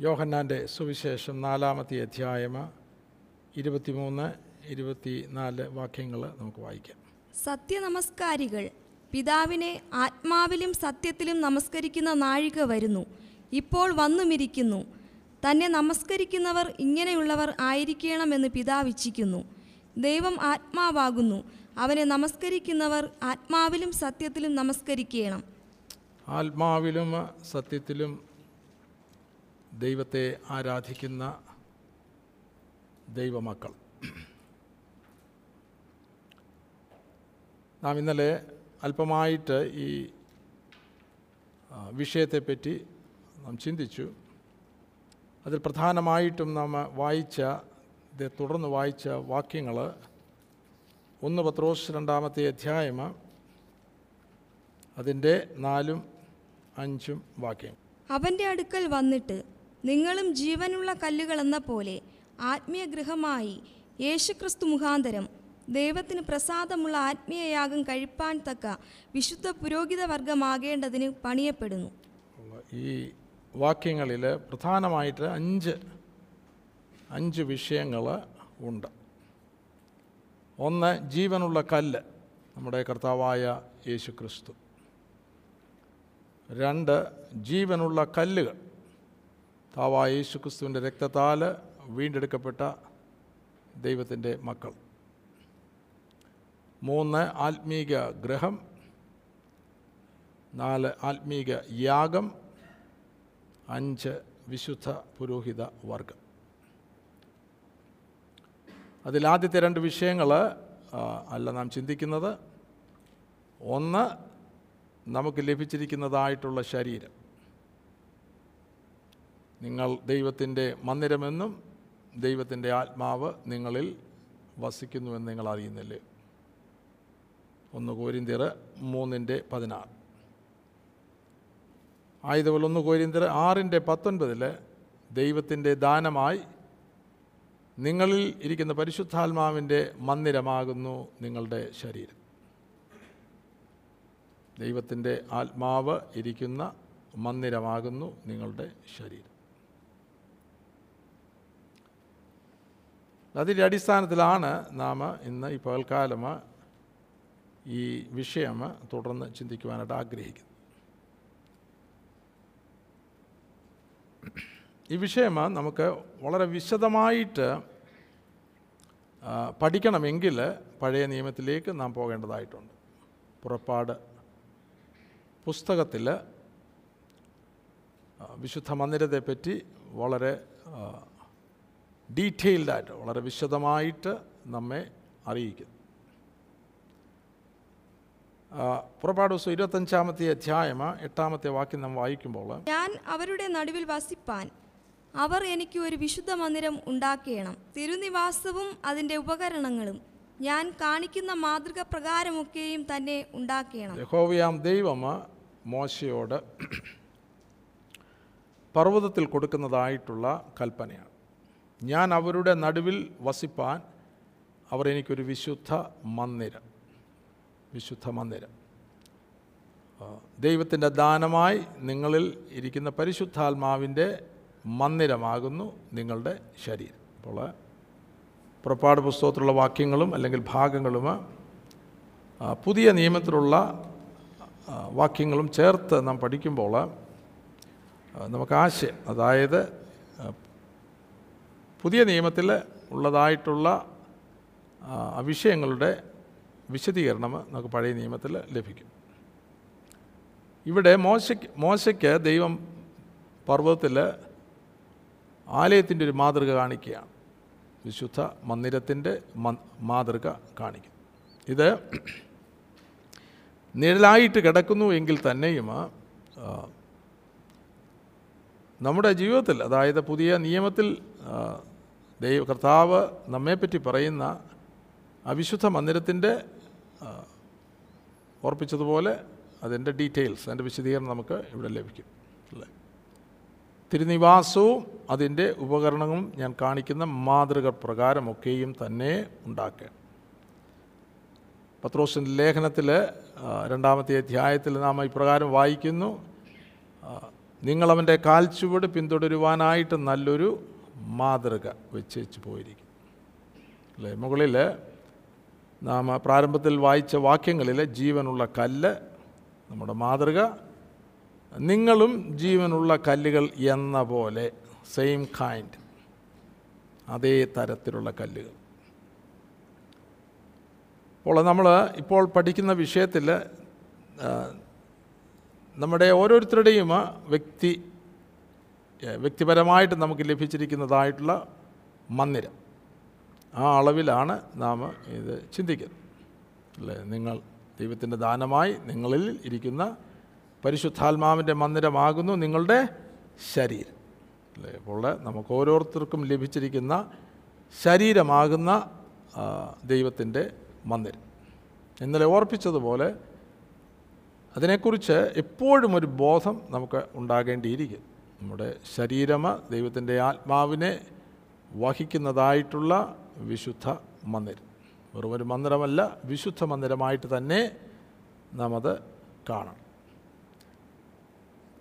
യോഹന്നാന്റെ സുവിശേഷം നാലാമത്തെ അധ്യായം ഇരുപത്തിമൂന്ന് ഇരുപത്തി നാല് വാക്യങ്ങൾ നമുക്ക് വായിക്കാം. സത്യനമസ്കാരികൾ പിതാവിനെ ആത്മാവിലും സത്യത്തിലും നമസ്കരിക്കുന്ന നാഴിക വരുന്നു. ഇപ്പോൾ വന്നുമിരിക്കുന്നു. തന്നെ നമസ്കരിക്കുന്നവർ ഇങ്ങനെയുള്ളവർ ആയിരിക്കണമെന്ന് പിതാവ് ഇച്ഛിക്കുന്നു. ദൈവം ആത്മാവാകുന്നു. അവനെ നമസ്കരിക്കുന്നവർ ആത്മാവിലും സത്യത്തിലും നമസ്കരിക്കണം. ആത്മാവിലും സത്യത്തിലും ദൈവത്തെ ആരാധിക്കുന്ന ദൈവമക്കൾ. നാം ഇന്നലെ അല്പമായിട്ട് ഈ വിഷയത്തെപ്പറ്റി നാം ചിന്തിച്ചു. അതിൽ പ്രധാനമായിട്ടും നാം വായിച്ച തുടർന്ന് വായിച്ച വാക്യങ്ങൾ ഒന്ന് പത്രോസ് രണ്ടാമത്തെ അധ്യായം അതിന്റെ നാലും അഞ്ചും വാക്യം അവന്റെ അടുക്കൽ വന്നിട്ട് നിങ്ങളും ജീവനുള്ള കല്ലുകൾ എന്ന പോലെ ആത്മീയഗൃഹമായി യേശുക്രിസ്തു മുഖാന്തരം ദൈവത്തിന് പ്രസാദമുള്ള ആത്മീയയാഗം കഴിപ്പാൻ തക്ക വിശുദ്ധ പുരോഹിത വർഗമാകേണ്ടതിന് പണിയപ്പെടുന്നു. ഈ വാക്യങ്ങളിൽ പ്രധാനമായിട്ട് അഞ്ച് അഞ്ച് വിഷയങ്ങൾ ഉണ്ട്. ഒന്ന് ജീവനുള്ള കല്ല് നമ്മുടെ കർത്താവായ യേശു ക്രിസ്തു രണ്ട് ജീവനുള്ള കല്ലുകൾ. താവായ യേശു ക്രിസ്തുവിന്റെ രക്തത്താൽ വീണ്ടെടുക്കപ്പെട്ട ദൈവത്തിന്റെ മക്കൾ. മൂന്ന് ആത്മീക ഗ്രഹം നാല് ആത്മീക യാഗം അഞ്ച് വിശുദ്ധ പുരോഹിത വർഗം. അതിൽ ആദ്യത്തെ രണ്ട് വിഷയങ്ങൾ അല്ല നാം ചിന്തിക്കുന്നത്. ഒന്ന് നമുക്ക് ലഭിച്ചിരിക്കുന്നതായിട്ടുള്ള ശരീരം. നിങ്ങൾ ദൈവത്തിന്റെ മന്ദിരമെന്നും ദൈവത്തിന്റെ ആത്മാവ് നിങ്ങളിൽ വസിക്കുന്നുവെന്ന് നിങ്ങൾ അറിയുന്നില്ലേ? ഒന്ന് കോരിന്തിയർ മൂന്നിന്റെ പതിനാറ്. ആയതുപോലെ ഒന്ന് കോരിന്തിയർ ആറിന്റെ പത്തൊൻപതിൽ ദൈവത്തിന്റെ ദാനമായി നിങ്ങളിൽ ഇരിക്കുന്ന പരിശുദ്ധാത്മാവിന്റെ മന്ദിരമാകുന്നു നിങ്ങളുടെ ശരീരം. ദൈവത്തിന്റെ ആത്മാവ് ഇരിക്കുന്ന മന്ദിരമാകുന്നു നിങ്ങളുടെ ശരീരം. അതിന്റെ അടിസ്ഥാനത്തിലാണ് നാം ഇന്ന് ഈ പകൽക്കാലം ഈ വിഷയം തുടർന്ന് ചിന്തിക്കുവാനായിട്ട് ആഗ്രഹിക്കുന്നത്. ഈ വിഷയം നമുക്ക് വളരെ വിശദമായിട്ട് പഠിക്കണമെങ്കിൽ പഴയ നിയമത്തിലേക്ക് നാം പോകേണ്ടതായിട്ടുണ്ട്. പുറപ്പാട് പുസ്തകത്തിൽ വിശുദ്ധ മന്ദിരത്തെപ്പറ്റി വളരെ ഡീറ്റെയിൽഡായിട്ട് വളരെ വിശദമായിട്ട് നമ്മെ അറിയിക്കുന്നു. പുറപ്പാട് ദിവസം ഇരുപത്തഞ്ചാമത്തെ അധ്യായം എട്ടാമത്തെ വാക്യം നാം വായിക്കുമ്പോൾ ഞാൻ അവരുടെ നടുവിൽ വസിപ്പാൻ. അവർ എനിക്ക് ഒരു വിശുദ്ധ മന്ദിരം ഉണ്ടാക്കിയണം തിരുനിവാസവും അതിന്റെ ഉപകരണങ്ങളും ഞാൻ കാണിക്കുന്ന മാതൃക പ്രകാരമൊക്കെയും തന്നെ ഉണ്ടാക്കിയണം യഹോവയാം ദൈവം മോശയോട് പർവതത്തിൽ കൊടുക്കുന്നതായിട്ടുള്ള കൽപ്പനയാണ്. ഞാൻ അവരുടെ നടുവിൽ വസിപ്പാൻ അവർ എനിക്കൊരു വിശുദ്ധ മന്ദിരം വിശുദ്ധ മന്ദിരം. ദൈവത്തിന്റെ ദാനമായി നിങ്ങളിൽ ഇരിക്കുന്ന പരിശുദ്ധാത്മാവിന്റെ മന്ദിരമാകുന്നു നിങ്ങളുടെ ശരീരം. അപ്പോൾ പുറപ്പാട് പുസ്തകത്തിലുള്ള വാക്യങ്ങളും അല്ലെങ്കിൽ ഭാഗങ്ങളും പുതിയ നിയമത്തിലുള്ള വാക്യങ്ങളും ചേർത്ത് നാം പഠിക്കുമ്പോൾ നമുക്ക് ആശയം അതായത് പുതിയ നിയമത്തിൽ ഉള്ളതായിട്ടുള്ള വിഷയങ്ങളുടെ വിശദീകരണം നമുക്ക് പഴയ നിയമത്തിൽ ലഭിക്കും. ഇവിടെ മോശയ്ക്ക് മോശയ്ക്ക് ദൈവം പർവതത്തിൽ ആലയത്തിന്റെ ഒരു മാതൃക കാണിക്കുകയാണ്. വിശുദ്ധ മന്ദിരത്തിന്റെ മാതൃക കാണിക്കും. ഇത് നിഴലായിട്ട് കിടക്കുന്നു എങ്കിൽ തന്നെയും നമ്മുടെ ജീവിതത്തിൽ അതായത് പുതിയ നിയമത്തിൽ ദൈവ കർത്താവ് നമ്മെപ്പറ്റി പറയുന്ന അവിശുദ്ധ വിശുദ്ധ മന്ദിരത്തിന്റെ ഓർപ്പിച്ചതുപോലെ അതിന്റെ ഡീറ്റെയിൽസ് അതിന്റെ വിശദീകരണം നമുക്ക് ഇവിടെ ലഭിക്കും. അല്ലേ? തിരുനിവാസവും അതിന്റെ ഉപകരണങ്ങളും ഞാൻ കാണിക്കുന്ന മാതൃക പ്രകാരമൊക്കെയും തന്നെ ഉണ്ടാക്കുക. പത്രോസിന്റെ ലേഖനത്തിൽ രണ്ടാമത്തെ അധ്യായത്തിൽ നാം ഇപ്രകാരം വായിക്കുന്നു. നിങ്ങളവന്റെ കാൽച്ചുവട് പിന്തുടരുവാനായിട്ട് നല്ലൊരു മാതൃക വെച്ച് വെച്ച് പോയിരിക്കും. അല്ലേ? മുകളിൽ നാം പ്രാരംഭത്തിൽ വായിച്ച വാക്യങ്ങളിൽ ജീവനുള്ള കല്ല് നമ്മുടെ മാതൃക നിങ്ങളും ജീവനുള്ള കല്ലുകൾ എന്ന പോലെ സെയിം കൈൻഡ് അതേ തരത്തിലുള്ള കല്ലുകൾ. അപ്പോൾ നമ്മൾ ഇപ്പോൾ പഠിക്കുന്ന വിഷയത്തിൽ നമ്മുടെ ഓരോരുത്തരുടെയും വ്യക്തി വ്യക്തിപരമായിട്ട് നമുക്ക് ലഭിച്ചിരിക്കുന്നതായിട്ടുള്ള മന്ദിരം. ആ അളവിലാണ് നാം ഇത് ചിന്തിക്കുന്നത്. അല്ലേ? നിങ്ങൾ ദൈവത്തിന്റെ ദാനമായി നിങ്ങളിൽ ഇരിക്കുന്ന പരിശുദ്ധാത്മാവിന്റെ മന്ദിരമാകുന്നു നിങ്ങളുടെ ശരീരം. അല്ലേ? അപ്പോൾ നമുക്ക് ഓരോരുത്തർക്കും ലഭിച്ചിരിക്കുന്ന ശരീരമാകുന്ന ദൈവത്തിന്റെ മന്ദിരം. ഇന്നലെ ഓർപ്പിച്ചതുപോലെ അതിനെക്കുറിച്ച് എപ്പോഴും ഒരു ബോധം നമുക്ക് ഉണ്ടാകേണ്ടിയിരിക്കും നമ്മുടെ ശരീരമ ദൈവത്തിന്റെ ആത്മാവിനെ വഹിക്കുന്നതായിട്ടുള്ള വിശുദ്ധ മന്ദിരം. വെറും ഒരു മന്ദിരമല്ല വിശുദ്ധ മന്ദിരമായിട്ട് തന്നെ നാം അത് കാണണം.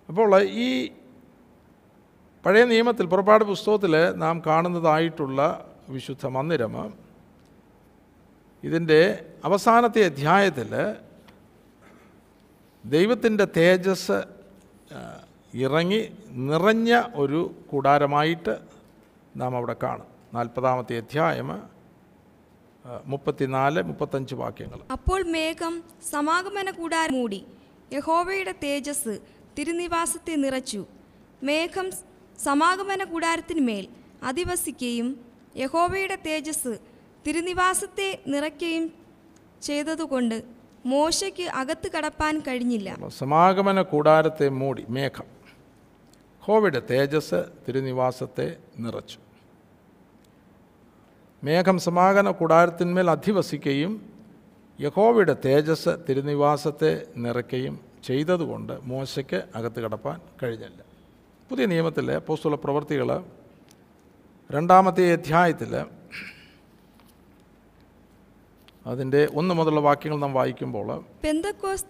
അപ്പോൾ ഈ പഴയ നിയമത്തിൽ പുറപ്പാട് പുസ്തകത്തിൽ നാം കാണുന്നതായിട്ടുള്ള വിശുദ്ധ മന്ദിരം ഇതിന്റെ അവസാനത്തെ അധ്യായത്തിൽ ദൈവത്തിന്റെ തേജസ് ഇറങ്ങി നിറഞ്ഞ ഒരു കൂടാരമായിട്ട് നാം അവിടെ കാണും. നാൽപ്പതാമത്തെ അധ്യായം മുപ്പത്തിനാല് മുപ്പത്തഞ്ച് വാക്യങ്ങൾ. അപ്പോൾ മേഘം സമാഗമന കൂടാരം മൂടി യഹോവയുടെ തേജസ് തിരുനിവാസത്തെ നിറച്ചു. മേഘം സമാഗമന കൂടാരത്തിന്മേൽ അധിവസിക്കുകയും യഹോവയുടെ തേജസ് തിരുനിവാസത്തെ നിറയ്ക്കുകയും ചെയ്തതുകൊണ്ട് മോശയ്ക്ക് അകത്ത് കടപ്പാൻ കഴിഞ്ഞില്ല. സമാഗമന കൂടാരത്തെ മൂടി മേഘം. ഹോവയുടെ തേജസ് തിരുനിവാസത്തെ നിറച്ചു. മേഘം സമാഗമ കൂടാരത്തിന്മേൽ അധിവസിക്കുകയും യഹോവയുടെ തേജസ് തിരുനിവാസത്തെ നിറയ്ക്കുകയും ചെയ്തതുകൊണ്ട് മോശയ്ക്ക് അകത്ത് കടപ്പാൻ കഴിഞ്ഞില്ല. പുതിയ നിയമത്തിലെ പോസ്തുല പ്രവർത്തികൾ രണ്ടാമത്തെ അധ്യായത്തിൽ അതിന്റെ ഒന്ന് മുതലുള്ള വാക്യങ്ങൾ നാം വായിക്കുമ്പോൾ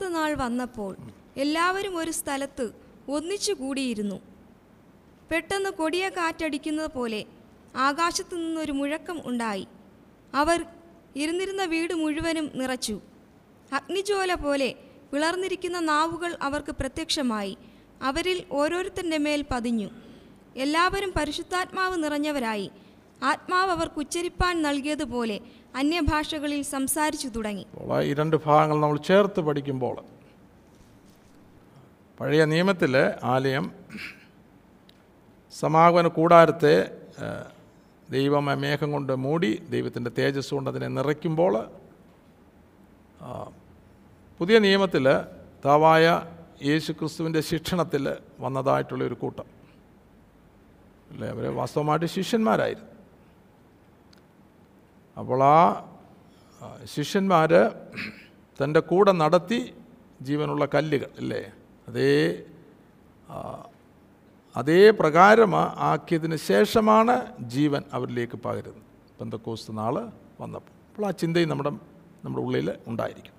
നാൾ വന്നപ്പോൾ എല്ലാവരും ഒരു സ്ഥലത്ത് ഒന്നിച്ചു കൂടിയിരുന്നു. പെട്ടെന്ന് കൊടിയ കാറ്റടിക്കുന്നത് പോലെ ആകാശത്തു നിന്നൊരു മുഴക്കം ഉണ്ടായി. അവർ ഇരുന്നിരുന്ന വീട് മുഴുവനും നിറച്ചു. അഗ്നിജ്വാല പോലെ വിളർന്നിരിക്കുന്ന നാവുകൾ അവർക്ക് പ്രത്യക്ഷമായി. അവരിൽ ഓരോരുത്തന്റെ മേൽ പതിഞ്ഞു. എല്ലാവരും പരിശുദ്ധാത്മാവ് നിറഞ്ഞവരായി. ആത്മാവ് അവർക്ക് ഉച്ചരിപ്പാൻ നൽകിയതുപോലെ അന്യഭാഷകളിൽ സംസാരിച്ചു തുടങ്ങി. ഈ രണ്ട് ഭാഗങ്ങൾ നമ്മൾ ചേർത്ത് പഠിക്കുമ്പോൾ പഴയ നിയമത്തിലെ ആലയം സമാഗമന കൂടാരത്തെ ദൈവം മേഘം കൊണ്ട് മൂടി ദൈവത്തിന്റെ തേജസ് കൊണ്ട് അതിനെ നിറയ്ക്കുമ്പോൾ പുതിയ നിയമത്തിൽ താവായ യേശു ക്രിസ്തുവിന്റെ ശിക്ഷണത്തിൽ വന്നതായിട്ടുള്ള ഒരു കൂട്ടം. അല്ലേ? അവർ വാസ്തവമായിട്ട് ശിഷ്യന്മാരായിരുന്നു. അപ്പോൾ ആ ശിഷ്യന്മാർ തന്റെ കൂടെ നടത്തി ജീവനുള്ള കല്ലുകൾ അല്ലേ അതേ അതേ പ്രകാരം ആക്കിയതിന് ശേഷമാണ് ജീവൻ അവരിലേക്ക് പകരുന്നത്. പെന്തക്കോസ്ത് നാൾ വന്നപ്പോൾ. അപ്പോൾ ആ ചിന്തയും നമ്മുടെ നമ്മുടെ ഉള്ളിൽ ഉണ്ടായിരിക്കും.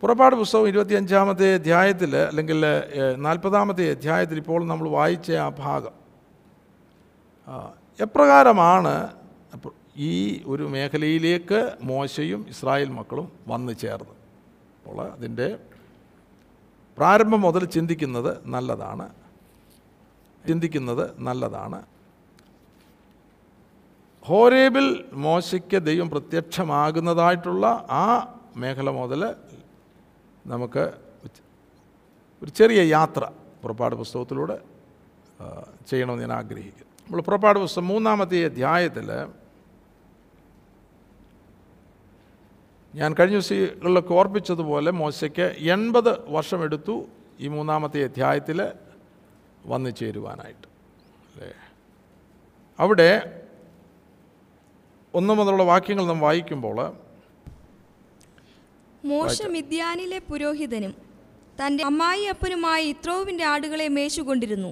പുറപ്പാട് പുസ്തകം ഇരുപത്തിയഞ്ചാമത്തെ അധ്യായത്തിൽ അല്ലെങ്കിൽ നാൽപ്പതാമത്തെ അധ്യായത്തിൽ ഇപ്പോൾ നമ്മൾ വായിച്ച ആ ഭാഗം. എപ്രകാരമാണ് ഈ ഒരു മേഖലയിലേക്ക് മോശയും ഇസ്രായേൽ മക്കളും വന്നു ചേർന്നത്? അപ്പോൾ അതിന്റെ പ്രാരംഭം മുതൽ ചിന്തിക്കുന്നത് നല്ലതാണ്. ചിന്തിക്കുന്നത് നല്ലതാണ്. ഹോരേബിൽ മോശയ്ക്ക് ദൈവം പ്രത്യക്ഷമാകുന്നതായിട്ടുള്ള ആ മേഖല മുതൽ നമുക്ക് ഒരു ചെറിയ യാത്ര പുറപ്പാട് പുസ്തകത്തിലൂടെ ചെയ്യണമെന്ന് ഞാൻ ആഗ്രഹിക്കുന്നു. നമ്മൾ പുറപ്പാട് പുസ്തകം മൂന്നാമത്തെ അധ്യായത്തിൽ ഞാൻ കഴിഞ്ഞ ദിവസങ്ങളിലൊക്കെ ഓർപ്പിച്ചതുപോലെ മോശയ്ക്ക് എൺപത് വർഷമെടുത്തു ഈ മൂന്നാമത്തെ അധ്യായത്തിൽ വന്നു ചേരുവാനായിട്ട്. അല്ലേ? അവിടെ ഒന്ന് മുതലുള്ള വാക്യങ്ങൾ നാം വായിക്കുമ്പോൾ മോശ മിദ്യാനിലെ പുരോഹിതനും തന്റെ അമ്മായി അപ്പനുമായി ഇത്രോവിന്റെ ആടുകളെ മേശുകൊണ്ടിരുന്നു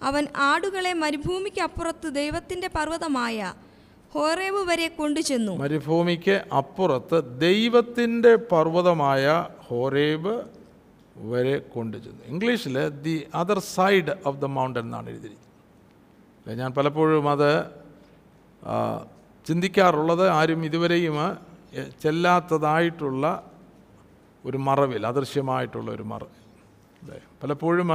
അവൻ ആടുകളെ മരുഭൂമിക്ക് അപ്പുറത്ത് ദൈവത്തിന്റെ പർവതമായ ഹോറേവ് വരെ കൊണ്ടുചെന്നു. മരുഭൂമിക്ക് അപ്പുറത്ത് ദൈവത്തിന്റെ പർവതമായ ഹോറേബ് വരെ കൊണ്ടുചെന്നു. ഇംഗ്ലീഷിൽ the other side of the mountain എന്നാണ് എഴുതിയിരിക്കുന്നത്. ഞാൻ പലപ്പോഴും അത് ചിന്തിക്കാറുള്ളത് ആരും ഇതുവരെയും ചെല്ലാത്തതായിട്ടുള്ള ഒരു മറവിൽ അദൃശ്യമായിട്ടുള്ള ഒരു മറവ് അല്ലേ പലപ്പോഴും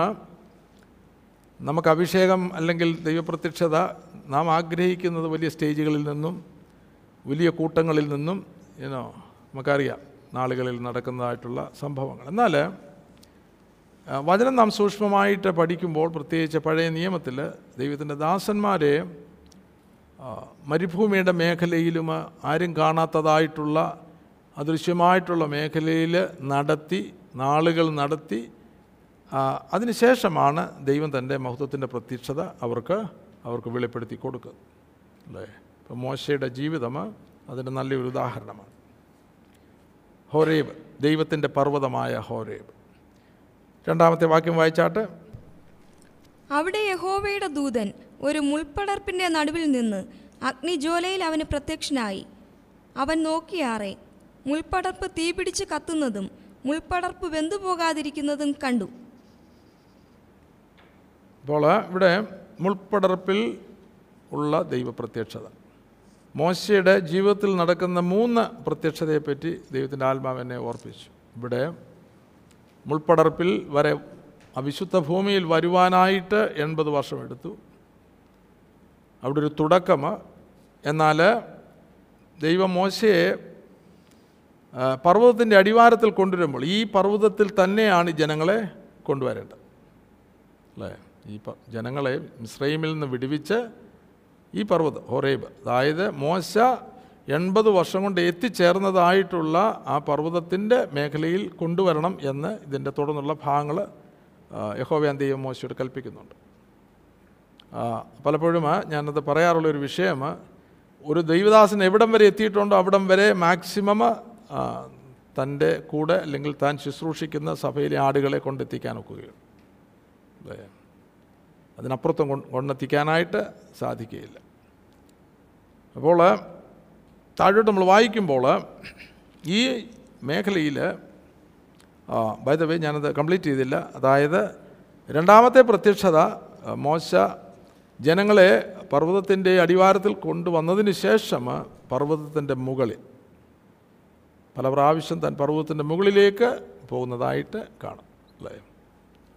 നമുക്ക് അഭിഷേകം അല്ലെങ്കിൽ ദൈവപ്രത്യക്ഷത നാം ആഗ്രഹിക്കുന്നത് വലിയ സ്റ്റേജുകളിൽ നിന്നും വലിയ കൂട്ടങ്ങളിൽ നിന്നും ഏനോ നമുക്കറിയാം നാളുകളിൽ നടക്കുന്നതായിട്ടുള്ള സംഭവങ്ങൾ. എന്നാൽ വചനം നാം സൂക്ഷ്മമായിട്ട് പഠിക്കുമ്പോൾ പ്രത്യേകിച്ച് പഴയ നിയമത്തിൽ ദൈവത്തിന്റെ ദാസന്മാരെ മരുഭൂമിയുടെ മേഖലയിലും ആരും കാണാത്തതായിട്ടുള്ള അദൃശ്യമായിട്ടുള്ള മേഖലയിൽ നടത്തി നാളുകൾ നടത്തി അതിനുശേഷമാണ് ദൈവം തന്റെ മഹത്വത്തിന്റെ പ്രത്യക്ഷത അവർക്ക് അവർക്ക് വെളിപ്പെടുത്തി കൊടുക്കുക അല്ലേ? ഇപ്പം മോശയുടെ ജീവിതം അതിന്റെ നല്ലൊരു ഉദാഹരണമാണ്. ഹോരേബ് ദൈവത്തിന്റെ പർവതമായ ഹോരേബ്. രണ്ടാമത്തെ വാക്യം വായിച്ചാട്ട്. അവിടെ യഹോവയുടെ ദൂതൻ ഒരു മുൾപ്പടർപ്പിന്റെ നടുവിൽ നിന്ന് അഗ്നിജ്വാലയിൽ അവന് പ്രത്യക്ഷനായി. അവൻ നോക്കിയാറെ മുൾപ്പടർപ്പ് തീപിടിച്ച് കത്തുന്നതും മുൾപ്പടർപ്പ് വെന്തുപോകാതിരിക്കുന്നതും കണ്ടു. അപ്പോൾ ഇവിടെ മുൾപ്പടർപ്പിൽ ഉള്ള ദൈവപ്രത്യക്ഷത. മോശയുടെ ജീവിതത്തിൽ നടക്കുന്ന മൂന്ന് പ്രത്യക്ഷതയെപ്പറ്റി ദൈവത്തിന്റെ ആത്മാവ് ഓർപ്പിച്ചു. ഇവിടെ മുൾപ്പടർപ്പിൽ വരെ അവിശുദ്ധ ഭൂമിയിൽ വരുവാനായിട്ട് എൺപത് വർഷം എടുത്തു. അവിടെ ഒരു തുടക്കം എന്നാൽ ദൈവം മോശയെ പർവതത്തിന്റെ അടിവാരത്തിൽ കൊണ്ടുവരുമ്പോൾ ഈ പർവതത്തിൽ തന്നെയാണ് ജനങ്ങളെ കൊണ്ടുവരേണ്ടത്. അല്ലേ? ഈ ജനങ്ങളെ മിസ്രൈമിൽ നിന്ന് വിടുവിച്ച് ഈ പർവതം ഹൊറേബ്. അതായത് മോശ എൺപത് വർഷം കൊണ്ട് എത്തിച്ചേർന്നതായിട്ടുള്ള ആ പർവതത്തിന്റെ മേഖലയിൽ കൊണ്ടുവരണം എന്ന് ഇതിന്റെ തുടർന്നുള്ള ഭാഗങ്ങൾ യഹോവയാൻ ദൈവം മോശയോട് കൽപ്പിക്കുന്നുണ്ട്. പലപ്പോഴും ഞാനത് പറയാറുള്ള ഒരു വിഷയം ഒരു ദൈവദാസൻ എവിടം വരെ എത്തിയിട്ടുണ്ടോ അവിടം വരെ മാക്സിമം തന്റെ കൂടെ അല്ലെങ്കിൽ താൻ ശുശ്രൂഷിക്കുന്ന സഭയിലെ ആടുകളെ കൊണ്ടെത്തിക്കാൻ ഒക്കുകയുള്ളൂ. അതിനപ്പുറത്തും കൊണ്ടെത്തിക്കാനായിട്ട് സാധിക്കുകയില്ല. അപ്പോൾ താഴോട്ട് നമ്മൾ വായിക്കുമ്പോൾ ഈ മേഖലയിൽ ബൈ ദ വേ ഞാനത് കംപ്ലീറ്റ് ചെയ്തില്ല. അതായത് രണ്ടാമത്തെ പ്രത്യക്ഷത മോശ ജനങ്ങളെ പർവതത്തിന്റെ അടിവാരത്തിൽ കൊണ്ടുവന്നതിന് ശേഷം പർവതത്തിന്റെ മുകളിൽ പല പ്രാവശ്യം താൻ പർവതത്തിന്റെ മുകളിലേക്ക് പോകുന്നതായിട്ട് കാണാം. അല്ലേ?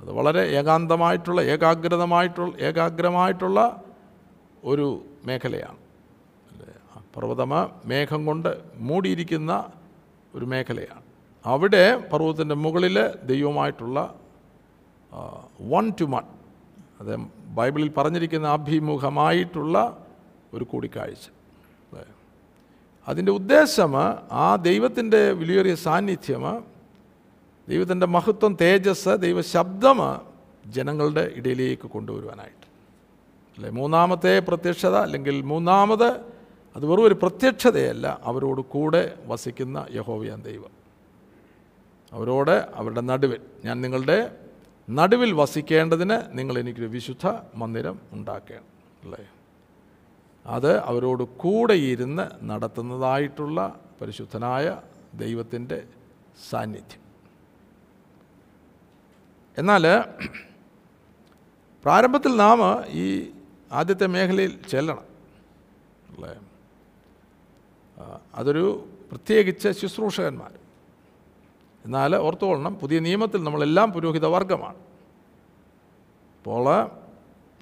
അത് വളരെ ഏകാന്തമായിട്ടുള്ള ഏകാഗ്രതമായിട്ടുള്ള ഏകാഗ്രമായിട്ടുള്ള ഒരു മേഖലയാണ്. പർവതമ മേഘം കൊണ്ട് മൂടിയിരിക്കുന്ന ഒരു മേഖലയാണ്. അവിടെ പർവതത്തിന്റെ മുകളിൽ ദൈവമായിട്ടുള്ള വൺ ടു വൺ അത് ബൈബിളിൽ പറഞ്ഞിരിക്കുന്ന അഭിമുഖമായിട്ടുള്ള ഒരു കൂടിക്കാഴ്ച. അതിന്റെ ഉദ്ദേശം ആ ദൈവത്തിന്റെ വിലയേറിയ സാന്നിധ്യം ദൈവത്തിന്റെ മഹത്വം തേജസ് ദൈവശബ്ദം ജനങ്ങളുടെ ഇടയിലേക്ക് കൊണ്ടുവരുവാനായിട്ട്. അല്ലെ? മൂന്നാമത്തെ പ്രത്യക്ഷത അല്ലെങ്കിൽ മൂന്നാമത് അത് വെറും ഒരു പ്രത്യക്ഷതയല്ല അവരോട് കൂടെ വസിക്കുന്ന യഹോവിയാൻ ദൈവം. അവരോട് അവരുടെ നടുവിൽ ഞാൻ നിങ്ങളുടെ നടുവിൽ വസിക്കേണ്ടതിന് നിങ്ങൾ എനിക്കൊരു വിശുദ്ധ മന്ദിരം ഉണ്ടാക്കണം. അല്ലേ? അത് അവരോട് കൂടെ ഇരുന്ന് നടത്തുന്നതായിട്ടുള്ള പരിശുദ്ധനായ ദൈവത്തിന്റെ സാന്നിധ്യം. എന്നാൽ പ്രാരംഭത്തിൽ നാം ഈ ആദ്യത്തെ മേഖലയിൽ ചെല്ലണം. അല്ലേ? അതൊരു പ്രത്യേകിച്ച് ശുശ്രൂഷകന്മാർ. എന്നാൽ ഓർത്തുകൊള്ളണം പുതിയ നിയമത്തിൽ നമ്മളെല്ലാം പുരോഹിത വർഗമാണ്. അപ്പോൾ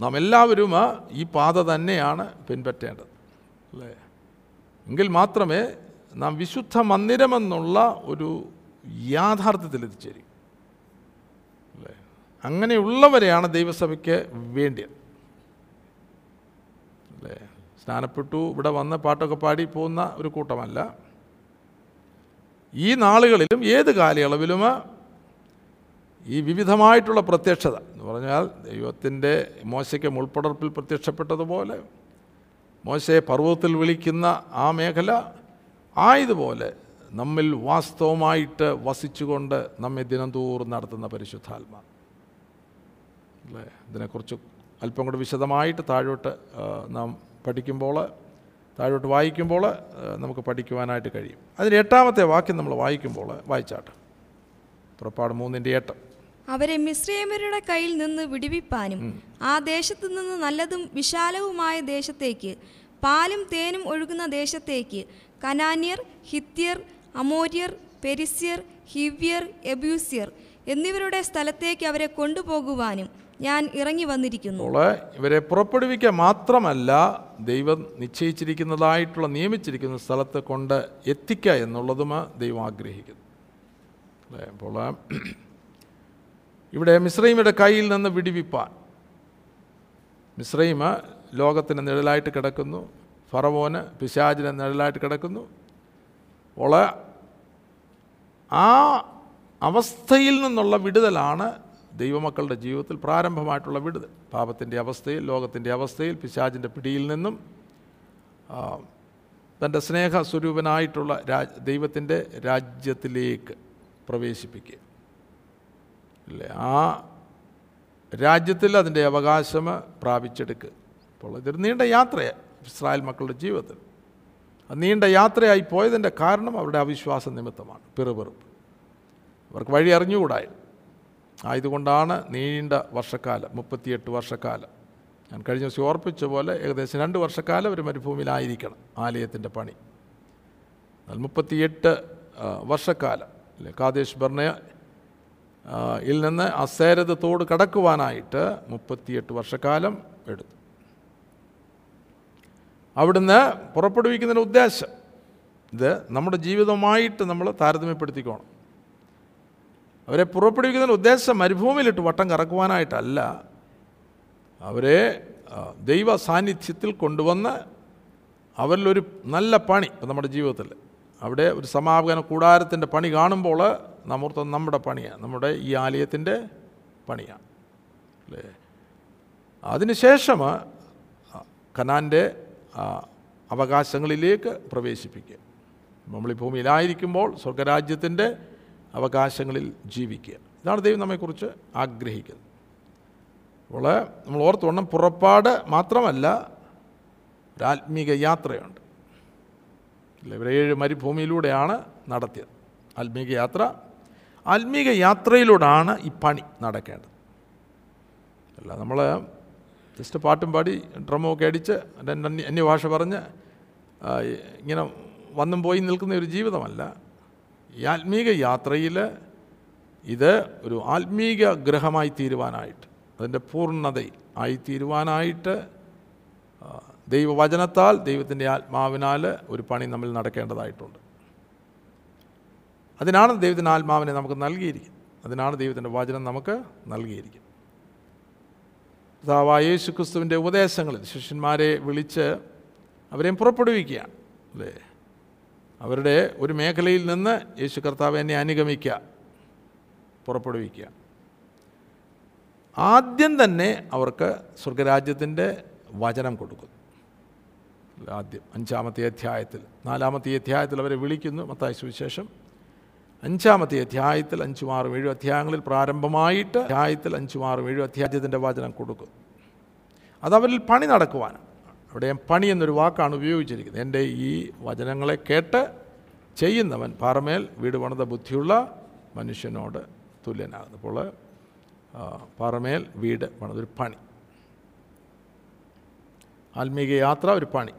നാം എല്ലാവരും ഈ പാത തന്നെയാണ് പിൻപറ്റേണ്ടത്. അല്ലേ? എങ്കിൽ മാത്രമേ നാം വിശുദ്ധ മന്ദിരമെന്നുള്ള ഒരു യാഥാർത്ഥ്യത്തിൽ എത്തിച്ചേരും അങ്ങനെയുള്ളവരെയാണ് ദൈവസഭയ്ക്ക് വേണ്ടിയത്. അല്ലേ? സ്നാനപ്പെട്ടു ഇവിടെ വന്ന് പാട്ടൊക്കെ പാടി പോകുന്ന ഒരു കൂട്ടമല്ല. ഈ നാളുകളിലും ഏത് കാലയളവിലും ഈ വിവിധമായിട്ടുള്ള പ്രത്യക്ഷത എന്ന് പറഞ്ഞാൽ ദൈവത്തിന്റെ മോശയ്ക്ക് മുൾപ്പടർപ്പിൽ പ്രത്യക്ഷപ്പെട്ടതുപോലെ മോശയെ പർവതത്തിൽ വിളിക്കുന്ന ആ മേഖല ആയതുപോലെ നമ്മിൽ വാസ്തവമായിട്ട് വസിച്ചുകൊണ്ട് നമ്മെ ദിനംതോറും നടത്തുന്ന പരിശുദ്ധാത്മ. അല്ലേ ഇതിനെക്കുറിച്ച് അല്പം കൂടെ വിശദമായിട്ട് താഴോട്ട് നാം പഠിക്കുമ്പോൾ താഴോട്ട് വായിക്കുമ്പോൾ നമുക്ക് പഠിക്കുവാനായിട്ട് കഴിയും. അതിന് എട്ടാമത്തെ വാക്യം നമ്മൾ വായിക്കുമ്പോൾ വായിച്ചാട്ട്. പുറപ്പാട് മൂന്നിന്റെ എട്ട്. അവരെ മിശ്രയമരുടെ കയ്യിൽ നിന്ന് വിടുവിപ്പാനും ആ ദേശത്തു നിന്ന് നല്ലതും വിശാലവുമായ ദേശത്തേക്ക് പാലും തേനും ഒഴുകുന്ന ദേശത്തേക്ക് കനാന്യർ ഹിത്യർ അമോര്യർ പെരിസ്യർ ഹിവ്യർ എബ്യൂസ്യർ എന്നിവരുടെ സ്ഥലത്തേക്ക് അവരെ കൊണ്ടുപോകുവാനും ഞാൻ ഇറങ്ങി വന്നിരിക്കുന്നു. ഇവരെ പുറപ്പെടുവിക്കുക മാത്രമല്ല ദൈവം നിശ്ചയിച്ചിരിക്കുന്നതായിട്ടുള്ള നിയമിച്ചിരിക്കുന്ന സ്ഥലത്ത് കൊണ്ട് എത്തിക്കുക എന്നുള്ളതും ദൈവം ആഗ്രഹിക്കുന്നു. അല്ലേ അപ്പോൾ ഇവിടെ മിശ്രൈമിയുടെ കയ്യിൽ നിന്ന് വിടിവിപ്പാൻ. മിശ്രൈമ ലോകത്തിന് നിഴലായിട്ട് കിടക്കുന്നു ഫറവോന് പിശാചിന് നിഴലായിട്ട് കിടക്കുന്നു. ഉള ആ അവസ്ഥയിൽ നിന്നുള്ള വിടുതലാണ് ദൈവമക്കളുടെ ജീവിതത്തിൽ പ്രാരംഭമായിട്ടുള്ള വിടുതൽ. പാപത്തിന്റെ അവസ്ഥയിൽ ലോകത്തിന്റെ അവസ്ഥയിൽ പിശാചിന്റെ പിടിയിൽ നിന്നും തന്റെ സ്നേഹ സ്വരൂപനായിട്ടുള്ള രാജ് ദൈവത്തിന്റെ രാജ്യത്തിലേക്ക് പ്രവേശിപ്പിക്കുക. അല്ലേ? ആ രാജ്യത്തിൽ അതിന്റെ അവകാശം പ്രാപിച്ചെടുക്കുക അപ്പോൾ ഇതൊരു നീണ്ട യാത്രയാണ് ഇസ്രായേൽ മക്കളുടെ ജീവിതത്തിൽ. നീണ്ട യാത്രയായി പോയതിന്റെ കാരണം അവരുടെ അവിശ്വാസ നിമിത്തമാണ് പിറുപിറുപ്പ്. അവർക്ക് വഴി അറിഞ്ഞുകൂടായി ആയതുകൊണ്ടാണ് നീണ്ട വർഷക്കാലം മുപ്പത്തിയെട്ട് വർഷക്കാലം. ഞാൻ കഴിഞ്ഞ ദിവസം ഓർപ്പിച്ച പോലെ ഏകദേശം രണ്ട് വർഷക്കാലം ഒരു മരുഭൂമിയിലായിരിക്കണം ആലയത്തിന്റെ പണി. എന്നാൽ മുപ്പത്തിയെട്ട് വർഷക്കാലം അല്ലെ? കാതേശ് ബർണയ ഇൽ നിന്ന് അസേരത് തോട് കടക്കുവാനായിട്ട് മുപ്പത്തിയെട്ട് വർഷക്കാലം എടുത്തു. അവിടുന്ന് പുറപ്പെടുവിക്കുന്നതിന്റെ ഉദ്ദേശം ഇത് നമ്മുടെ ജീവിതമായിട്ട് നമ്മൾ താരതമ്യപ്പെടുത്തിക്കോണം. അവരെ പുറപ്പെടുവിക്കുന്ന ഉദ്ദേശം മരുഭൂമിയിലിട്ട് വട്ടം കറക്കുവാനായിട്ടല്ല. അവരെ ദൈവ സാന്നിധ്യത്തിൽ കൊണ്ടുവന്ന് അവരിലൊരു നല്ല പണി ഇപ്പം നമ്മുടെ ജീവിതത്തിൽ. അവിടെ ഒരു സമാപന കൂടാരത്തിന്റെ പണി കാണുമ്പോൾ നമ്മോർത്ത നമ്മുടെ പണിയാണ് നമ്മുടെ ഈ ആലയത്തിന്റെ പണിയാണ്. അല്ലേ? അതിനുശേഷം കനാന്റെ അവകാശങ്ങളിലേക്ക് പ്രവേശിപ്പിക്കുക. നമ്മൾ ഈ ഭൂമിയിലായിരിക്കുമ്പോൾ സ്വർഗരാജ്യത്തിന്റെ അവകാശങ്ങളിൽ ജീവിക്കുക. ഇതാണ് ദൈവം നമ്മെക്കുറിച്ച് ആഗ്രഹിക്കുന്നത്. അപ്പോൾ നമ്മൾ ഓർത്തോണം പുറപ്പാട് മാത്രമല്ല ഒരാത്മീക യാത്രയുണ്ട്. ഏഴ് മരുഭൂമിയിലൂടെയാണ് നടത്തിയത്. ആത്മീക യാത്ര ആത്മീക യാത്രയിലൂടെയാണ് ഈ പണി നടക്കേണ്ടത്. അല്ല നമ്മൾ ജസ്റ്റ് പാട്ടും പാടി ഡ്രമ്മൊക്കെ അടിച്ച് അന്യഭാഷ പറഞ്ഞ് ഇങ്ങനെ വന്നും പോയി നിൽക്കുന്ന ഒരു ജീവിതമല്ല. ഈ ആത്മീക യാത്രയിൽ ഇത് ഒരു ആത്മീക ഗ്രഹമായി തീരുവാനായിട്ട് അതിന്റെ പൂർണതയിൽ ആയി തീരുവാനായിട്ട് ദൈവവചനത്താൽ ദൈവത്തിന്റെ ആത്മാവിനാൽ ഒരു പണി നമ്മൾ നടക്കേണ്ടതായിട്ടുണ്ട്. അതിനാണ് ദൈവത്തിന്റെ ആത്മാവിനെ നമുക്ക് നൽകിയിരിക്കുന്നത്. അതിനാണ് ദൈവത്തിന്റെ വചനം നമുക്ക് നൽകിയിരിക്കുന്നത്. കർത്താവായ യേശു ക്രിസ്തുവിന്റെ ഉപദേശങ്ങളിൽ ശിഷ്യന്മാരെ വിളിച്ച് അവരെയും പുറപ്പെടുവിക്കുകയാണ് അല്ലേ? അവരുടെ ഒരു മേഖലയിൽ നിന്ന് യേശു കർത്താവ് എന്നെ അനുഗമിക്കുക പുറപ്പെടുവിക്കുക. ആദ്യം തന്നെ അവർക്ക് സ്വർഗരാജ്യത്തിന്റെ വചനം കൊടുക്കുന്നു. ആദ്യം അഞ്ചാമത്തെ അധ്യായത്തിൽ നാലാമത്തെ അധ്യായത്തിൽ അവരെ വിളിക്കുന്നു മത്തായ സുവിശേഷം. അഞ്ചാമത്തെ അധ്യായത്തിൽ അഞ്ചും ആറും ഏഴും അധ്യായങ്ങളിൽ പ്രാരംഭമായിട്ട് അധ്യായത്തിൽ അഞ്ചും ആറും ഏഴും അധ്യായത്തിന്റെ വചനം കൊടുക്കും. അതവരിൽ പണി നടക്കുവാനാണ് അവിടെ ഞാൻ പണി എന്നൊരു വാക്കാണ് ഉപയോഗിച്ചിരിക്കുന്നത്. എന്റെ ഈ വചനങ്ങളെ കേട്ട് ചെയ്യുന്നവൻ പാറമേൽ വീട് പണിത ബുദ്ധിയുള്ള മനുഷ്യനോട് തുല്യനാകുന്നു. അപ്പോൾ പാറമേൽ വീട് പണിതൊരു പണി. ആത്മീക യാത്ര ഒരു പണി.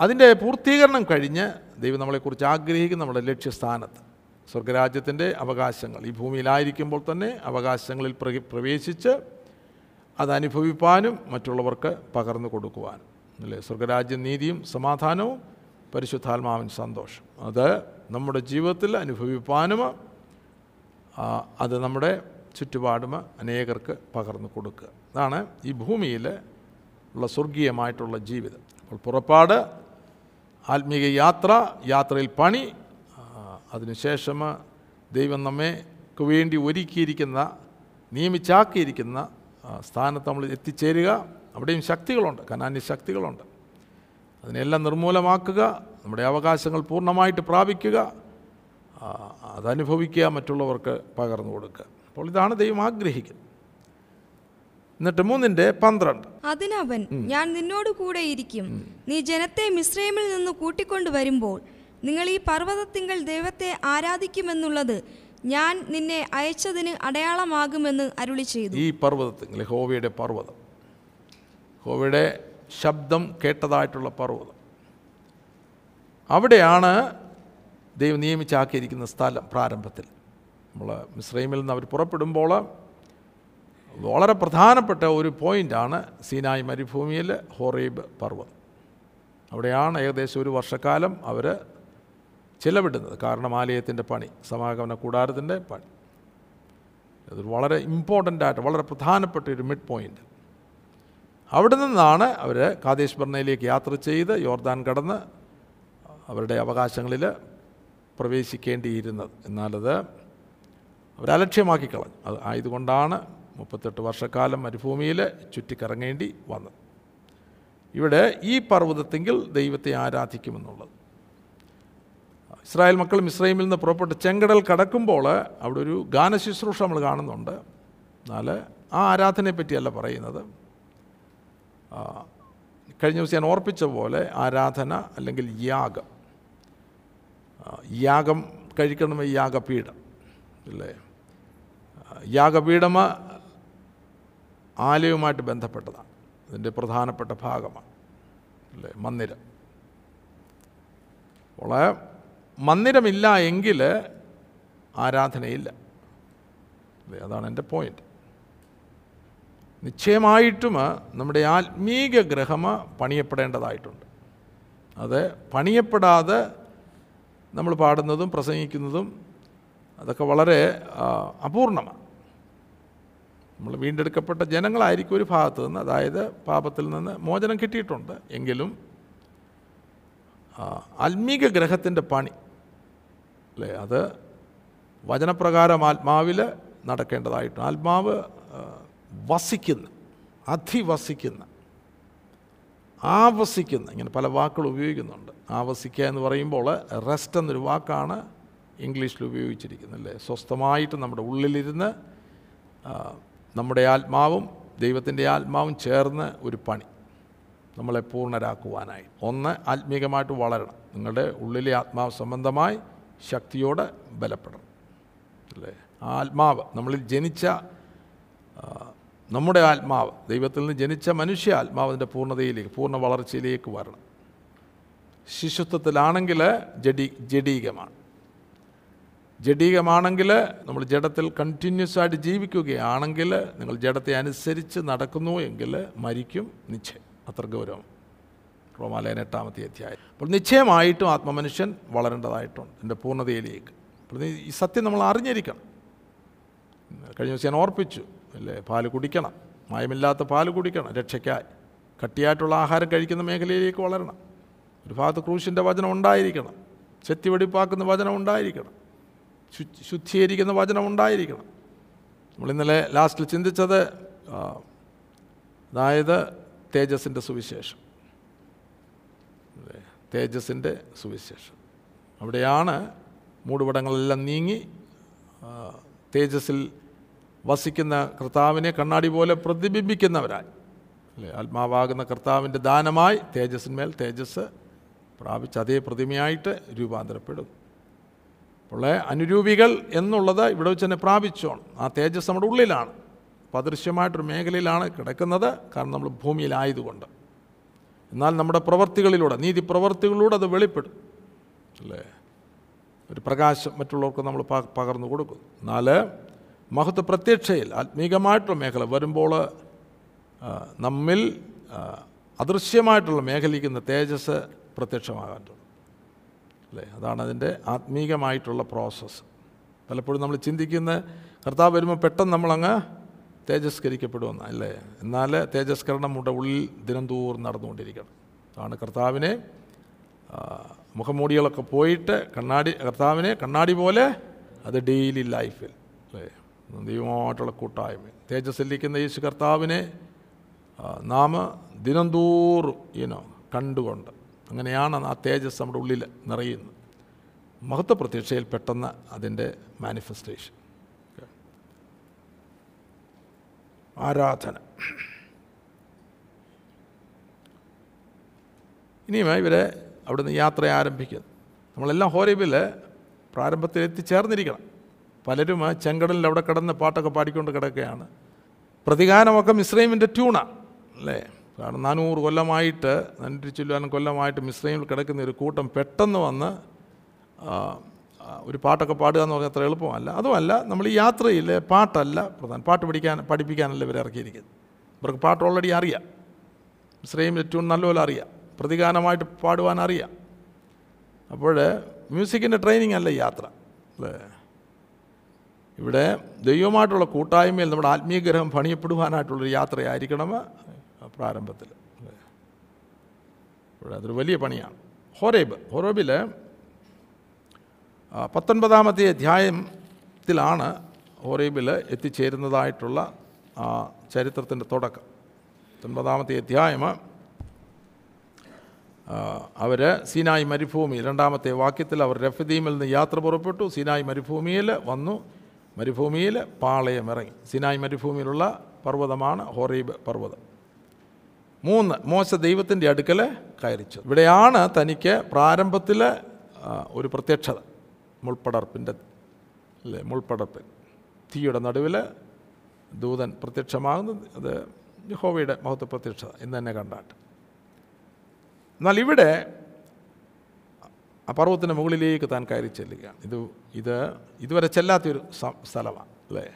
അതിന്റെ പൂർത്തീകരണം കഴിഞ്ഞ് ദൈവം നമ്മളെക്കുറിച്ച് ആഗ്രഹിക്കുന്ന നമ്മുടെ ലക്ഷ്യസ്ഥാനത്ത് സ്വർഗരാജ്യത്തിന്റെ അവകാശങ്ങൾ. ഈ ഭൂമിയിലായിരിക്കുമ്പോൾ തന്നെ അവകാശങ്ങളിൽ പ്രവേശിച്ച് അത് അനുഭവിപ്പാനും മറ്റുള്ളവർക്ക് പകർന്നു കൊടുക്കുവാനും അല്ലേ? സ്വർഗരാജ്യ നീതിയും സമാധാനവും പരിശുദ്ധാത്മാവിൻ സന്തോഷം. അത് നമ്മുടെ ജീവിതത്തിൽ അനുഭവിപ്പാനും അത് നമ്മുടെ ചുറ്റുപാടും അനേകർക്ക് പകർന്നു കൊടുക്കുക. അതാണ് ഈ ഭൂമിയിൽ ഉള്ള സ്വർഗീയമായിട്ടുള്ള ജീവിതം. അപ്പോൾ പുറപ്പാട് ആത്മീക യാത്ര യാത്രയിൽ പണി അതിനുശേഷം ദൈവം നമ്മെക്ക് വേണ്ടി ഒരുക്കിയിരിക്കുന്ന നിയമിച്ചാക്കിയിരിക്കുന്ന സ്ഥാനത്ത് നമ്മൾ എത്തിച്ചേരുക. അവിടെയും ശക്തികളുണ്ട്. കനാന്യ ശക്തികളുണ്ട്. അതിനെല്ലാം നിർമൂലമാക്കുക. നമ്മുടെ അവകാശങ്ങൾ പൂർണമായിട്ട് പ്രാപിക്കുക. അതനുഭവിക്കുക മറ്റുള്ളവർക്ക് പകർന്നു കൊടുക്കുക. അപ്പോൾ ഇതാണ് ദൈവം ആഗ്രഹിക്കുന്നത്. എന്നിട്ട് മൂന്നിന്റെ പന്ത്രണ്ട്. അതിനവൻ ഞാൻ നിന്നോട് കൂടെ ഇരിക്കും. നീ ജനത്തെ മിശ്രമിൽ നിന്ന് കൂട്ടിക്കൊണ്ടു വരുമ്പോൾ നിങ്ങൾ ഈ പർവതത്തിങ്കൽ ദൈവത്തെ ആരാധിക്കുമെന്നുള്ളത് ഞാൻ നിന്നെ അയച്ചതിന് അടയാളമാകുമെന്ന് അരുളി ചെയ്തു. ഈ പർവതത്തിൽ യഹോവയുടെ പർവതം. ഹോവയുടെ ശബ്ദം കേട്ടതായിട്ടുള്ള പർവതം. അവിടെയാണ് ദൈവം നിയമിച്ചാക്കിയിരിക്കുന്ന സ്ഥലം പ്രാരംഭത്തിൽ. നമ്മൾ മിസ്രൈമിൽ നിന്ന് അവർ പുറപ്പെടുമ്പോൾ വളരെ പ്രധാനപ്പെട്ട ഒരു പോയിന്റാണ് സീനായ് മരുഭൂമിയിൽ ഹോറീബ് പർവതം. അവിടെയാണ് ഏകദേശം ഒരു വർഷക്കാലം അവർ ചിലവിടുന്നത്. കാരണം ആലയത്തിന്റെ പണി സമാഗമന കൂടാരത്തിന്റെ പണി. അത് വളരെ ഇമ്പോർട്ടന്റ് ആയിട്ട് വളരെ പ്രധാനപ്പെട്ട ഒരു മിഡ് പോയിന്റ് അവിടെ നിന്നാണ് അവർ കാദേശ് ബർണയിലേക്ക് യാത്ര ചെയ്ത് യോർദാൻ കടന്ന് അവരുടെ അവകാശങ്ങളിൽ പ്രവേശിക്കേണ്ടിയിരുന്നത്. എന്നാലത് അവരലക്ഷ്യമാക്കി കളഞ്ഞു. അത് ആയതുകൊണ്ടാണ് മുപ്പത്തെട്ട് വർഷക്കാലം മരുഭൂമിയിൽ ചുറ്റിക്കറങ്ങേണ്ടി വന്നത്. ഇവിടെ ഈ പർവതത്തെങ്കിൽ ദൈവത്തെ ആരാധിക്കുമെന്നുള്ളത്. ഇസ്രായേൽ മക്കൾ മിസ്രൈമിൽ നിന്ന് പുറപ്പെട്ട് ചെങ്കടൽ കടക്കുമ്പോൾ അവിടെ ഒരു ഗാനശുശ്രൂഷ നമ്മൾ കാണുന്നുണ്ട്. എന്നാൽ ആ ആരാധനയെ പറ്റിയല്ല പറയുന്നത്. കഴിഞ്ഞ ദിവസം ഞാൻ ഓർപ്പിച്ച പോലെ ആരാധന അല്ലെങ്കിൽ യാഗം. യാഗം കഴിക്കണമെങ്കിൽ യാഗപീഠം അല്ലേ? യാഗപീഠമ യാഗപീഠം ആലയവുമായിട്ട് ബന്ധപ്പെട്ടതാണ്. ഇതിന്റെ പ്രധാനപ്പെട്ട ഭാഗമാണ് അല്ലേ? മന്ദിരം. വളരെ മന്ദിരമില്ല എങ്കിൽ ആരാധനയില്ല. അതാണ് എന്റെ പോയിന്റ് നിശ്ചയമായിട്ടും നമ്മുടെ ആത്മീക ഗ്രഹം പണിയപ്പെടേണ്ടതായിട്ടുണ്ട്. അത് പണിയപ്പെടാതെ നമ്മൾ പാടുന്നതും പ്രസംഗിക്കുന്നതും അതൊക്കെ വളരെ അപൂർണമാണ്. നമ്മൾ വീണ്ടെടുക്കപ്പെട്ട ജനങ്ങളായിരിക്കും ഒരു ഭാഗത്ത് നിന്ന് അതായത് പാപത്തിൽ നിന്ന് മോചനം കിട്ടിയിട്ടുണ്ട്. എങ്കിലും ആത്മീക ഗ്രഹത്തിന്റെ പണി അല്ലേ? അത് വചനപ്രകാരം ആത്മാവിൽ നടക്കേണ്ടതായിട്ട് ആത്മാവ് വസിക്കുന്ന അധിവസിക്കുന്ന ആവസിക്കുന്ന. ഇങ്ങനെ പല വാക്കുകൾ ഉപയോഗിക്കുന്നുണ്ട്. ആവസിക്കുക എന്ന് പറയുമ്പോൾ റെസ്റ്റ് എന്നൊരു വാക്കാണ് ഇംഗ്ലീഷിൽ ഉപയോഗിച്ചിരിക്കുന്നത് അല്ലേ? സ്വസ്ഥമായിട്ട് നമ്മുടെ ഉള്ളിലിരുന്ന് നമ്മുടെ ആത്മാവും ദൈവത്തിന്റെ ആത്മാവും ചേർന്ന് ഒരു പണി നമ്മളെ പൂർണരാക്കുവാനായി. ഒന്ന് ആത്മീകമായിട്ട് വളരണം. നിങ്ങളുടെ ഉള്ളിലെ ആത്മാവ് സംബന്ധമായി ശക്തിയോടെ ബലപ്പെടണം. അല്ലേ? ആത്മാവ് നമ്മളിൽ ജനിച്ച നമ്മുടെ ആത്മാവ് ദൈവത്തിൽ നിന്ന് ജനിച്ച മനുഷ്യ ആത്മാവിന്റെ പൂർണതയിലേക്ക് പൂർണ വളർച്ചയിലേക്ക് വരണം. ശിശുത്വത്തിലാണെങ്കിൽ ജഡി ജഡീകമാണ്. ജഡീകമാണെങ്കിൽ നമ്മൾ ജഡത്തിൽ കണ്ടിന്യൂസ് ആയിട്ട് ജീവിക്കുകയാണെങ്കിൽ നിങ്ങൾ ജഡത്തെ അനുസരിച്ച് നടക്കുന്നു എങ്കിൽ മരിക്കും നിശ്ചയം. അത്ര ഗൗരവം. റോമാലയൻ എട്ടാമത്തെ അധ്യായം. അപ്പോൾ നിശ്ചയമായിട്ടും ആത്മമനുഷ്യൻ വളരേണ്ടതായിട്ടുണ്ട്. എന്റെ പൂർണതയിലേക്ക്. അപ്പോൾ ഈ സത്യം നമ്മൾ അറിഞ്ഞിരിക്കണം. കഴിഞ്ഞ ദിവസം ഞാൻ ഓർപ്പിച്ചു അല്ലേ? പാൽ കുടിക്കണം. മായമില്ലാത്ത പാൽ കുടിക്കണം. രക്ഷയ്ക്കായി. കട്ടിയായിട്ടുള്ള ആഹാരം കഴിക്കുന്ന മേഖലയിലേക്ക് വളരണം. ഒരു ഭാഗത്ത് ക്രൂശിന്റെ വചനം ഉണ്ടായിരിക്കണം. ചെത്തി വെടിപ്പാക്കുന്ന വചനം ഉണ്ടായിരിക്കണം. ശുദ്ധീകരിക്കുന്ന വചനം ഉണ്ടായിരിക്കണം. നമ്മൾ ഇന്നലെ ലാസ്റ്റിൽ ചിന്തിച്ചത് അതായത് തേജസ്സിന്റെ സുവിശേഷം? തേജസ്സിന്റെ സുവിശേഷം. അവിടെയാണ് മൂടുപടങ്ങളെല്ലാം നീങ്ങി തേജസ്സിൽ വസിക്കുന്ന കർത്താവിനെ കണ്ണാടി പോലെ പ്രതിബിംബിക്കുന്നവരായി. അല്ലേ? ആത്മാവാകുന്ന കർത്താവിന്റെ ദാനമായി തേജസ്സിന്മേൽ തേജസ് പ്രാപിച്ച് അതേ പ്രതിമയായിട്ട് രൂപാന്തരപ്പെടും. അപ്പോൾ അനുരൂപികൾ എന്നുള്ളത് ഇവിടെ വെച്ച് തന്നെ പ്രാപിച്ചോണം. ആ തേജസ് നമ്മുടെ ഉള്ളിലാണ്. അപ്പോൾ അദൃശ്യമായിട്ടൊരു മേഖലയിലാണ് കിടക്കുന്നത്. കാരണം നമ്മൾ ഭൂമിയിലായതുകൊണ്ട്. എന്നാൽ നമ്മുടെ പ്രവർത്തികളിലൂടെ നീതി പ്രവർത്തികളിലൂടെ അത് വെളിപ്പെടും. അല്ലേ? ഒരു പ്രകാശം മറ്റുള്ളവർക്ക് നമ്മൾ പകർന്നു കൊടുക്കും. എന്നാൽ മഹത്വ പ്രത്യക്ഷയിൽ ആത്മീകമായിട്ടുള്ള മേഖല വരുമ്പോൾ നമ്മിൽ അദൃശ്യമായിട്ടുള്ള മേഖലയ്ക്കുന്ന തേജസ് പ്രത്യക്ഷമാകാൻ അല്ലേ? അതാണ് അതിന്റെ ആത്മീകമായിട്ടുള്ള പ്രോസസ്സ് പലപ്പോഴും നമ്മൾ ചിന്തിക്കുന്ന കർത്താവ് വരുമ്പോൾ പെട്ടെന്ന് നമ്മളങ്ങ് തേജസ്കരിക്കപ്പെടുമെന്ന് അല്ലേ? എന്നാൽ തേജസ്കരണം നമ്മുടെ ഉള്ളിൽ ദിനം തോറും നടന്നുകൊണ്ടിരിക്കണം. അതാണ് കർത്താവിനെ മുഖമൂടികളൊക്കെ പോയിട്ട് കണ്ണാടി കർത്താവിനെ കണ്ണാടി പോലെ അത് ഡെയിലി ലൈഫിൽ അല്ലേ? ദൈവമായിട്ടുള്ള കൂട്ടായ്മ. തേജസ്സല്ലിക്കുന്ന യേശു കർത്താവിനെ നാം ദിനം തോറും ഈനോ കണ്ടുകൊണ്ട് അങ്ങനെയാണ് ആ തേജസ് നമ്മുടെ ഉള്ളിൽ നിറയുന്നത്. മഹത്വ പ്രതീക്ഷയിൽ പെട്ടെന്ന് അതിന്റെ മാനിഫെസ്റ്റേഷൻ ആരാധന. ഇനിയും ഇവരെ അവിടുന്ന് യാത്ര ആരംഭിക്കുന്നു. നമ്മളെല്ലാം ഹോരേബിൽ പ്രാരംഭത്തിൽ എത്തിച്ചേർന്നിരിക്കണം പലരും ചെങ്കടലിൽ അവിടെ കിടന്ന് പാട്ടൊക്കെ പാടിക്കൊണ്ട് കിടക്കുകയാണ്. പ്രതികാരമൊക്കെ മിശ്രൈമിന്റെ ട്യൂണ അല്ലേ? കാരണം നാനൂറ് കൊല്ലമായിട്ട് നന്നിട്ട് ചൊല്ലുവാനും കൊല്ലമായിട്ട് മിശ്രൈമിൽ കിടക്കുന്ന ഒരു കൂട്ടം പെട്ടെന്ന് വന്ന് ഒരു പാട്ടൊക്കെ പാടുക എന്ന് പറഞ്ഞാൽ അത്ര എളുപ്പമല്ല. അതുമല്ല നമ്മൾ ഈ യാത്രയിൽ പാട്ടല്ല പ്രധാനം. പാട്ട് പഠിക്കാൻ പഠിപ്പിക്കാനല്ല ഇവരെ ഇറക്കിയിരിക്കുന്നത്. ഇവർക്ക് പാട്ട് ഓൾറെഡി അറിയാം. ശ്രേയും ഏറ്റവും നല്ലപോലെ അറിയാം. പ്രതിഗാനമായിട്ട് പാടുവാൻ അറിയാം. അപ്പോൾ മ്യൂസിക്കിന്റെ ട്രെയിനിങ് അല്ല യാത്ര. അല്ലേ? ഇവിടെ ദൈവമായിട്ടുള്ള കൂട്ടായ്മയിൽ നമ്മുടെ ആത്മീയഗ്രഹം പണിയപ്പെടുവാനായിട്ടുള്ളൊരു യാത്രയായിരിക്കണം പ്രാരംഭത്തിൽ. ഇവിടെ അതൊരു വലിയ പണിയാണ്. ഹോറേബ് ഹോറേബിൽ പത്തൊൻപതാമത്തെ അധ്യായത്തിലാണ് ഹോറേബിൽ എത്തിച്ചേരുന്നതായിട്ടുള്ള ചരിത്രത്തിന്റെ തുടക്കം. പത്തൊൻപതാമത്തെ അധ്യായം അവർ സീനായി മരുഭൂമി രണ്ടാമത്തെ വാക്യത്തിൽ അവർ രഫദീമിൽ നിന്ന് യാത്ര പുറപ്പെട്ടു സീനായി മരുഭൂമിയിൽ വന്നു മരുഭൂമിയിൽ പാളയം ഇറങ്ങി. സീനായി മരുഭൂമിയിലുള്ള പർവതമാണ് ഹോറീബ് പർവതം. മൂന്ന് മോശ ദൈവത്തിന്റെ അടുക്കൽ കയറിച്ചു ഇവിടെയാണ് തനിക്ക് പ്രാരംഭത്തിൽ ഒരു പ്രത്യക്ഷത. മുൾപ്പടർപ്പിന്റെ അല്ലേ മുൾപ്പടർപ്പ്. തീയുടെ നടുവിൽ ദൂതൻ പ്രത്യക്ഷമാകുന്നത് അത് യഹോവയുടെ മഹത്വ പ്രത്യക്ഷത എന്ന് തന്നെ കണ്ടാട്ട്. എന്നാൽ ഇവിടെ ആ പർവത്തിന് മുകളിലേക്ക് താൻ കയറി ചെല്ലുകയാണ്. ഇത് ഇത് ഇതുവരെ ചെല്ലാത്തൊരു സ്ഥലമാണ് അല്ലേ?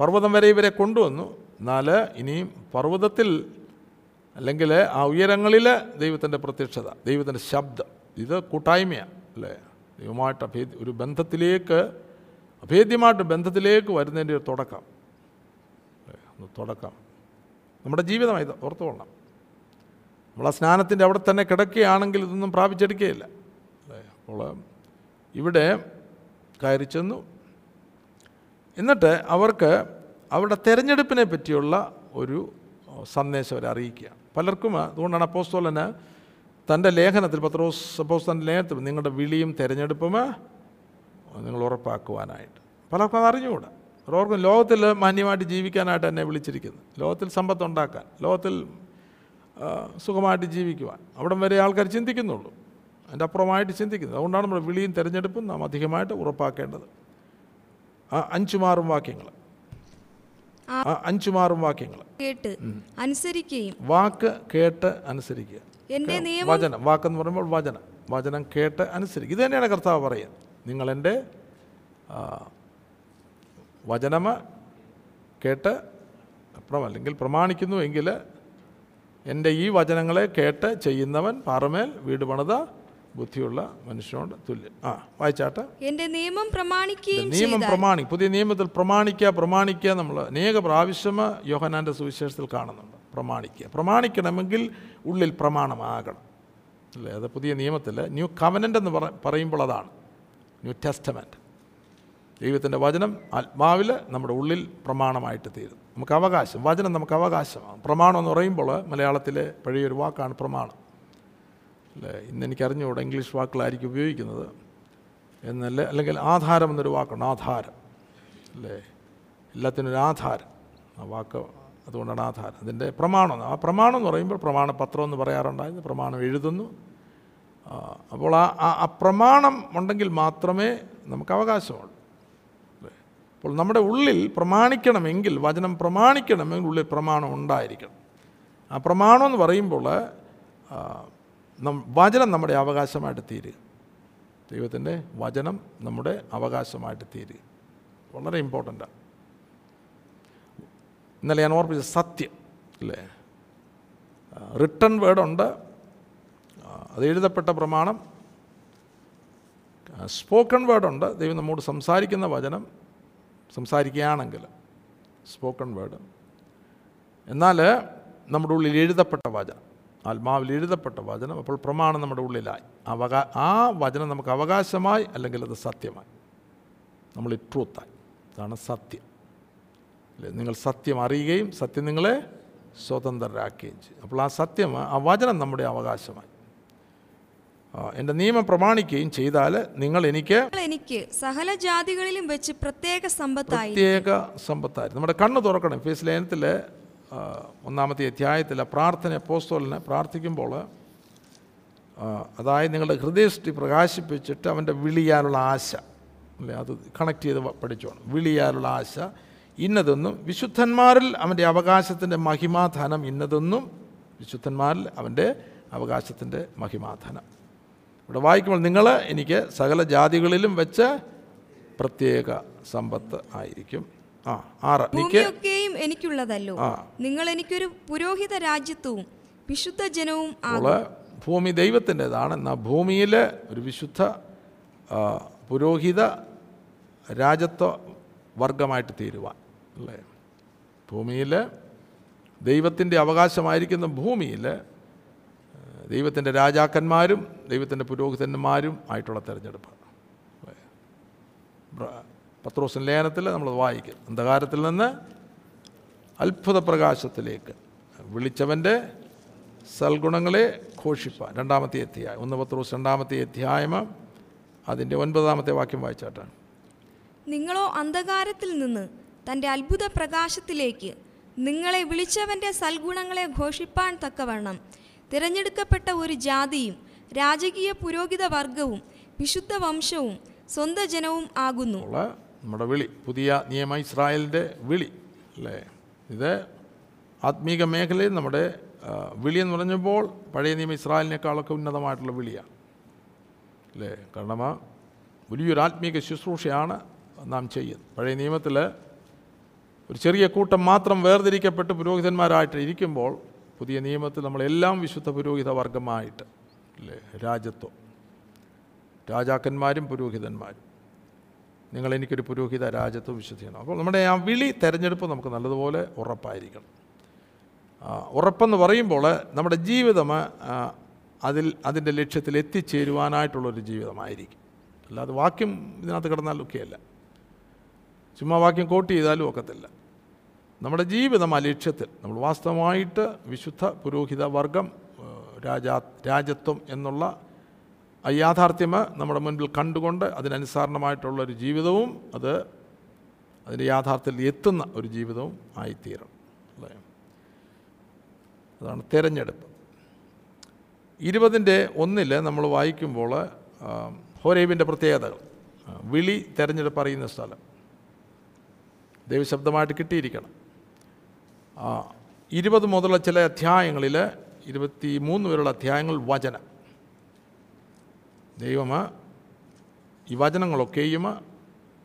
പർവതം വരെ ഇവരെ കൊണ്ടുവന്നു. എന്നാൽ ഇനിയും പർവതത്തിൽ അല്ലെങ്കിൽ ആ ഉയരങ്ങളിൽ ദൈവത്തിന്റെ പ്രത്യക്ഷത ദൈവത്തിന്റെ ശബ്ദം ഇത് കൂട്ടായ്മയാണ് അല്ലേ? ദൈവമായിട്ട് അഭേദ്യ ഒരു ബന്ധത്തിലേക്ക് അഭേദ്യമായിട്ട് ബന്ധത്തിലേക്ക് വരുന്നതിന്റെ ഒരു തുടക്കം. തുടക്കം. നമ്മുടെ ജീവിതമായി ഇത് ഓർത്തുകൊള്ളണം നമ്മൾ ആ സ്നാനത്തിന്റെ അവിടെ തന്നെ കിടക്കുകയാണെങ്കിൽ ഇതൊന്നും പ്രാപിച്ചെടുക്കുകയില്ല? അപ്പോൾ ഇവിടെ കയറി ചെന്നു. എന്നിട്ട് അവർക്ക് അവരുടെ തിരഞ്ഞെടുപ്പിനെ പറ്റിയുള്ള ഒരു സന്ദേശം അവരെ അറിയിക്കുക പലർക്കും അതുകൊണ്ടാണ് അപ്പോസ്തോലന് തന്റെ ലേഖനത്തിൽ പത്രോസ് അപ്പോസ്തന്റെ ലേഖനത്തിൽ നിങ്ങളുടെ വിളിയും തിരഞ്ഞെടുപ്പും നിങ്ങൾ ഉറപ്പാക്കുവാനായിട്ട്. പലർക്കും അത് അറിഞ്ഞുകൂടാ. ഓർക്കും ലോകത്തിൽ മാന്യമായിട്ട് ജീവിക്കാനായിട്ട് എന്നെ വിളിച്ചിരിക്കുന്നു. ലോകത്തിൽ സമ്പത്തുണ്ടാക്കാൻ ലോകത്തിൽ സുഖമായിട്ട് ജീവിക്കുവാൻ. അവിടം വരെ ആൾക്കാർ ചിന്തിക്കുന്നുള്ളൂ. അതിന്റെ അപ്പുറമായിട്ട് ചിന്തിക്കുന്നത് അതുകൊണ്ടാണ് നമ്മുടെ വിളിയും തിരഞ്ഞെടുപ്പും നാം അധികമായിട്ട് ഉറപ്പാക്കേണ്ടത്. ആ അഞ്ചുമാറും വാക്യങ്ങൾ. അഞ്ചുമാറും വാക്യങ്ങൾ. കേട്ട് അനുസരിക്കുകയും വാക്ക് കേട്ട് അനുസരിക്കുക. എന്റെ വചനം വാക്കെന്ന് പറയുമ്പോൾ വചനം. വചനം കേട്ട് അനുസരിക്കും ഇത് തന്നെയാണ് കർത്താവ് പറയുന്നത് നിങ്ങളെന്റെ വചനമ വചനം കേട്ട് അല്ലെങ്കിൽ പ്രമാണിക്കുന്നു എങ്കിൽ എന്റെ ഈ വചനങ്ങളെ കേട്ട് ചെയ്യുന്നവൻ പാറമേൽ വീട് പണിത ബുദ്ധിയുള്ള മനുഷ്യനോട് തുല്യം. ആ വായിച്ചാട്ടെ. എന്റെ നിയമം പ്രമാണിക്കുകയും നിയമം പ്രമാണി പുതിയ നിയമത്തിൽ പ്രമാണിക്കുക പ്രമാണിക്കുക നമ്മൾ അനേക പ്രാവശ്യം യോഹനാന്റെ സുവിശേഷത്തിൽ കാണുന്നുണ്ട്. പ്രമാണിക്കുക. പ്രമാണിക്കണമെങ്കിൽ ഉള്ളിൽ പ്രമാണമാകണം. അല്ലേ? അത് പുതിയ നിയമത്തിൽ ന്യൂ കവനന്റ് എന്ന് പറ പറയുമ്പോൾ അതാണ്. ന്യൂ ടെസ്റ്റമെന്റ് ദൈവത്തിന്റെ വചനം ആത്മാവിൽ നമ്മുടെ ഉള്ളിൽ പ്രമാണമായിട്ട് തീരും. നമുക്ക് അവകാശം വചനം നമുക്ക് അവകാശമാണ്. പ്രമാണം എന്ന് പറയുമ്പോൾ മലയാളത്തിലെ പഴയൊരു വാക്കാണ് പ്രമാണം. അല്ലേ? ഇന്ന് എനിക്കറിഞ്ഞുകൂടെ ഇംഗ്ലീഷ് വാക്കുകളായിരിക്കും ഉപയോഗിക്കുന്നത്. എന്നല്ല അല്ലെങ്കിൽ ആധാരം എന്നൊരു വാക്കുണ്ട് ആധാരം. അല്ലേ? എല്ലാത്തിനും ഒരു ആധാരം. ആ വാക്ക് അതുകൊണ്ടാണ് ആധാരം. അതിന്റെ പ്രമാണം. ആ പ്രമാണം എന്ന് പറയുമ്പോൾ പ്രമാണപത്രം എന്ന് പറയാറുണ്ടായിരുന്നു പ്രമാണം എഴുതുന്നു. അപ്പോൾ ആ ആ- പ്രമാണം ഉണ്ടെങ്കിൽ മാത്രമേ നമുക്ക് അവകാശമുള്ളൂ? അപ്പോൾ നമ്മുടെ ഉള്ളിൽ പ്രമാണിക്കണമെങ്കിൽ വചനം പ്രമാണിക്കണമെങ്കിൽ ഉള്ളിൽ പ്രമാണം ഉണ്ടായിരിക്കണം. ആ പ്രമാണം എന്ന് പറയുമ്പോൾ വചനം നമ്മുടെ അവകാശമായിട്ട് തീരുക. ദൈവത്തിന്റെ വചനം നമ്മുടെ അവകാശമായിട്ട് തീരുക. വളരെ ഇമ്പോർട്ടന്റാണ്. ഇന്നലെ ഞാൻ ഓർപ്പിച്ച സത്യം അല്ലേ? റിട്ടൺ വേർഡുണ്ട് അത് എഴുതപ്പെട്ട പ്രമാണം. സ്പോക്കൺ വേർഡുണ്ട് ദൈവം നമ്മോട് സംസാരിക്കുന്ന വചനം സംസാരിക്കുകയാണെങ്കിൽ സ്പോക്കൺ വേർഡ് എന്നാൽ നമ്മുടെ ഉള്ളിൽ എഴുതപ്പെട്ട വചനം ആത്മാവിൽ എഴുതപ്പെട്ട വചനം അപ്പോൾ പ്രമാണം നമ്മുടെ ഉള്ളിലായി. അവകാ ആ വചനം നമുക്ക് അവകാശമായി അല്ലെങ്കിൽ അത് സത്യമായി. നമ്മൾ ട്രൂത്തായി അതാണ് സത്യം. അല്ലേ? നിങ്ങൾ സത്യം അറിയുകയും സത്യം നിങ്ങളെ സ്വതന്ത്രരാക്കുകയും ചെയ്യും. അപ്പോൾ ആ സത്യം ആ വചനം നമ്മുടെ അവകാശമായി. എന്റെ എന്റെ നിയമം പ്രമാണിക്കുകയും ചെയ്താൽ നിങ്ങൾ എനിക്ക് എനിക്ക് സകല ജാതികളിലും വെച്ച് പ്രത്യേക സമ്പത്തായി പ്രത്യേക സമ്പത്തായി നമ്മുടെ കണ്ണ് തുറക്കണം. ഫേസ് ലേനത്തിൽ ഒന്നാമത്തെ അധ്യായത്തിലെ പ്രാർത്ഥന പോസ്റ്റോലിനെ പ്രാർത്ഥിക്കുമ്പോൾ അതായത് നിങ്ങളുടെ ഹൃദയസ്ഥി പ്രകാശിപ്പിച്ചിട്ട് അവന്റെ വിളിയാനുള്ള ആശ അല്ലേ? അത് കണക്ട് ചെയ്ത് പഠിച്ചോണം. വിളിയാനുള്ള ആശ ഇന്നതൊന്നും വിശുദ്ധന്മാരിൽ അവന്റെ അവകാശത്തിന്റെ മഹിമാധനം ഇന്നതൊന്നും വിശുദ്ധന്മാരിൽ അവന്റെ അവകാശത്തിന്റെ മഹിമാധനം. ഇവിടെ വായിക്കുമ്പോൾ നിങ്ങൾ എനിക്ക് സകല ജാതികളിലും വെച്ച് പ്രത്യേക സമ്പത്ത് ആയിരിക്കും. ആ ആറ്. എനിക്ക് ഭൂമിയൊക്കെയും എനിക്കുള്ളതല്ലോ. നിങ്ങൾ എനിക്കൊരു പുരോഹിത രാജ്യത്വവും വിശുദ്ധ ജനവും ഭൂമി ദൈവത്തിന്റെതാണ്. എന്നാൽ ഭൂമിയിൽ ഒരു വിശുദ്ധ പുരോഹിത രാജ്യത്വ വർഗമായിട്ട് തീരുവാൻ. അല്ലേ? ഭൂമിയിൽ ദൈവത്തിന്റെ അവകാശമായിരിക്കുന്ന ഭൂമിയിൽ ദൈവത്തിന്റെ രാജാക്കന്മാരും ദൈവത്തിന്റെ പുരോഹിതന്മാരും ആയിട്ടുള്ള തിരഞ്ഞെടുപ്പ്. പത്രോസിൻ ലേഖനത്തിൽ നമ്മൾ വായിക്കും. അന്ധകാരത്തിൽ നിന്ന് അത്ഭുത പ്രകാശത്തിലേക്ക് വിളിച്ചവന്റെ സൽഗുണങ്ങളെ ഘോഷിപ്പാൻ. രണ്ടാമത്തെ അധ്യായം ഒന്ന് പത്രോസ് രണ്ടാമത്തെ അധ്യായം അതിന്റെ ഒൻപതാമത്തെ വാക്യം വായിച്ചാട്ടാണ്. നിങ്ങളോ അന്ധകാരത്തിൽ നിന്ന് തന്റെ അത്ഭുത പ്രകാശത്തിലേക്ക് നിങ്ങളെ വിളിച്ചവന്റെ സൽഗുണങ്ങളെ ഘോഷിപ്പാൻ തക്കവണ്ണം തിരഞ്ഞെടുക്കപ്പെട്ട ഒരു ജാതിയും രാജകീയ പുരോഹിത വർഗവും വിശുദ്ധ വംശവും സ്വന്തം ജനവും ആകുന്നു. നമ്മുടെ വിളി പുതിയ നിയമ ഇസ്രായേലിന്റെ വിളി അല്ലേ? ഇത് ആത്മീക മേഖലയിൽ നമ്മുടെ വിളി എന്ന് പറഞ്ഞപ്പോൾ പഴയ നിയമ ഇസ്രായേലിനേക്കാളൊക്കെ ഉന്നതമായിട്ടുള്ള വിളിയാണ് അല്ലേ? കാരണം വലിയൊരു ആത്മീക ശുശ്രൂഷയാണ് നാം ചെയ്യുന്നത്. പഴയ നിയമത്തിൽ ഒരു ചെറിയ കൂട്ടം മാത്രം വേർതിരിക്കപ്പെട്ട് പുരോഹിതന്മാരായിട്ട് ഇരിക്കുമ്പോൾ പുതിയ നിയമത്തിൽ നമ്മളെല്ലാം വിശുദ്ധ പുരോഹിത വർഗമായിട്ട് അല്ലേ? രാജ്യത്വം രാജാക്കന്മാരും പുരോഹിതന്മാരും. നിങ്ങൾ എനിക്കൊരു പുരോഹിത രാജ്യത്വം വിശുദ്ധിയാണ്. അപ്പോൾ നമ്മുടെ ആ വിളി തിരഞ്ഞെടുപ്പ് നമുക്ക് നല്ലതുപോലെ ഉറപ്പായിരിക്കണം. ഉറപ്പെന്ന് പറയുമ്പോൾ നമ്മുടെ ജീവിതം അതിൽ അതിന്റെ ലക്ഷ്യത്തിൽ എത്തിച്ചേരുവാനായിട്ടുള്ളൊരു ജീവിതമായിരിക്കും. അല്ലാതെ വാക്യം ഇതിനകത്ത് കിടന്നാൽ ഒക്കെയല്ല. ചുമ്മാ വാക്യം കോട്ട് ചെയ്താലും ഒക്കത്തില്ല. നമ്മുടെ ജീവിതം അലക്ഷ്യത്തിൽ ലക്ഷ്യത്തിൽ. നമ്മൾ വാസ്തവമായിട്ട് വിശുദ്ധ പുരോഹിത വർഗം രാജാ രാജ്യത്വം എന്നുള്ള യാഥാർത്ഥ്യം നമ്മുടെ മുൻപിൽ കണ്ടുകൊണ്ട് അതിനനുസരണമായിട്ടുള്ള ഒരു ജീവിതവും അത് അതിന്റെ യാഥാർത്ഥ്യത്തിൽ എത്തുന്ന ഒരു ജീവിതവും ആയിത്തീരണം അല്ലേ? അതാണ് തിരഞ്ഞെടുപ്പ്. ഇരുപതിന്റെ ഒന്നിൽ നമ്മൾ വായിക്കുമ്പോൾ ഹോരേബിന്റെ പ്രത്യേകതകൾ. വിളി തിരഞ്ഞെടുപ്പ് അറിയുന്ന സ്ഥലം. ദൈവശബ്ദമായിട്ട് കിട്ടിയിരിക്കണം. ഇരുപത് മുതലുള്ള ചില അധ്യായങ്ങളിൽ ഇരുപത്തി മൂന്ന് വരെയുള്ള അധ്യായങ്ങൾ വചനം. ദൈവം ഈ വചനങ്ങളൊക്കെയും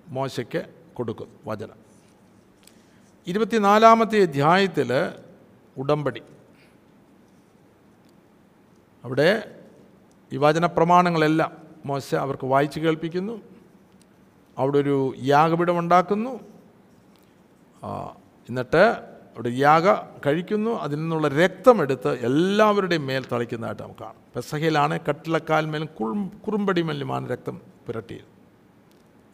മോശയ്ക്ക് കൊടുക്കും വചനം. ഇരുപത്തിനാലാമത്തെ അധ്യായത്തിൽ ഉടമ്പടി. അവിടെ ഈ വചന പ്രമാണങ്ങളെല്ലാം മോശ അവർക്ക് വായിച്ചു കേൾപ്പിക്കുന്നു അവിടെ ഒരു യാഗപീഠം ഉണ്ടാക്കുന്നു. എന്നിട്ട് അവിടെ യാഗ കഴിക്കുന്നു അതിൽ നിന്നുള്ള രക്തമെടുത്ത് എല്ലാവരുടെയും മേൽ തളിക്കുന്നതായിട്ട് നമുക്ക് കാണാം. പെസഹയിലാണ് കട്ടിലക്കാൽ മേലും കുറും കുറുമ്പടി മേലുമാണ് രക്തം പുരട്ടിയത്.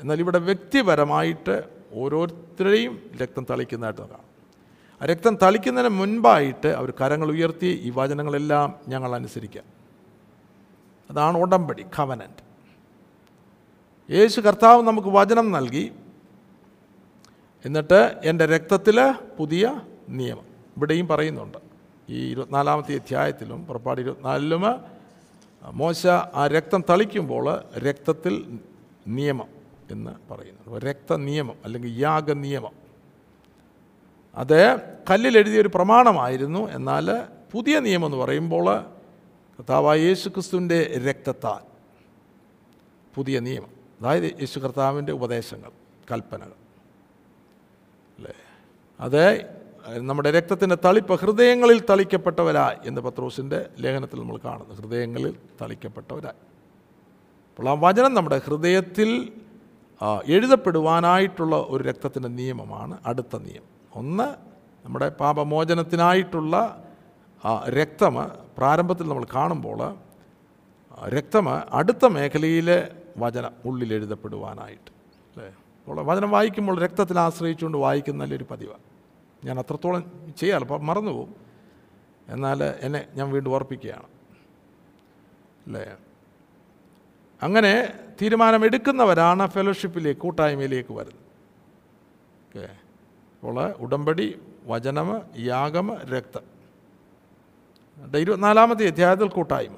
എന്നാൽ ഇവിടെ വ്യക്തിപരമായിട്ട് ഓരോരുത്തരെയും രക്തം തളിക്കുന്നതായിട്ട് കാണാം. ആ രക്തം തളിക്കുന്നതിന് മുൻപായിട്ട് അവർ കരങ്ങൾ ഉയർത്തി ഈ വചനങ്ങളെല്ലാം ഞങ്ങൾ അനുസരിക്കാം. അതാണ് ഉടമ്പടി കവനന്റ് യേശു കർത്താവ് നമുക്ക് വചനം നൽകി. എന്നിട്ട് എന്റെ രക്തത്തിൽ പുതിയ നിയമം. ഇവിടെയും പറയുന്നുണ്ട്. ഈ ഇരുപത്തിനാലാമത്തെ അധ്യായത്തിലും പുറപ്പാട് ഇരുപത്തിനാലിലും മോശ ആ രക്തം തളിക്കുമ്പോൾ രക്തത്തിൽ നിയമം എന്ന് പറയുന്നു രക്ത നിയമം അല്ലെങ്കിൽ യാഗ നിയമം അത് കല്ലിൽ എഴുതിയ ഒരു പ്രമാണമായിരുന്നു. എന്നാൽ പുതിയ നിയമം എന്ന് പറയുമ്പോൾ കർത്താവായ യേശു ക്രിസ്തുവിന്റെ രക്തത്താൽ പുതിയ നിയമം. അതായത് യേശു കർത്താവിന്റെ ഉപദേശങ്ങൾ കൽപ്പനകൾ. അല്ലേ? അത് നമ്മുടെ രക്തത്തിന്റെ തളിപ്പ് ഹൃദയങ്ങളിൽ തളിക്കപ്പെട്ടവരായി എന്ന് പത്രോസിന്റെ ലേഖനത്തിൽ നമ്മൾ കാണുന്നു. ഹൃദയങ്ങളിൽ തളിക്കപ്പെട്ടവരായി. അപ്പോൾ ആ വചനം നമ്മുടെ ഹൃദയത്തിൽ എഴുതപ്പെടുവാനായിട്ടുള്ള ഒരു രക്തത്തിന്റെ നിയമമാണ് അടുത്ത നിയമം. ഒന്ന് നമ്മുടെ പാപമോചനത്തിനായിട്ടുള്ള രക്തം പ്രാരംഭത്തിൽ നമ്മൾ കാണുമ്പോൾ രക്തം അടുത്ത മേഖലയിലെ വചനം ഉള്ളിൽ എഴുതപ്പെടുവാനായിട്ട്. അല്ലേ? അപ്പോൾ വചനം വായിക്കുമ്പോൾ രക്തത്തിൽ ആശ്രയിച്ചുകൊണ്ട് വായിക്കുന്ന നല്ലൊരു പതിവാണ് ഞാൻ അത്രത്തോളം ചെയ്യാറില്ല. അപ്പം മറന്നുപോകും. എന്നാൽ എന്നെ ഞാൻ വീണ്ടും ഓർപ്പിക്കുകയാണ്. അല്ലേ? അങ്ങനെ തീരുമാനമെടുക്കുന്നവരാണ് ഫെലോഷിപ്പിലേക്ക് കൂട്ടായ്മയിലേക്ക് വരുന്നത്. ഓക്കെ? അപ്പോൾ ഉടമ്പടി വചനം യാഗമ രക്തം. ഇരുപത്തിനാലാമത്തെ അധ്യായത്തിൽ കൂട്ടായ്മ.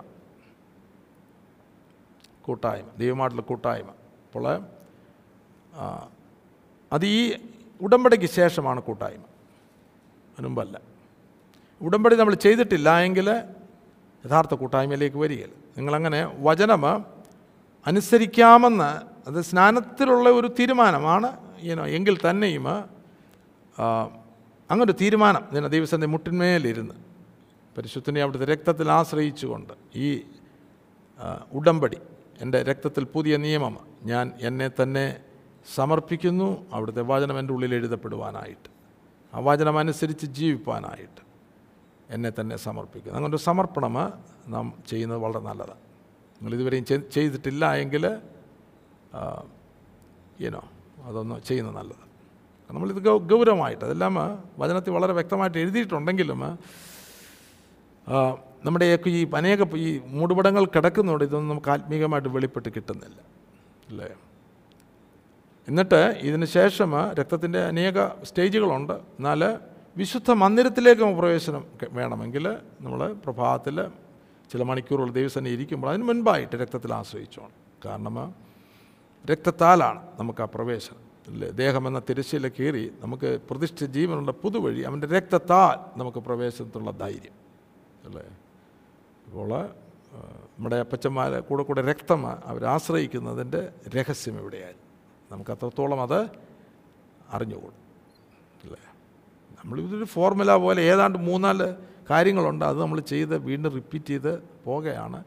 കൂട്ടായ്മ ദൈവമായിട്ടുള്ള കൂട്ടായ്മ. അപ്പോൾ അത് ഈ ഉടമ്പടിക്ക് ശേഷമാണ് കൂട്ടായ്മ. അതിന് മുമ്പല്ല ഉടമ്പടി നമ്മൾ ചെയ്തിട്ടില്ല എങ്കിൽ യഥാർത്ഥ കൂട്ടായ്മയിലേക്ക് വരികയില്ല. നിങ്ങളങ്ങനെ വചനം അനുസരിക്കാമെന്ന് അത് സ്നാനത്തിലുള്ള ഒരു തീരുമാനമാണ്. ഈനോ എങ്കിൽ തന്നെയും അങ്ങനൊരു തീരുമാനം നിന്നെ ദൈവസന്ധി മുട്ടിന്മേലിരുന്ന് പരിശുദ്ധനെ അവിടുത്തെ രക്തത്തിൽ ആശ്രയിച്ചുകൊണ്ട് ഈ ഉടമ്പടി എന്റെ രക്തത്തിൽ പുതിയ നിയമം ഞാൻ എന്നെ തന്നെ സമർപ്പിക്കുന്നു. അവിടുത്തെ വചനം എന്റെ ഉള്ളിൽ എഴുതപ്പെടുവാനായിട്ട്. ആ വചനം അനുസരിച്ച് ജീവിപ്പാനായിട്ട് എന്നെ തന്നെ സമർപ്പിക്കുന്നു അങ്ങനൊരു സമർപ്പണം നാം ചെയ്യുന്നത് വളരെ നല്ലതാണ്. നിങ്ങളിതുവരെയും ചെയ്- ചെയ്തിട്ടില്ല എങ്കിൽ ഏനോ അതൊന്ന് ചെയ്യുന്നത് നല്ലത് നമ്മളിത് ഗൗ ഗൗരവമായിട്ട് അതെല്ലാം വചനത്തിൽ വളരെ വ്യക്തമായിട്ട് എഴുതിയിട്ടുണ്ടെങ്കിലും നമ്മുടെ നമ്മുടെയൊക്കെ ഈ അനേക ഈ മൂടുപടങ്ങൾ കിടക്കുന്നതുകൊണ്ട് ഇതൊന്നും നമുക്ക് ആത്മീകമായിട്ട് വെളിപ്പെട്ട് കിട്ടുന്നില്ല. അല്ലേ? എന്നിട്ട് ഇതിന് ശേഷം രക്തത്തിന്റെ അനേക സ്റ്റേജുകളുണ്ട്. എന്നാൽ വിശുദ്ധ മന്ദിരത്തിലേക്ക് പ്രവേശനം വേണമെങ്കിൽ നമ്മൾ പ്രഭാതത്തിൽ ചില മണിക്കൂറുകൾ ദിവസം ഇരിക്കുമ്പോൾ അതിന് മുൻപായിട്ട് രക്തത്തിൽ ആശ്രയിച്ചോണം. കാരണം രക്തത്താലാണ് നമുക്ക് ആ പ്രവേശനം. അല്ലേ? ദേഹമെന്ന തിരശ്ശീല കീറി നമുക്ക് പ്രതിഷ്ഠ ജീവനുള്ള പുതുവഴി അവന്റെ രക്തത്താൽ നമുക്ക് പ്രവേശനത്തിനുള്ള ധൈര്യം. അല്ലേ? ഇപ്പോൾ നമ്മുടെ അപ്പച്ചന്മാരെ കൂടെ കൂടെ രക്തം അവരാശ്രയിക്കുന്നതിന്റെ രഹസ്യം എവിടെയായി നമുക്ക് അത്രത്തോളം അത് അറിഞ്ഞുകൂടും. അല്ലേ? നമ്മളിതൊരു ഫോർമുല പോലെ ഏതാണ്ട് മൂന്നാൽ കാര്യങ്ങളുണ്ട്. അത് നമ്മൾ ചെയ്ത് വീണ്ടും റിപ്പീറ്റ് ചെയ്ത് പോകുകയാണ്.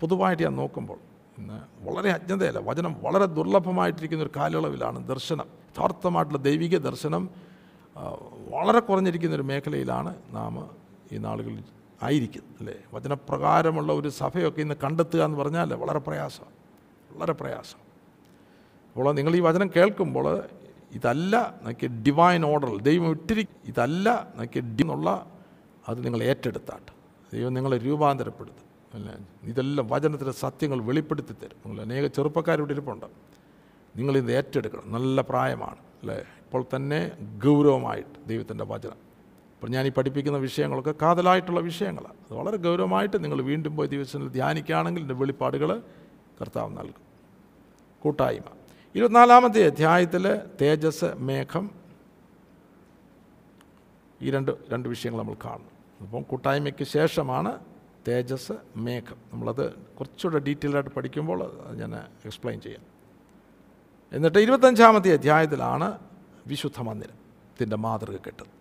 പൊതുവായിട്ട് ഞാൻ നോക്കുമ്പോൾ ഇന്ന് വളരെ അജ്ഞതയല്ല വചനം വളരെ ദുർലഭമായിട്ടിരിക്കുന്ന ഒരു കാലയളവിലാണ് ദർശനം. യഥാർത്ഥമായിട്ടുള്ള ദൈവിക ദർശനം വളരെ കുറഞ്ഞിരിക്കുന്ന ഒരു മേഖലയിലാണ് നാം ഈ നാളുകളിൽ ആയിരിക്കുന്നത് അല്ലേ? വചനപ്രകാരമുള്ള ഒരു സഭയൊക്കെ ഇന്ന് കണ്ടെത്തുക എന്ന് പറഞ്ഞാൽ വളരെ പ്രയാസം വളരെ പ്രയാസം. അപ്പോൾ നിങ്ങൾ ഈ വചനം കേൾക്കുമ്പോൾ ഇതല്ല നോക്കി ഡിവൈൻ ഓർഡർ ദൈവം ഇട്ടിരി ഇതല്ല നോക്കി ഡി എന്നുള്ള അത് നിങ്ങൾ ഏറ്റെടുത്താട്ട്. ദൈവം നിങ്ങളെ രൂപാന്തരപ്പെടുത്തും. അല്ലേ? ഇതെല്ലാം വചനത്തിന്റെ സത്യങ്ങൾ വെളിപ്പെടുത്തി തരും. നിങ്ങൾ അനേക ചെറുപ്പക്കാരിവിടെ ഇരിപ്പുണ്ട്. നിങ്ങളിത് ഏറ്റെടുക്കണം. നല്ല പ്രായമാണ്. അല്ലേ? ഇപ്പോൾ തന്നെ ഗൗരവമായിട്ട് ദൈവത്തിന്റെ വചനം. ഇപ്പോൾ ഞാൻ ഈ പഠിപ്പിക്കുന്ന വിഷയങ്ങളൊക്കെ കാതലായിട്ടുള്ള വിഷയങ്ങളാണ്. അത് വളരെ ഗൗരവമായിട്ട് നിങ്ങൾ വീണ്ടും പോയി ദിവസത്തിൽ ധ്യാനിക്കുകയാണെങ്കിൽ ഇതിന്റെ വെളിപ്പാടുകൾ കർത്താവ് നൽകും. കൂട്ടായ്മ. ഇരുപത്തിനാലാമത്തെ അധ്യായത്തിൽ തേജസ് മേഘം ഈ രണ്ട് രണ്ട് വിഷയങ്ങൾ നമ്മൾ കാണുന്നു. അപ്പം കൂട്ടായ്മയ്ക്ക് ശേഷമാണ് തേജസ് മേഘം. നമ്മളത് കുറച്ചുകൂടെ ഡീറ്റെയിൽ ആയിട്ട് പഠിക്കുമ്പോൾ ഞാൻ എക്സ്പ്ലെയിൻ ചെയ്യാം. എന്നിട്ട് ഇരുപത്തഞ്ചാമത്തെ അധ്യായത്തിലാണ് വിശുദ്ധ മന്ദിരത്തിന്റെ മാതൃക കിട്ടുന്നത്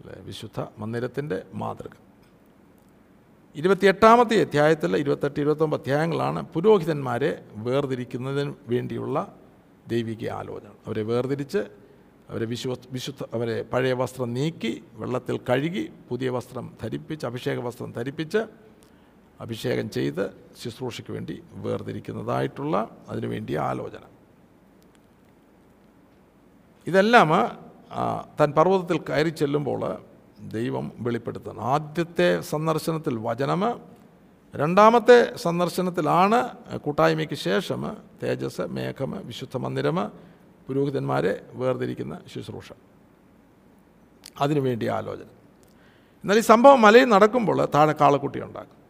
അല്ലേ? വിശുദ്ധ മന്ദിരത്തിന്റെ മാതൃക. ഇരുപത്തിയെട്ടാമത്തെ അധ്യായത്തിൽ ഇരുപത്തെട്ട് ഇരുപത്തൊമ്പത് അധ്യായങ്ങളാണ് പുരോഹിതന്മാരെ വേർതിരിക്കുന്നതിന് വേണ്ടിയുള്ള ദൈവിക ആലോചന. അവരെ വേർതിരിച്ച് അവരെ വിശ്വ വിശുദ്ധ അവരെ പഴയ വസ്ത്രം നീക്കി വെള്ളത്തിൽ കഴുകി പുതിയ വസ്ത്രം ധരിപ്പിച്ച് അഭിഷേക വസ്ത്രം ധരിപ്പിച്ച് അഭിഷേകം ചെയ്ത് ശുശ്രൂഷയ്ക്ക് വേണ്ടി വേർതിരിക്കുന്നതായിട്ടുള്ള അതിനുവേണ്ടിയ ആലോചന. ഇതെല്ലാം തൻ പർവതത്തിൽ കയറി ചെല്ലുമ്പോൾ ദൈവം വെളിപ്പെടുത്തുന്നത് ആദ്യത്തെ സന്ദർശനത്തിൽ വചനം രണ്ടാമത്തെ സന്ദർശനത്തിലാണ് കൂട്ടായ്മയ്ക്ക് ശേഷം തേജസ് മേഘം വിശുദ്ധ മന്ദിരം പുരോഹിതന്മാരെ വേർതിരിക്കുന്ന ശുശ്രൂഷ. അതിനുവേണ്ടി ആലോചന. എന്നാൽ ഈ സംഭവം മലയിൽ നടക്കുമ്പോൾ താഴെ കാളക്കുട്ടി ഉണ്ടാക്കും.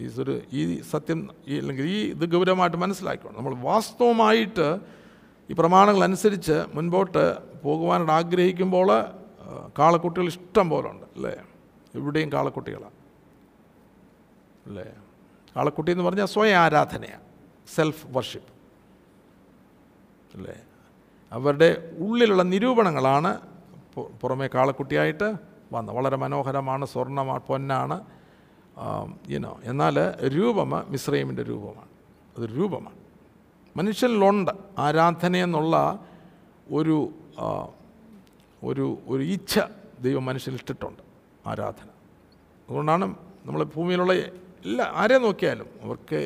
ഈ ഒരു ഈ സത്യം ഈ അല്ലെങ്കിൽ ഈ ഇത് ഗൗരവമായിട്ട് മനസ്സിലാക്കണം നമ്മൾ വാസ്തവമായിട്ട് ഈ പ്രമാണങ്ങൾ അനുസരിച്ച് മുൻപോട്ട് പോകുവാനായിട്ട് ആഗ്രഹിക്കുമ്പോൾ കാളക്കുട്ടികൾ ഇഷ്ടം പോലെ ഉണ്ട് അല്ലേ? ഇവിടെയും കാളക്കുട്ടികളാണ് അല്ലേ? കാളക്കുട്ടി എന്ന് പറഞ്ഞാൽ സ്വയം ആരാധനയാണ് സെൽഫ് വർഷിപ്പ് അല്ലേ? അവരുടെ ഉള്ളിലുള്ള നിരൂപണങ്ങളാണ് പുറമേ കാളക്കുട്ടിയായിട്ട് വന്നത് വളരെ മനോഹരമാണ് സ്വർണമാണ് പൊന്നാണ്. യുനോ എന്നാൽ രൂപം മിശ്രൈമിന്റെ രൂപമാണ്. അതൊരു രൂപമാണ്. മനുഷ്യനിലുണ്ട് ആരാധനയെന്നുള്ള ഒരു ഒരു ഒരു ഇച്ഛ ദൈവം മനുഷ്യനിൽ ഇട്ടിട്ടുണ്ട് ആരാധന. അതുകൊണ്ടാണ് നമ്മൾ ഭൂമിയിലുള്ള എല്ലാ ആരെ നോക്കിയാലും അവർക്ക്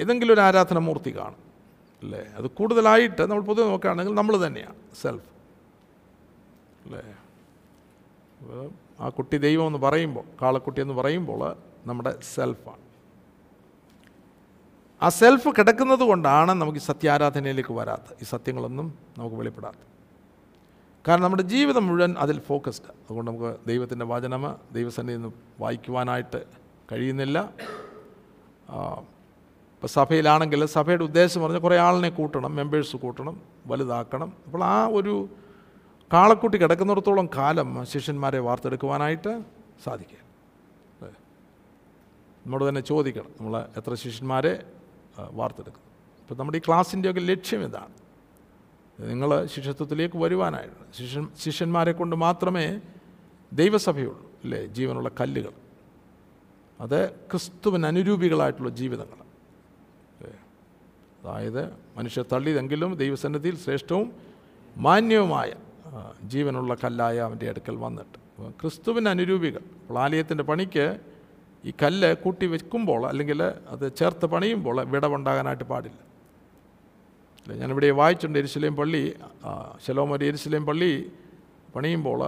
ഏതെങ്കിലും ഒരു ആരാധന മൂർത്തി കാണും അല്ലേ? അത് കൂടുതലായിട്ട് നമ്മൾ പൊതുവെ നോക്കുകയാണെങ്കിൽ നമ്മൾ തന്നെയാണ് സെൽഫ് അല്ലേ? ആ കുട്ടി ദൈവം എന്ന് പറയുമ്പോൾ കാളക്കുട്ടി എന്ന് പറയുമ്പോൾ നമ്മുടെ സെൽഫാണ് ആ സെൽഫ് കിടക്കുന്നത് കൊണ്ടാണ് നമുക്ക് ഈ സത്യാരാധനയിലേക്ക് വരാത്തത്. ഈ സത്യങ്ങളൊന്നും നമുക്ക് വെളിപ്പെടാത്തത്. കാരണം നമ്മുടെ ജീവിതം മുഴുവൻ അതിൽ ഫോക്കസ്ഡ് അതുകൊണ്ട് നമുക്ക് ദൈവത്തിന്റെ വചനം ദൈവസന്നിധി നിന്ന് വായിക്കുവാനായിട്ട് കഴിയുന്നില്ല. ഇപ്പോൾ സഭയിലാണെങ്കിൽ സഭയുടെ ഉദ്ദേശം പറഞ്ഞാൽ കുറേ ആളിനെ കൂട്ടണം മെമ്പേഴ്സ് കൂട്ടണം വലുതാക്കണം. അപ്പോൾ ആ ഒരു കാളക്കുട്ടി കിടക്കുന്നിടത്തോളം കാലം ശിഷ്യന്മാരെ വാർത്തെടുക്കുവാനായിട്ട് സാധിക്കുക. നമ്മോട് തന്നെ ചോദിക്കണം നമ്മൾ എത്ര ശിഷ്യന്മാരെ വാർത്തെടുക്കും അപ്പോൾ നമ്മുടെ ഈ ക്ലാസ്സിന്റെയൊക്കെ ലക്ഷ്യം ഇതാണ്. നിങ്ങൾ ശിഷ്യത്വത്തിലേക്ക് വരുവാനായിട്ട് ശിഷ്യൻ ശിഷ്യന്മാരെ കൊണ്ട് മാത്രമേ ദൈവസഭയുള്ളൂ അല്ലേ? ജീവനുള്ള കല്ലുകൾ. അത് ക്രിസ്തുവിന് അനുരൂപികളായിട്ടുള്ള ജീവിതങ്ങൾ? അതായത് മനുഷ്യർ തള്ളിയതെങ്കിലും ദൈവസന്നിധിയിൽ ശ്രേഷ്ഠവും മാന്യവുമായ ജീവനുള്ള കല്ലായ അവന്റെ അടുക്കൽ വന്നിട്ട്. ക്രിസ്തുവിന് അനുരൂപികൾ. അപ്പോൾ ആലയത്തിന്റെ പണിക്ക് ഈ കല്ല് കൂട്ടി വെക്കുമ്പോൾ അല്ലെങ്കിൽ അത് ചേർത്ത് പണിയുമ്പോൾ വിടവുണ്ടാകാനായിട്ട് പാടില്ല. ഞാനിവിടെ വായിച്ചിട്ടുണ്ട് എരിശിലേം പള്ളി ശലോമൊരു എരിശിലേം പള്ളി പണിയുമ്പോൾ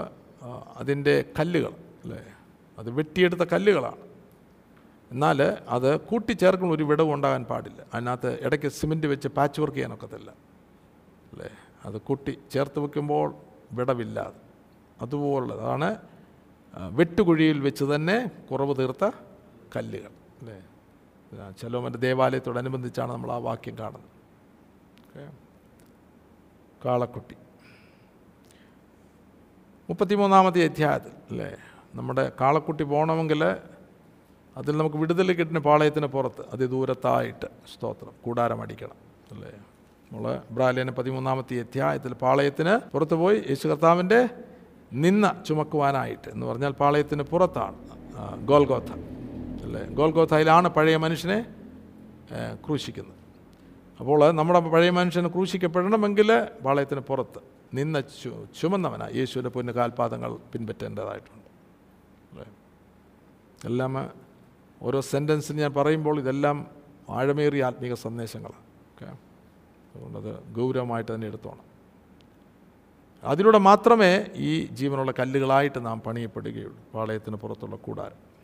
അതിന്റെ കല്ലുകൾ അല്ലേ? അത് വെട്ടിയെടുത്ത കല്ലുകളാണ്. എന്നാൽ അത് കൂട്ടിച്ചേർക്കുന്ന ഒരു വിടവ് ഉണ്ടാകാൻ പാടില്ല. അതിനകത്ത് ഇടയ്ക്ക് സിമെന്റ് വെച്ച് പാച്ച് വർക്ക് ചെയ്യാനൊക്കത്തില്ല. അല്ലേ? അത് കൂട്ടി ചേർത്ത് വെക്കുമ്പോൾ വിടവില്ലാതെ അതുപോലുള്ളത്. അതാണ് വെട്ടുകുഴിയിൽ വെച്ച് തന്നെ കുറവ് തീർത്ത കല്ലുകൾ. അല്ലേ? ചിലവന്റെ ദേവാലയത്തോടനുബന്ധിച്ചാണ് നമ്മൾ ആ വാക്യം കാണുന്നത്. കാളക്കുട്ടി. മുപ്പത്തിമൂന്നാമത്തെ അധ്യായത്തിൽ അല്ലേ? നമ്മുടെ കാളക്കുട്ടി പോകണമെങ്കിൽ അതിൽ നമുക്ക് വിടുതൽ കിട്ടുന്ന പാളയത്തിന് പുറത്ത് അതിദൂരത്തായിട്ട് സ്തോത്രം കൂടാരം അടിക്കണം അല്ലേ? നമ്മൾ ബ്രാലേന പതിമൂന്നാമത്തെ അധ്യായത്തിൽ പാളയത്തിന് പുറത്ത് പോയി യേശു കർത്താവിന്റെ നിന്ന ചുമക്കുവാനായിട്ട് എന്ന് പറഞ്ഞാൽ പാളയത്തിന് പുറത്താണ് ഗോൽഗോഥ അല്ലേ? ഗോൽഗോഥയിലാണ് പഴയ മനുഷ്യനെ ക്രൂശിക്കുന്നത്. അപ്പോൾ നമ്മുടെ പഴയ മനുഷ്യന് ക്രൂശിക്കപ്പെടണമെങ്കിൽ പാളയത്തിന് പുറത്ത് നിന്ന ചു ചുമന്നവനാ. യേശുവിന്റെ പൊന്നു കാൽപാദങ്ങൾ പിൻപറ്റേണ്ടതായിട്ടുണ്ട്. അല്ലേ? എല്ലാം ഓരോ സെന്റൻസിന് ഞാൻ പറയുമ്പോൾ ഇതെല്ലാം ആഴമേറിയ ആത്മീക സന്ദേശങ്ങളാണ് ഓക്കെ? അതുകൊണ്ടത് ഗൗരവമായിട്ട് തന്നെ എടുത്തോണം. അതിലൂടെ മാത്രമേ ഈ ജീവനുള്ള കല്ലുകളായിട്ട് നാം പണിയപ്പെടുകയുള്ളൂ. പാളയത്തിന് പുറത്തുള്ള കൂടാരം.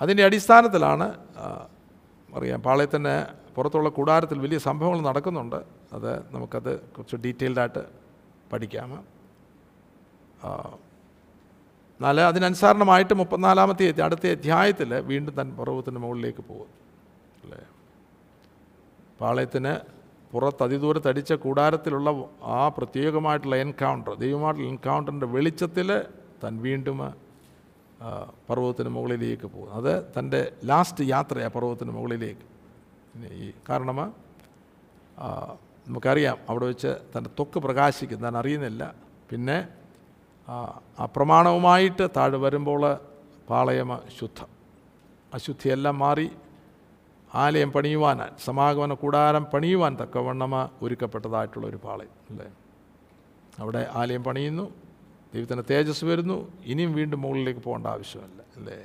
അതിന്റെ അടിസ്ഥാനത്തിലാണ് അറിയാം പാളയത്തിന്റെ പുറത്തുള്ള കൂടാരത്തിൽ വലിയ സംഭവങ്ങൾ നടക്കുന്നുണ്ട്. അത് നമുക്കത് കുറച്ച് ഡീറ്റെയിൽഡായിട്ട് പഠിക്കാം. എന്നാൽ അതിനനുസരണമായിട്ട് മുപ്പത്തിനാലാമത്തെ അടുത്ത അധ്യായത്തിൽ വീണ്ടും തൻ പർവതത്തിന്റെ മുകളിലേക്ക് പോകും. അല്ലേ? പാളയത്തിന് പുറത്ത് അതിദൂരത്തടിച്ച കൂടാരത്തിലുള്ള ആ പ്രത്യേകമായിട്ടുള്ള എൻകൗണ്ടർ ദൈവമായിട്ടുള്ള എൻകൗണ്ടറിന്റെ വെളിച്ചത്തിൽ താൻ വീണ്ടും പർവതത്തിന് മുകളിലേക്ക് പോകും. അത് തന്റെ ലാസ്റ്റ് യാത്രയാണ് പർവതത്തിന് മുകളിലേക്ക്. ഈ കാരണം ആ, നമുക്കറിയാം അവിടെ വെച്ച് തന്റെ തൊക്ക് പ്രകാശിക്കും. താൻ അറിയുന്നില്ല. പിന്നെ ആ താഴെ വരുമ്പോൾ പാളയം ശുദ്ധം. അശുദ്ധിയെല്ലാം മാറി ആലയം പണിയുവാൻ സമാഗമന കൂടാരം പണിയുവാൻ തക്കവണ്ണമ ഒരുക്കപ്പെട്ടതായിട്ടുള്ള ഒരു പാളയം അല്ലേ? അവിടെ ആലയം പണിയുന്നു ദൈവത്തിന്റെ തേജസ് വരുന്നു ഇനിയും വീണ്ടും മുകളിലേക്ക് പോകേണ്ട ആവശ്യമില്ല അല്ലേ?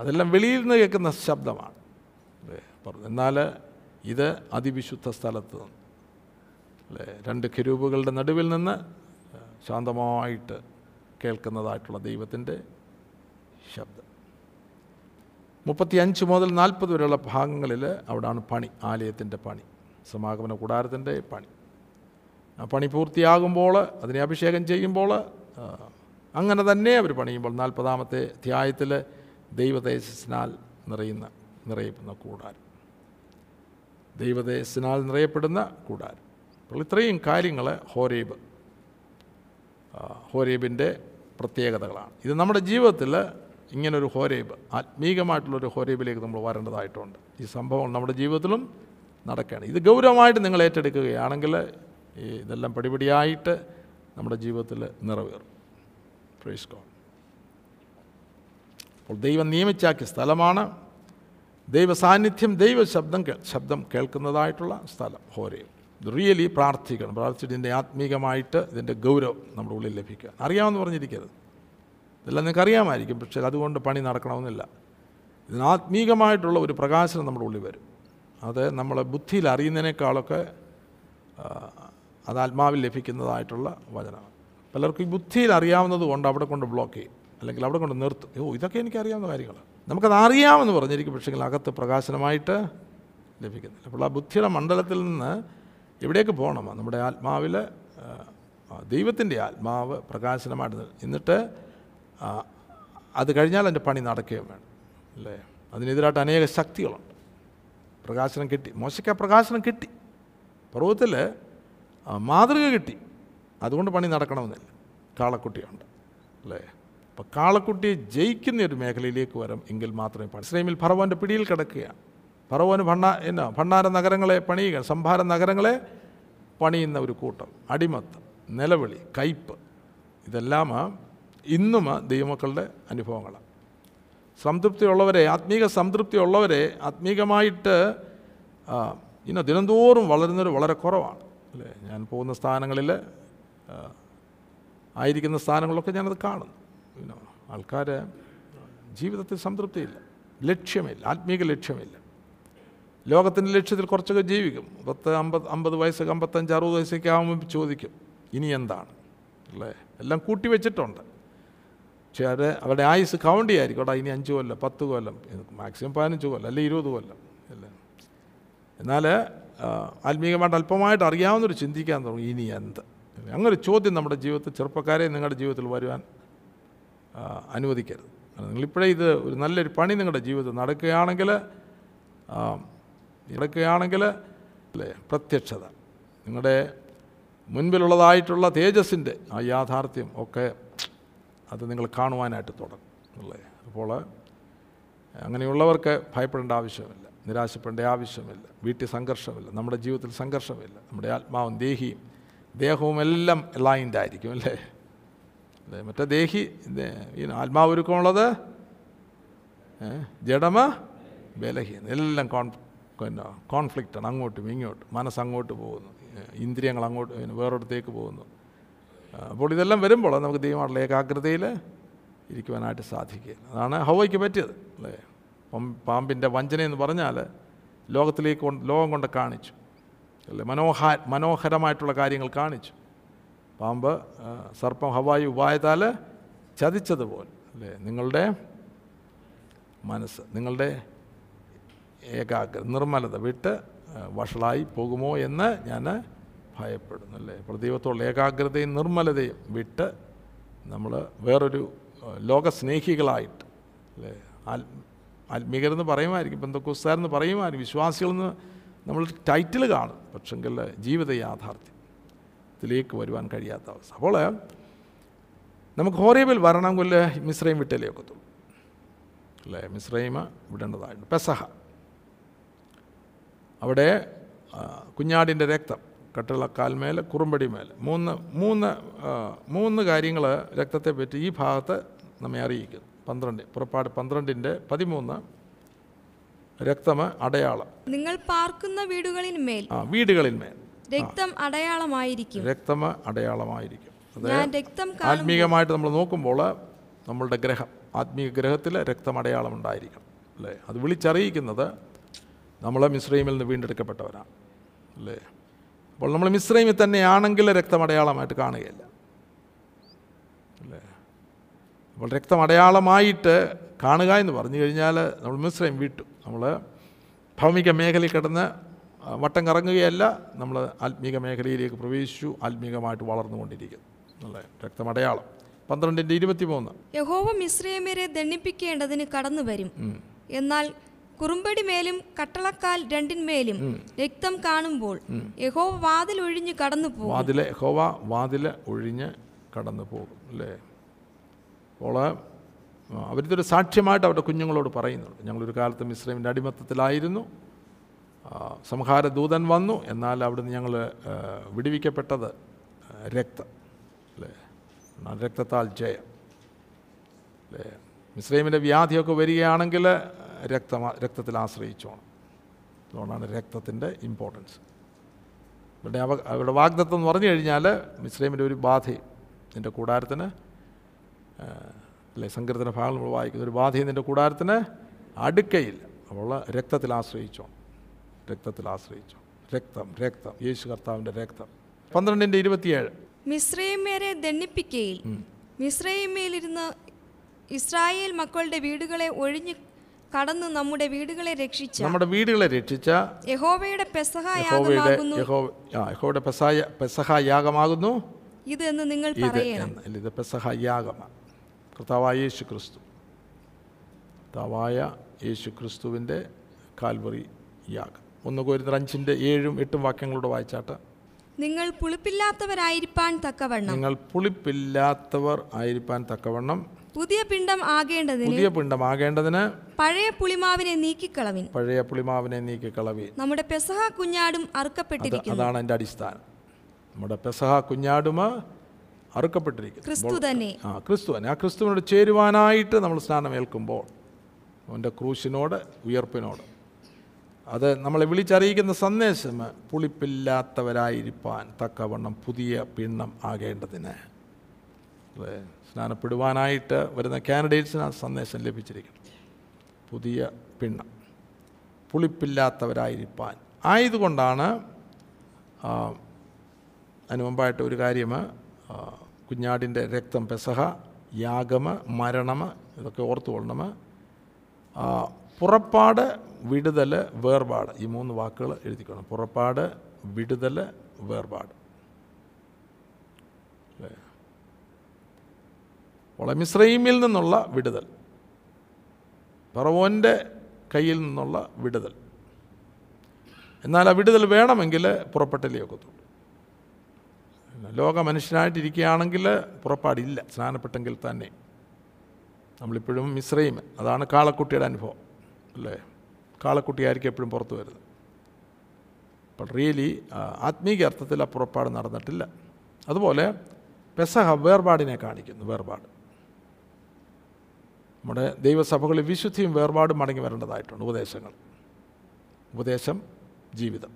അതെല്ലാം വെളിയിൽ നിന്ന് കേൾക്കുന്ന ശബ്ദമാണ്. പറഞ്ഞു. എന്നാൽ ഇത് അതിവിശുദ്ധ സ്ഥലത്ത് നിന്ന്. അല്ലേ? രണ്ട് കിരൂപുകളുടെ നടുവിൽ നിന്ന് ശാന്തമായിട്ട് കേൾക്കുന്നതായിട്ടുള്ള ദൈവത്തിന്റെ ശബ്ദം. മുപ്പത്തിയഞ്ച് മുതൽ നാൽപ്പത് വരെയുള്ള ഭാഗങ്ങളിൽ അവിടാണ് പണി ആലയത്തിന്റെ പണി സമാഗമന കൂടാരത്തിന്റെ പണി. ആ പണി പൂർത്തിയാകുമ്പോൾ അതിനെ അഭിഷേകം ചെയ്യുമ്പോൾ അങ്ങനെ തന്നെ അവർ പണിയുമ്പോൾ നാൽപ്പതാമത്തെ അധ്യായത്തിൽ ദൈവതേജസ്സിനാൽ നിറയുന്ന നിറയുന്ന കൂടാരം. ദൈവതേജസ്സിനാൽ നിറയപ്പെടുന്ന കൂടാരം. അപ്പോൾ ഇത്രയും കാര്യങ്ങൾ ഹോരേബ് ഹോരേബിന്റെ പ്രത്യേകതകളാണ്. ഇത് നമ്മുടെ ജീവിതത്തിൽ ഇങ്ങനൊരു ഹോരേബ് ആത്മീകമായിട്ടുള്ളൊരു ഹോരേബിലേക്ക് നമ്മൾ വരേണ്ടതായിട്ടുണ്ട്. ഈ സംഭവങ്ങൾ നമ്മുടെ ജീവിതത്തിലും നടക്കുകയാണ്. ഇത് ഗൗരവമായിട്ട് നിങ്ങൾ ഏറ്റെടുക്കുകയാണെങ്കിൽ ഈ ഇതെല്ലാം പടിപടിയായിട്ട് നമ്മുടെ ജീവിതത്തിൽ നിറവേറും. ഗോഡ് അപ്പോൾ ദൈവം നിയമിച്ചാക്കിയ സ്ഥലമാണ് ദൈവ സാന്നിധ്യം ദൈവ ശബ്ദം ശബ്ദം കേൾക്കുന്നതായിട്ടുള്ള സ്ഥലം ഹോരേ റിയലി പ്രാർത്ഥിക്കണം. പ്രാർത്ഥിച്ചിട്ട് ഇതിന്റെ ആത്മീകമായിട്ട് ഇതിന്റെ ഗൗരവം നമ്മുടെ ഉള്ളിൽ ലഭിക്കുക. അറിയാമെന്ന് പറഞ്ഞിരിക്കരുത്. ഇതെല്ലാം നിങ്ങൾക്ക് അറിയാമായിരിക്കും പക്ഷേ അതുകൊണ്ട് പണി നടക്കണമെന്നില്ല. ഇതിന് ആത്മീകമായിട്ടുള്ള ഒരു പ്രകാശനം നമ്മുടെ ഉള്ളിൽ വരും. അത് നമ്മളെ ബുദ്ധിയിൽ അറിയുന്നതിനേക്കാളൊക്കെ അത് ആത്മാവിൽ ലഭിക്കുന്നതായിട്ടുള്ള വചനമാണ്. പലർക്കും ബുദ്ധിയിൽ അറിയാവുന്നത് കൊണ്ട് അവിടെ കൊണ്ട് ബ്ലോക്ക് ചെയ്യും. അല്ലെങ്കിൽ അവിടെ കൊണ്ട് നിർത്തും. ഓ ഇതൊക്കെ എനിക്ക് അറിയാവുന്ന കാര്യങ്ങളാണ് നമുക്കത് അറിയാമെന്ന് പറഞ്ഞിരിക്കും പക്ഷേ അകത്ത് പ്രകാശനമായിട്ട് ലഭിക്കുന്നില്ല. അപ്പോൾ ആ ബുദ്ധിയുടെ മണ്ഡലത്തിൽ നിന്ന് എവിടേക്ക് പോകണം. നമ്മുടെ ആത്മാവിൽ ദൈവത്തിന്റെ ആത്മാവ് പ്രകാശനമായിട്ട് എന്നിട്ട് അത് കഴിഞ്ഞാൽ അതിന്റെ പണി നടക്കുകയും വേണം. അല്ലേ? അതിനെതിരായിട്ട് അനേക ശക്തികളുണ്ട്. പ്രകാശനം കിട്ടി. മോശയ്ക്ക് ആ പ്രകാശനം കിട്ടി. പർവതത്തിൽ മാതൃക കിട്ടി. അതുകൊണ്ട് പണി നടക്കണമെന്നില്ല. കാളക്കുട്ടിയുണ്ട്. അല്ലേ? അപ്പോൾ കാളക്കുട്ടിയെ ജയിക്കുന്ന ഒരു മേഖലയിലേക്ക് വരും എങ്കിൽ മാത്രമേ പാടും ഇസ്രൈമിൽ ഫറവോന്റെ പിടിയിൽ കിടക്കുകയാണ്. ഫറവോന് ഭണ്ണ എന്നാ ഭണ്ണാര നഗരങ്ങളെ പണിയുക സംഭാര നഗരങ്ങളെ പണിയുന്ന ഒരു കൂട്ടം. അടിമത്തം നിലവിളി കയ്പ് ഇതെല്ലാം ഇന്നും ദൈവമക്കളുടെ അനുഭവങ്ങളാണ് സംതൃപ്തിയുള്ളവരെ ആത്മീക സംതൃപ്തിയുള്ളവരെ ആത്മീകമായിട്ട് ഇന്ന ദിനംതോറും വളരുന്നവർ വളരെ കുറവാണ്. അല്ലേ? ഞാൻ പോകുന്ന സ്ഥാനങ്ങളിൽ ആയിരിക്കുന്ന സ്ഥാനങ്ങളിലൊക്കെ ഞാനത് കാണുന്നു. ആൾക്കാർ ജീവിതത്തിൽ സംതൃപ്തിയില്ല. ലക്ഷ്യമില്ല. ആത്മീക ലക്ഷ്യമില്ല. ലോകത്തിന്റെ ലക്ഷ്യത്തിൽ കുറച്ചൊക്കെ ജീവിക്കും. പത്ത് അമ്പത് അമ്പത് വയസ്സൊക്കെ അമ്പത്തഞ്ച് അറുപത് വയസ്സൊക്കെ ആകുമ്പോൾ ചോദിക്കും ഇനി എന്താണ്? അല്ലേ? എല്ലാം കൂട്ടി വെച്ചിട്ടുണ്ട്. പക്ഷേ അവരെ അവരുടെ ആയുസ് കൗണ്ട് ചെയ്യായിരിക്കും. അവിടെ ഇനി അഞ്ച് കൊല്ലം പത്ത് കൊല്ലം മാക്സിമം പതിനഞ്ച് കൊല്ലം അല്ലെങ്കിൽ ഇരുപത് കൊല്ലം അല്ലേ? എന്നാൽ ആത്മീകമായിട്ട് അല്പമായിട്ട് അറിയാവുന്നൊരു ചിന്തിക്കാൻ തുടങ്ങി ഇനി എന്ത്? അങ്ങനെ ചോദ്യം നമ്മുടെ ജീവിതത്തിൽ ചെറുപ്പക്കാരെ നിങ്ങളുടെ ജീവിതത്തിൽ വരുവാൻ അനുവദിക്കരുത്. നിങ്ങളിപ്പോഴേ ഇത് ഒരു നല്ലൊരു പണി നിങ്ങളുടെ ജീവിതത്തിൽ നടക്കുകയാണെങ്കിൽ നടക്കുകയാണെങ്കിൽ അല്ലേ പ്രത്യക്ഷത. നിങ്ങളുടെ മുൻപിലുള്ളതായിട്ടുള്ള തേജസ്സിന്റെ ആ യാഥാർത്ഥ്യം ഒക്കെ അത് നിങ്ങൾ കാണുവാനായിട്ട് തുടങ്ങും അല്ലേ? അപ്പോൾ അങ്ങനെയുള്ളവർക്ക് ഭയപ്പെടേണ്ട ആവശ്യമില്ല നിരാശപ്പെടേണ്ട ആവശ്യമില്ല വീട്ടിൽ സംഘർഷമില്ല നമ്മുടെ ജീവിതത്തിൽ സംഘർഷമില്ല നമ്മുടെ ആത്മാവും ദേഹിയും ദേഹവും എല്ലാം ലൈൻഡ് ആയിരിക്കും അല്ലേ അല്ലേ? മറ്റേ ദേഹി ഈ ആത്മാവൊരുക്കമുള്ളത് ജഡമ ബലഹീന എല്ലാം കോൺ പിന്നെ കോൺഫ്ലിക്റ്റാണ്. അങ്ങോട്ടും ഇങ്ങോട്ടും. മനസ്സ് അങ്ങോട്ട് പോകുന്നു ഇന്ദ്രിയങ്ങൾ അങ്ങോട്ട് വേറൊരിടത്തേക്ക് പോകുന്നു. അപ്പോൾ ഇതെല്ലാം വരുമ്പോൾ നമുക്ക് ദൈവമായിട്ടുള്ള ഏകാഗ്രതയിൽ ഇരിക്കുവാനായിട്ട് സാധിക്കുക അതാണ് ഹവയ്ക്ക് പറ്റിയത് അല്ലേ? പാമ്പിന്റെ വഞ്ചന എന്ന് പറഞ്ഞാൽ ലോകത്തിലേക്ക് ലോകം കൊണ്ട് കാണിച്ചു. അല്ലേ? മനോഹ മനോഹരമായിട്ടുള്ള കാര്യങ്ങൾ കാണിച്ചു. പാമ്പ് സർപ്പം ഹവായി ഉപായത്താൽ ചതിച്ചതുപോലെ അല്ലേ? നിങ്ങളുടെ മനസ്സ് നിങ്ങളുടെ ഏകാഗ്ര നിർമ്മലത വിട്ട് വഷളായി പോകുമോ എന്ന് ഞാൻ ഭയപ്പെടുന്നു അല്ലേ? ദൈവത്തോടുള്ള ഏകാഗ്രതയും നിർമ്മലതയും വിട്ട് നമ്മൾ വേറൊരു ലോകസ്നേഹികളായിട്ട് അല്ലേ? ആൽ ആത്മീകരെന്ന് പറയുമായിരിക്കും ബന്ധക്കുസ്താരെന്ന് പറയുമായിരിക്കും വിശ്വാസികളെന്ന് നമ്മൾ ടൈറ്റിൽ കാണും പക്ഷെങ്കിൽ ജീവിത യാഥാർത്ഥ്യത്തിലേക്ക് വരുവാൻ കഴിയാത്ത അവസ്ഥ. അപ്പോൾ നമുക്ക് ഹോറേബിൽ വരണമെങ്കിൽ മിശ്രയും വിട്ടലേ ഒക്കത്തുള്ളൂ. അല്ലേ? മിശ്രൈമ വിടേണ്ടതായിട്ടുണ്ട് പെസഹ. അവിടെ കുഞ്ഞാടിന്റെ രക്തം കട്ടിളക്കാൽമേൽ കുറുമ്പടിമേൽ മൂന്ന് മൂന്ന് മൂന്ന് കാര്യങ്ങൾ രക്തത്തെ പറ്റി ഈ ഭാഗത്ത് നമ്മെ അറിയിക്കുന്നു. പന്ത്രണ്ട് പുറപ്പാട് പന്ത്രണ്ടിന്റെ പതിമൂന്ന് രക്തം അടയാളം. നിങ്ങൾ പാർക്കുന്ന വീടുകളിന്മേൽ. ആ വീടുകളിന്മേൽ. രക്തം അടയാളമായിരിക്കും. രക്തം അടയാളമായിരിക്കും. രക്തം ആത്മീകമായിട്ട് നമ്മൾ നോക്കുമ്പോൾ നമ്മളുടെ ഗ്രഹം ആത്മീയ ഗ്രഹത്തിൽ രക്തം അടയാളം ഉണ്ടായിരിക്കണം അല്ലേ? അത് വിളിച്ചറിയിക്കുന്നത് നമ്മൾ മിശ്രൈമിൽ നിന്ന് വീണ്ടെടുക്കപ്പെട്ടവരാണ് അല്ലേ? അപ്പോൾ നമ്മൾ മിശ്രൈമിൽ തന്നെയാണെങ്കിൽ രക്തമടയാളമായിട്ട് കാണുകയില്ല അല്ലേ? അപ്പോൾ രക്തം അടയാളമായിട്ട് കാണുക എന്ന് പറഞ്ഞു കഴിഞ്ഞാൽ നമ്മൾ മിശ്രൈം വിട്ടു. നമ്മൾ ഭൗമിക മേഖലയിൽ കിടന്ന് വട്ടം കറങ്ങുകയല്ല നമ്മൾ ആത്മീക മേഖലയിലേക്ക് പ്രവേശിച്ചു ആത്മീകമായിട്ട് വളർന്നുകൊണ്ടിരിക്കുന്നു നല്ല രക്തമടയാളം. പന്ത്രണ്ടിന്റെ ഇരുപത്തിമൂന്ന്. യഹോവ മിശ്രയമേരെ ദണ്ണിപ്പിക്കേണ്ടതിന് കടന്നു വരും എന്നാൽ കുറുമ്പടി മേലും കട്ടളക്കാൽ രണ്ടിന്മേലും രക്തം കാണുമ്പോൾ യഹോവ വാതിൽ ഒഴിഞ്ഞ് കടന്നു പോകും വാതിൽ യഹോവ വാതിൽ ഒഴിഞ്ഞ് കടന്നു പോകും അല്ലേ അപ്പോൾ അവരിതൊരു സാക്ഷ്യമായിട്ട് അവരുടെ കുഞ്ഞുങ്ങളോട് പറയുന്നുണ്ട്. ഞങ്ങളൊരു കാലത്ത് മിശ്രമിന്റെ അടിമത്തത്തിലായിരുന്നു. ആ, സംഹാര ദൂതൻ വന്നു. എന്നാൽ അവിടുന്ന് ഞങ്ങൾ വിടുവിക്കപ്പെട്ടത് രക്തം. അല്ലേ? രക്തത്താൽ ജയം. അല്ലേ? മിസ്ലൈമിന്റെ വ്യാധിയൊക്കെ വരികയാണെങ്കിൽ രക്ത രക്തത്തിൽ ആശ്രയിച്ചോണം. അതുകൊണ്ടാണ് രക്തത്തിന്റെ ഇമ്പോർട്ടൻസ് ഇവിടെ അവ അവരുടെ വാഗ്ദത്തം എന്ന് പറഞ്ഞു കഴിഞ്ഞാൽ മിശ്രൈമിന്റെ ഒരു ബാധയും നിന്റെ കൂടാരത്തിന് അല്ലെ സങ്കീർത്തന ഭാഗങ്ങൾ വായിക്കുന്ന ഒരു ബാധയും നിന്റെ കൂടാരത്തിന് അടുക്കയില്ല അപ്പോൾ രക്തത്തിൽ ആശ്രയിച്ചോ രക്തത്തിൽ ആശ്രയിച്ചു. രക്തം രക്തം. യേശു കർത്താവിന്റെ രക്തം. പന്ത്രണ്ടിന്റെ ഇരുപത്തിയേഴ്. മിശ്രയമേരെ ദണ്ണിപ്പിക്കയിൽ മിശ്രയമേലിരുന്ന് ഇസ്രായേൽ മക്കളുടെ വീടുകളെ ഒഴിഞ്ഞ് കടന്ന് നമ്മുടെ വീടുകളെ രക്ഷിച്ച നമ്മുടെ വീടുകളെ രക്ഷിച്ച യഹോവയുടെ യഹോവയുടെ പെസഹ യാഗമാകുന്നു. ഇത് എന്ന് നിങ്ങൾ ഇത് പറയണം. അല്ല, ഇത് പെസഹ യാഗമാണ് കർത്താവായ യേശു ക്രിസ്തു കർത്താവായ യേശു ക്രിസ്തുവിന്റെ കാൽവറി യാഗം. ഒന്ന് കോരുന്ന അഞ്ചിന്റെ ഏഴും എട്ടും വാക്യങ്ങളോട് വായിച്ചാട്ട്. നിങ്ങൾ പുളിപ്പില്ലാത്തവരായിരിക്കാൻ തക്കവണ്ണം. നിങ്ങൾ പുളിപ്പില്ലാത്തവർ ആയിരിക്കാൻ തക്കവണ്ണം. പുതിയ പിണ്ടം ആകേണ്ടതിന് പുതിയ പിണ്ടം ആകേണ്ടതിന് പഴയ പുളിമാവിനെ നീക്കിക്കളവിൻ. പഴയ പുളിമാവിനെ നീക്കി കളവി നമ്മുടെ പെസഹ കുഞ്ഞാടും അറുക്കപ്പെട്ടിരിക്കുന്നു. അതാണ് എന്റെ അടിസ്ഥാനം. നമ്മുടെ പെസഹ കുഞ്ഞാടും അറുക്കപ്പെട്ടിരിക്കുന്നു. ക്രിസ്തു തന്നെ. ആ ക്രിസ്തു തന്നെ. ആ ക്രിസ്തുവിനോട് ചേരുവാനായിട്ട് നമ്മൾ സ്നാനമേൽക്കുമ്പോൾ അവന്റെ ക്രൂശിനോട് ഉയർപ്പിനോട് അത് നമ്മളെ വിളിച്ചറിയിക്കുന്ന സന്ദേശം പുളിപ്പില്ലാത്തവരായിരിക്കാൻ തക്കവണ്ണം പുതിയ പിണ്ണം ആകേണ്ടതിന്. സ്നാനപ്പെടുവാനായിട്ട് വരുന്ന കാൻഡിഡേറ്റ്സിന് ആ സന്ദേശം ലഭിച്ചിരിക്കണം പുതിയ പിണ്ണം. പുളിപ്പില്ലാത്തവരായിരിക്കാൻ. ആയതുകൊണ്ടാണ് അതിനു മുമ്പായിട്ട് ഒരു കാര്യം കുഞ്ഞാടിന്റെ രക്തം പെസഹ യാഗമ മരണമ ഇതൊക്കെ ഓർത്തുകൊള്ളണം. പുറപ്പാട് വിടുതൽ വേർപാട്. ഈ മൂന്ന് വാക്കുകൾ എഴുതിക്കണം. പുറപ്പാട് വിടുതൽ വേർപാട്. ഒളമിശ്രീമിൽ നിന്നുള്ള വിടുതൽ. പറവോന്റെ കയ്യിൽ നിന്നുള്ള വിടുതൽ. എന്നാൽ ആ വിടുതൽ വേണമെങ്കിൽ പുറപ്പെട്ടലേ ഒക്കത്തുള്ളൂ. ലോക മനുഷ്യനായിട്ടിരിക്കുകയാണെങ്കിൽ പുറപ്പാടില്ല. സ്നാനപ്പെട്ടെങ്കിൽ തന്നെ. നമ്മളിപ്പോഴും മിശ്രയും അതാണ് കാളക്കുട്ടിയുടെ അനുഭവം. അല്ലേ? കാളക്കുട്ടിയായിരിക്കും എപ്പോഴും പുറത്തു വരുന്നത്. അപ്പോൾ റിയലി ആത്മീക അർത്ഥത്തിൽ ആ പുറപ്പാട് നടന്നിട്ടില്ല. അതുപോലെ പെസഹ വേർപാടിനെ കാണിക്കുന്നു വേർപാട്. നമ്മുടെ ദൈവസഭകളിൽ വിശുദ്ധിയും വേർപാടും മടങ്ങി വരേണ്ടതായിട്ടുണ്ട് ഉപദേശങ്ങൾ. ഉപദേശം ജീവിതം.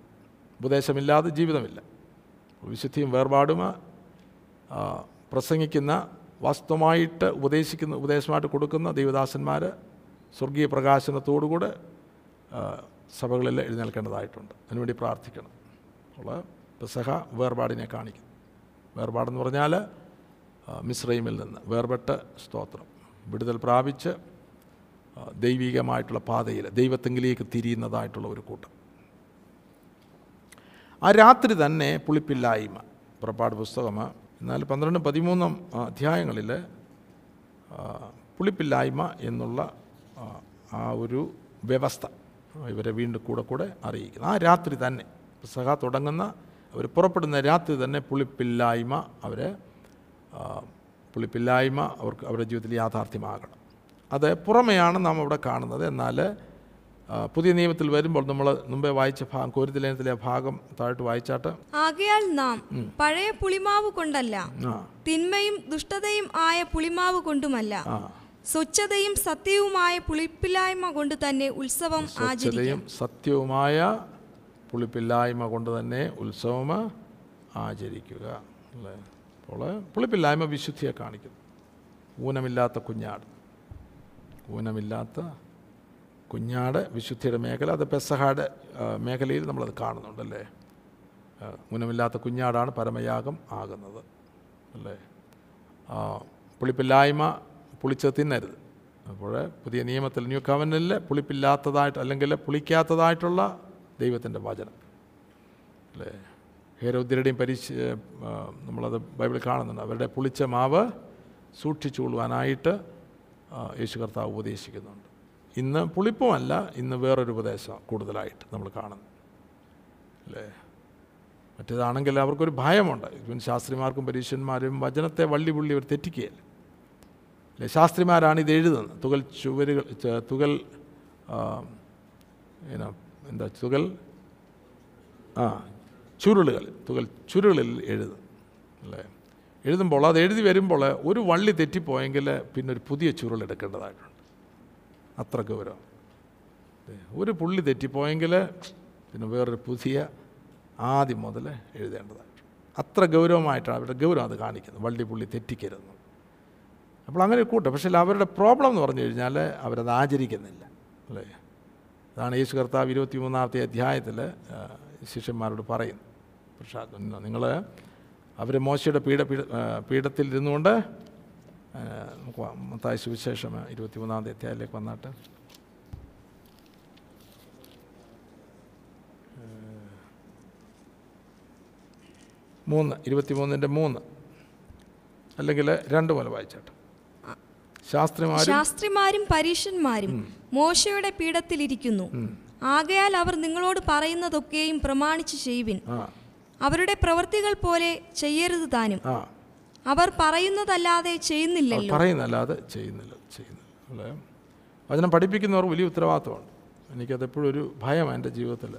ഉപദേശമില്ലാതെ ജീവിതമില്ല. വിശുദ്ധിയും വേർപാടും പ്രസംഗിക്കുന്ന വാസ്തവമായിട്ട് ഉപദേശിക്കുന്ന ഉപദേശമായിട്ട് കൊടുക്കുന്ന ദൈവദാസന്മാർ സ്വർഗീയ പ്രകാശനത്തോടുകൂടെ സഭകളിൽ എഴുന്നേൽക്കേണ്ടതായിട്ടുണ്ട്. അതിനുവേണ്ടി പ്രാർത്ഥിക്കണം. അപ്പോൾ പെസഹ വേർപാടിനെ കാണിക്കും. വേർപാടെന്ന് പറഞ്ഞാൽ മിശ്രൈമിൽ നിന്ന് വേർപെട്ട് സ്തോത്രം. വിടുതൽ പ്രാപിച്ച് ദൈവികമായിട്ടുള്ള പാതയിൽ ദൈവത്തെങ്കിലേക്ക് തിരിയുന്നതായിട്ടുള്ള ഒരു കൂട്ടം. ആ രാത്രി തന്നെ പുളിപ്പില്ലായ്മ. പുറപ്പാട് പുസ്തകം എന്നാൽ പന്ത്രണ്ടും പതിമൂന്നും അധ്യായങ്ങളിൽ പുളിപ്പില്ലായ്മ എന്നുള്ള ആ ഒരു വ്യവസ്ഥ. ഇവരെ വീണ്ടും കൂടെ കൂടെ അറിയിക്കുന്നു. ആ രാത്രി തന്നെ സഹ തുടങ്ങുന്ന അവർ പുറപ്പെടുന്ന രാത്രി തന്നെ പുളിപ്പില്ലായ്മ അവരെ പുളിപ്പില്ലായ്മ അവർക്ക് അവരുടെ ജീവിതത്തിൽ യാഥാർത്ഥ്യമാകണം. അത് പുറമെയാണ് നാം അവിടെ കാണുന്നത്. എന്നാൽ പുതിയ നിയമത്തിൽ വരുമ്പോൾ നമ്മൾ മുമ്പേ വായിച്ച ഭാഗം കോരിതലേനത്തിലെ ഭാഗം താഴോട്ട് വായിച്ചാട്ട് ആകയാൽ നാം പഴയ പുളിമാവ് കൊണ്ടല്ല തിന്മയും ദുഷ്ടതയും ആയ പുളിമാവ് കൊണ്ടുമല്ല സ്വച്ഛതയും സത്യവുമായ പുളിപ്പില്ലായ്മ കൊണ്ട് തന്നെ ഉത്സവം സ്വച്ഛതയും സത്യവുമായ പുളിപ്പില്ലായ്മ കൊണ്ട് തന്നെ ഉത്സവം ആചരിക്കുക. അല്ലേ? അപ്പോൾ പുളിപ്പില്ലായ്മ വിശുദ്ധിയെ കാണിക്കുന്നു. ഊനമില്ലാത്ത കുഞ്ഞാട്. ഊനമില്ലാത്ത കുഞ്ഞാട് വിശുദ്ധിയുടെ മേഖല. അത് പെസഹാട് മേഖലയിൽ നമ്മളത് കാണുന്നുണ്ടല്ലേ ഊനമില്ലാത്ത കുഞ്ഞാടാണ് പരമയാഗം ആകുന്നത്. അല്ലേ? പുളിപ്പില്ലായ്മ പുളിച്ച് തിന്നരുത്. അപ്പോൾ പുതിയ നിയമത്തിൽ ന്യൂ കവനിൽ പുളിപ്പില്ലാത്തതായിട്ട് അല്ലെങ്കിൽ പുളിക്കാത്തതായിട്ടുള്ള ദൈവത്തിന്റെ വചനം. അല്ലേ? ഹേരോദ്യരുടെയും പരിശ നമ്മളത് ബൈബിളിൽ കാണുന്നുണ്ട്. അവരുടെ പുളിച്ച മാവ് സൂക്ഷിച്ചുകൊള്ളുവാനായിട്ട് യേശു കർത്താവ് ഉപദേശിക്കുന്നുണ്ട്. ഇന്ന് പുളിപ്പുമല്ല ഇന്ന് വേറൊരു ഉപദേശം കൂടുതലായിട്ട് നമ്മൾ കാണുന്നു. അല്ലേ? മറ്റേതാണെങ്കിൽ അവർക്കൊരു ഭയമുണ്ട്. ശാസ്ത്രിമാർക്കും പരീക്ഷന്മാരും വചനത്തെ വള്ളി പുള്ളി അവർ തെറ്റിക്കുകയല്ല? ശാസ്ത്രിമാരാണ് ഇത് എഴുതുന്നത്. തുകൽ ചുവരുകൾ തുകൽ എന്താ തുകൽ ആ ചുരുളുകൾ തുകൽ ചുരുളിൽ എഴുതും അല്ലേ. എഴുതുമ്പോൾ അത് എഴുതി വരുമ്പോൾ ഒരു വള്ളി തെറ്റിപ്പോയെങ്കിൽ പിന്നെ ഒരു പുതിയ ചുരുൾ എടുക്കേണ്ടതായിട്ടുണ്ട്. അത്ര ഗൗരവം. ഒരു പുള്ളി തെറ്റിപ്പോയെങ്കിൽ പിന്നെ വേറൊരു പുതിയ ആദ്യം മുതൽ എഴുതേണ്ടതായിട്ടുണ്ട്. അത്ര ഗൗരവമായിട്ടാണ് അവരുടെ ഗൗരവം അത് കാണിക്കുന്നത്. വള്ളി പുള്ളി തെറ്റിക്കരുത് അപ്പോൾ അങ്ങനെ കൂട്ടും. പക്ഷേ അവരുടെ പ്രോബ്ലം എന്ന് പറഞ്ഞു കഴിഞ്ഞാൽ അവരത് ആചരിക്കുന്നില്ല. അല്ലേ? അതാണ് യേശു കർത്താവ് ഇരുപത്തി മൂന്നാമത്തെ അധ്യായത്തിൽ ശിഷ്യന്മാരോട് പറയുന്നു. പക്ഷേ നിങ്ങൾ അവർ മോശയുടെ പീഡ പീഡ പീഠത്തിൽ ഇരുന്നുകൊണ്ട് മത്തായി സുവിശേഷം ഇരുപത്തി മൂന്നാമത്തെ അധ്യായത്തിലേക്ക് വന്നിട്ട്. മൂന്ന് ഇരുപത്തി മൂന്നിന്റെ മൂന്ന്. അല്ലെങ്കിൽ രണ്ട് പോലെ വായിച്ചാട്ട്. ശാസ്ത്രിമാരും പരീഷന്മാരും മോശയുടെ പീഠത്തിലിരിക്കുന്നു. ആകയാൽ അവർ നിങ്ങളോട് പറയുന്നതൊക്കെയും പ്രമാണിച്ച് ചെയ്യുവിൻ. അവരുടെ പ്രവൃത്തികൾ പോലെ ചെയ്യരുത് താനും. അവർ പറയുന്നതല്ലാതെ ചെയ്യുന്നില്ലല്ലോ. പറയുന്നല്ലാതെ ചെയ്യുന്നില്ല ചെയ്യുന്നില്ല. വചനം പഠിപ്പിക്കുന്നവർ വലിയ ഉത്തരവാദിത്തമാണ് എനിക്കത് എപ്പോഴും ഒരു ഭയമാണ് എന്റെ ജീവിതത്തിൽ.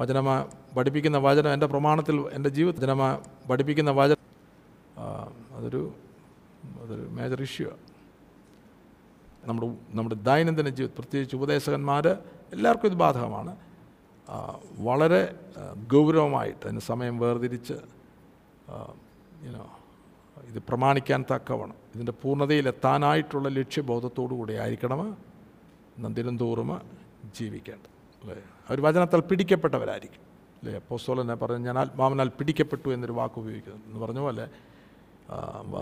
വചനമാ പഠിപ്പിക്കുന്ന വചനം എന്റെ പ്രമാണത്തിൽ എന്റെ ജീവിതത്തിൽ. വചനമാ പഠിപ്പിക്കുന്ന വചനം അതൊരു അതൊരു മേജർ ഇഷ്യൂ ആണ് നമ്മുടെ നമ്മുടെ ദൈനംദിന ജീവിതം പ്രത്യേകിച്ച് ഉപദേശകന്മാർ എല്ലാവർക്കും ഇത് ബാധകമാണ്. വളരെ ഗൗരവമായിട്ട് അതിന് സമയം വേർതിരിച്ച് യുനോ ഇത് പ്രമാണിക്കാൻ തക്കവണ്ണം ഇതിന്റെ പൂർണതയിലെത്താനായിട്ടുള്ള ലക്ഷ്യബോധത്തോടു കൂടി ആയിരിക്കണം നാം ദിനംതോറും ജീവിക്കേണ്ടത് അല്ലേ? അവർ വചനത്താൽ പിടിക്കപ്പെട്ടവരായിരിക്കും അല്ലേ? അപ്പോസ്തലനെ പറഞ്ഞു ഞാൻ ആത്മാവിനാൽ പിടിക്കപ്പെട്ടു എന്നൊരു വാക്ക് ഉപയോഗിക്കുന്നു എന്ന് പറഞ്ഞ പോലെ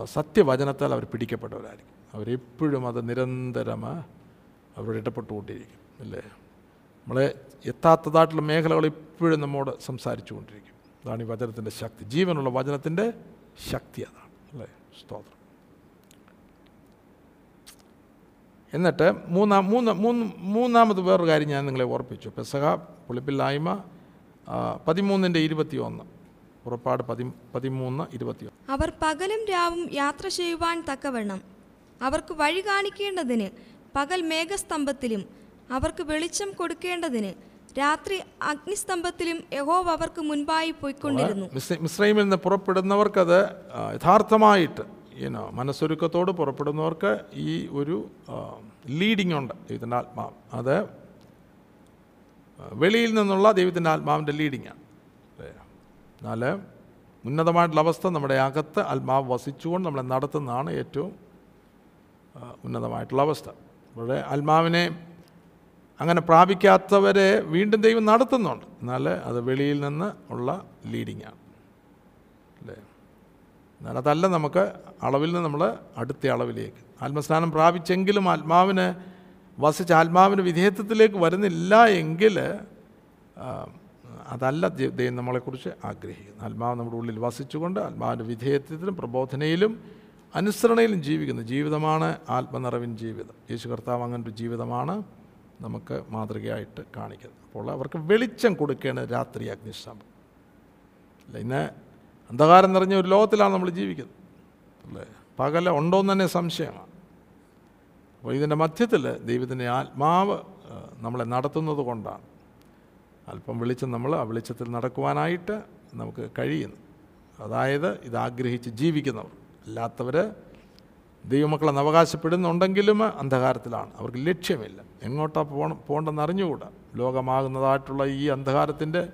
സത്യവചനത്താൽ അവർ പിടിക്കപ്പെട്ടവരായിരിക്കും. അവരെപ്പോഴും അത് നിരന്തരം അവരോട് ഇടപെട്ടുകൊണ്ടിരിക്കും അല്ലേ? നമ്മളെ എത്താത്തതായിട്ടുള്ള മേഖലകൾ ഇപ്പോഴും നമ്മോട് സംസാരിച്ചു കൊണ്ടിരിക്കും അതാണ് ഈ വചനത്തിന്റെ ശക്തി. ജീവനുള്ള വചനത്തിന്റെ ശക്തി അതാണ് അല്ലേ? സ്തോത്രം. എന്നിട്ട് മൂന്നാം മൂന്ന് മൂന്ന് മൂന്നാമത് വേറൊരു കാര്യം ഞാൻ നിങ്ങളെ ഓർപ്പിച്ചു. പെസഹ പുളിപ്പില്ലായ്മ പതിമൂന്നിന്റെ ഇരുപത്തി ഒന്ന് പുറപ്പാട് പതി പതിമൂന്ന് ഇരുപത്തി അവർ പകലും രാവും യാത്ര ചെയ്യുവാൻ തക്കവണ്ണം. അവർക്ക് വഴി കാണിക്കേണ്ടതിന് പകൽ മേഘസ്തംഭത്തിലും അവർക്ക് വെളിച്ചം കൊടുക്കേണ്ടതിന് രാത്രി അഗ്നിസ്തംഭത്തിലും യഹോവ അവർക്ക് മുൻപായി പോയിക്കൊണ്ടിരുന്നു. മിസ് മിസ്രൈമിൽ നിന്ന് പുറപ്പെടുന്നവർക്കത് യഥാർത്ഥമായിട്ട് ഈനോ മനസ്സൊരുക്കത്തോട് പുറപ്പെടുന്നവർക്ക് ഈ ഒരു ലീഡിംഗ് ഉണ്ട് ദൈവത്തിന്റെ ആത്മാവ്. അത് വെളിയിൽ നിന്നുള്ള ദൈവത്തിന്റെ ആത്മാവിന്റെ ലീഡിങ്ങാണ് എന്നാൽ ഉന്നതമായിട്ടുള്ള അവസ്ഥ നമ്മുടെ അകത്ത് ആത്മാവ് വസിച്ചുകൊണ്ട് നമ്മളെ നടത്തുന്നതാണ് ഏറ്റവും ഉന്നതമായിട്ടുള്ള അവസ്ഥ. ഇവിടെ ആത്മാവിനെ അങ്ങനെ പ്രാപിക്കാത്തവരെ വീണ്ടും ദൈവം നടത്തുന്നുണ്ട്. എന്നാൽ അത് വെളിയിൽ നിന്ന് ഉള്ള ലീഡിങ്ങാണ്. അല്ലേ? എന്നാൽ അതല്ല നമുക്ക് അളവിൽ നിന്ന് നമ്മൾ അടുത്ത അളവിലേക്ക്. ആത്മസ്നാനം പ്രാപിച്ചെങ്കിലും ആത്മാവിന് വസിച്ച് ആത്മാവിന് വിധേയത്വത്തിലേക്ക് വരുന്നില്ല എങ്കിൽ അതല്ല ദൈവം നമ്മളെക്കുറിച്ച് ആഗ്രഹിക്കുന്നത് ആത്മാവ് നമ്മുടെ ഉള്ളിൽ വസിച്ചുകൊണ്ട് ആത്മാവിന്റെ വിധേയത്വത്തിലും പ്രബോധനയിലും അനുസരണയിലും ജീവിക്കുന്ന. ജീവിതമാണ് ആത്മനിറവിൻ ജീവിതം. യേശു കർത്താവ് അങ്ങനെ ഒരു ജീവിതമാണ് നമുക്ക് മാതൃകയായിട്ട് കാണിക്കുന്നത്. അപ്പോൾ അവർക്ക് വെളിച്ചം കൊടുക്കുകയാണ് രാത്രി അഗ്നിശാമം അല്ല? ഇന്ന് അന്ധകാരം നിറഞ്ഞ ഒരു ലോകത്തിലാണ് നമ്മൾ ജീവിക്കുന്നത്. അല്ലേ? പകല ഉണ്ടോയെന്ന് തന്നെ സംശയമാണ്. അപ്പോൾ ഇതിന്റെ മധ്യത്തിൽ ദൈവത്തിന്റെ ആത്മാവ് നമ്മളെ നടത്തുന്നത് കൊണ്ടാണ്. അല്പം വെളിച്ചം നമ്മൾ ആ വെളിച്ചത്തിൽ നടക്കുവാനായിട്ട് നമുക്ക് കഴിയുന്നു. അതായത് ഇതാഗ്രഹിച്ച് ജീവിക്കുന്നവർ. അല്ലാത്തവർ ദൈവമക്കളെന്ന് അവകാശപ്പെടുന്നുണ്ടെങ്കിലും അന്ധകാരത്തിലാണ്. അവർക്ക് ലക്ഷ്യമില്ല. എങ്ങോട്ടാണ് പോകണം പോകേണ്ടെന്ന് അറിഞ്ഞുകൂടാ. ലോകമാകുന്നതായിട്ടുള്ള ഈ അന്ധകാരത്തിന്റെ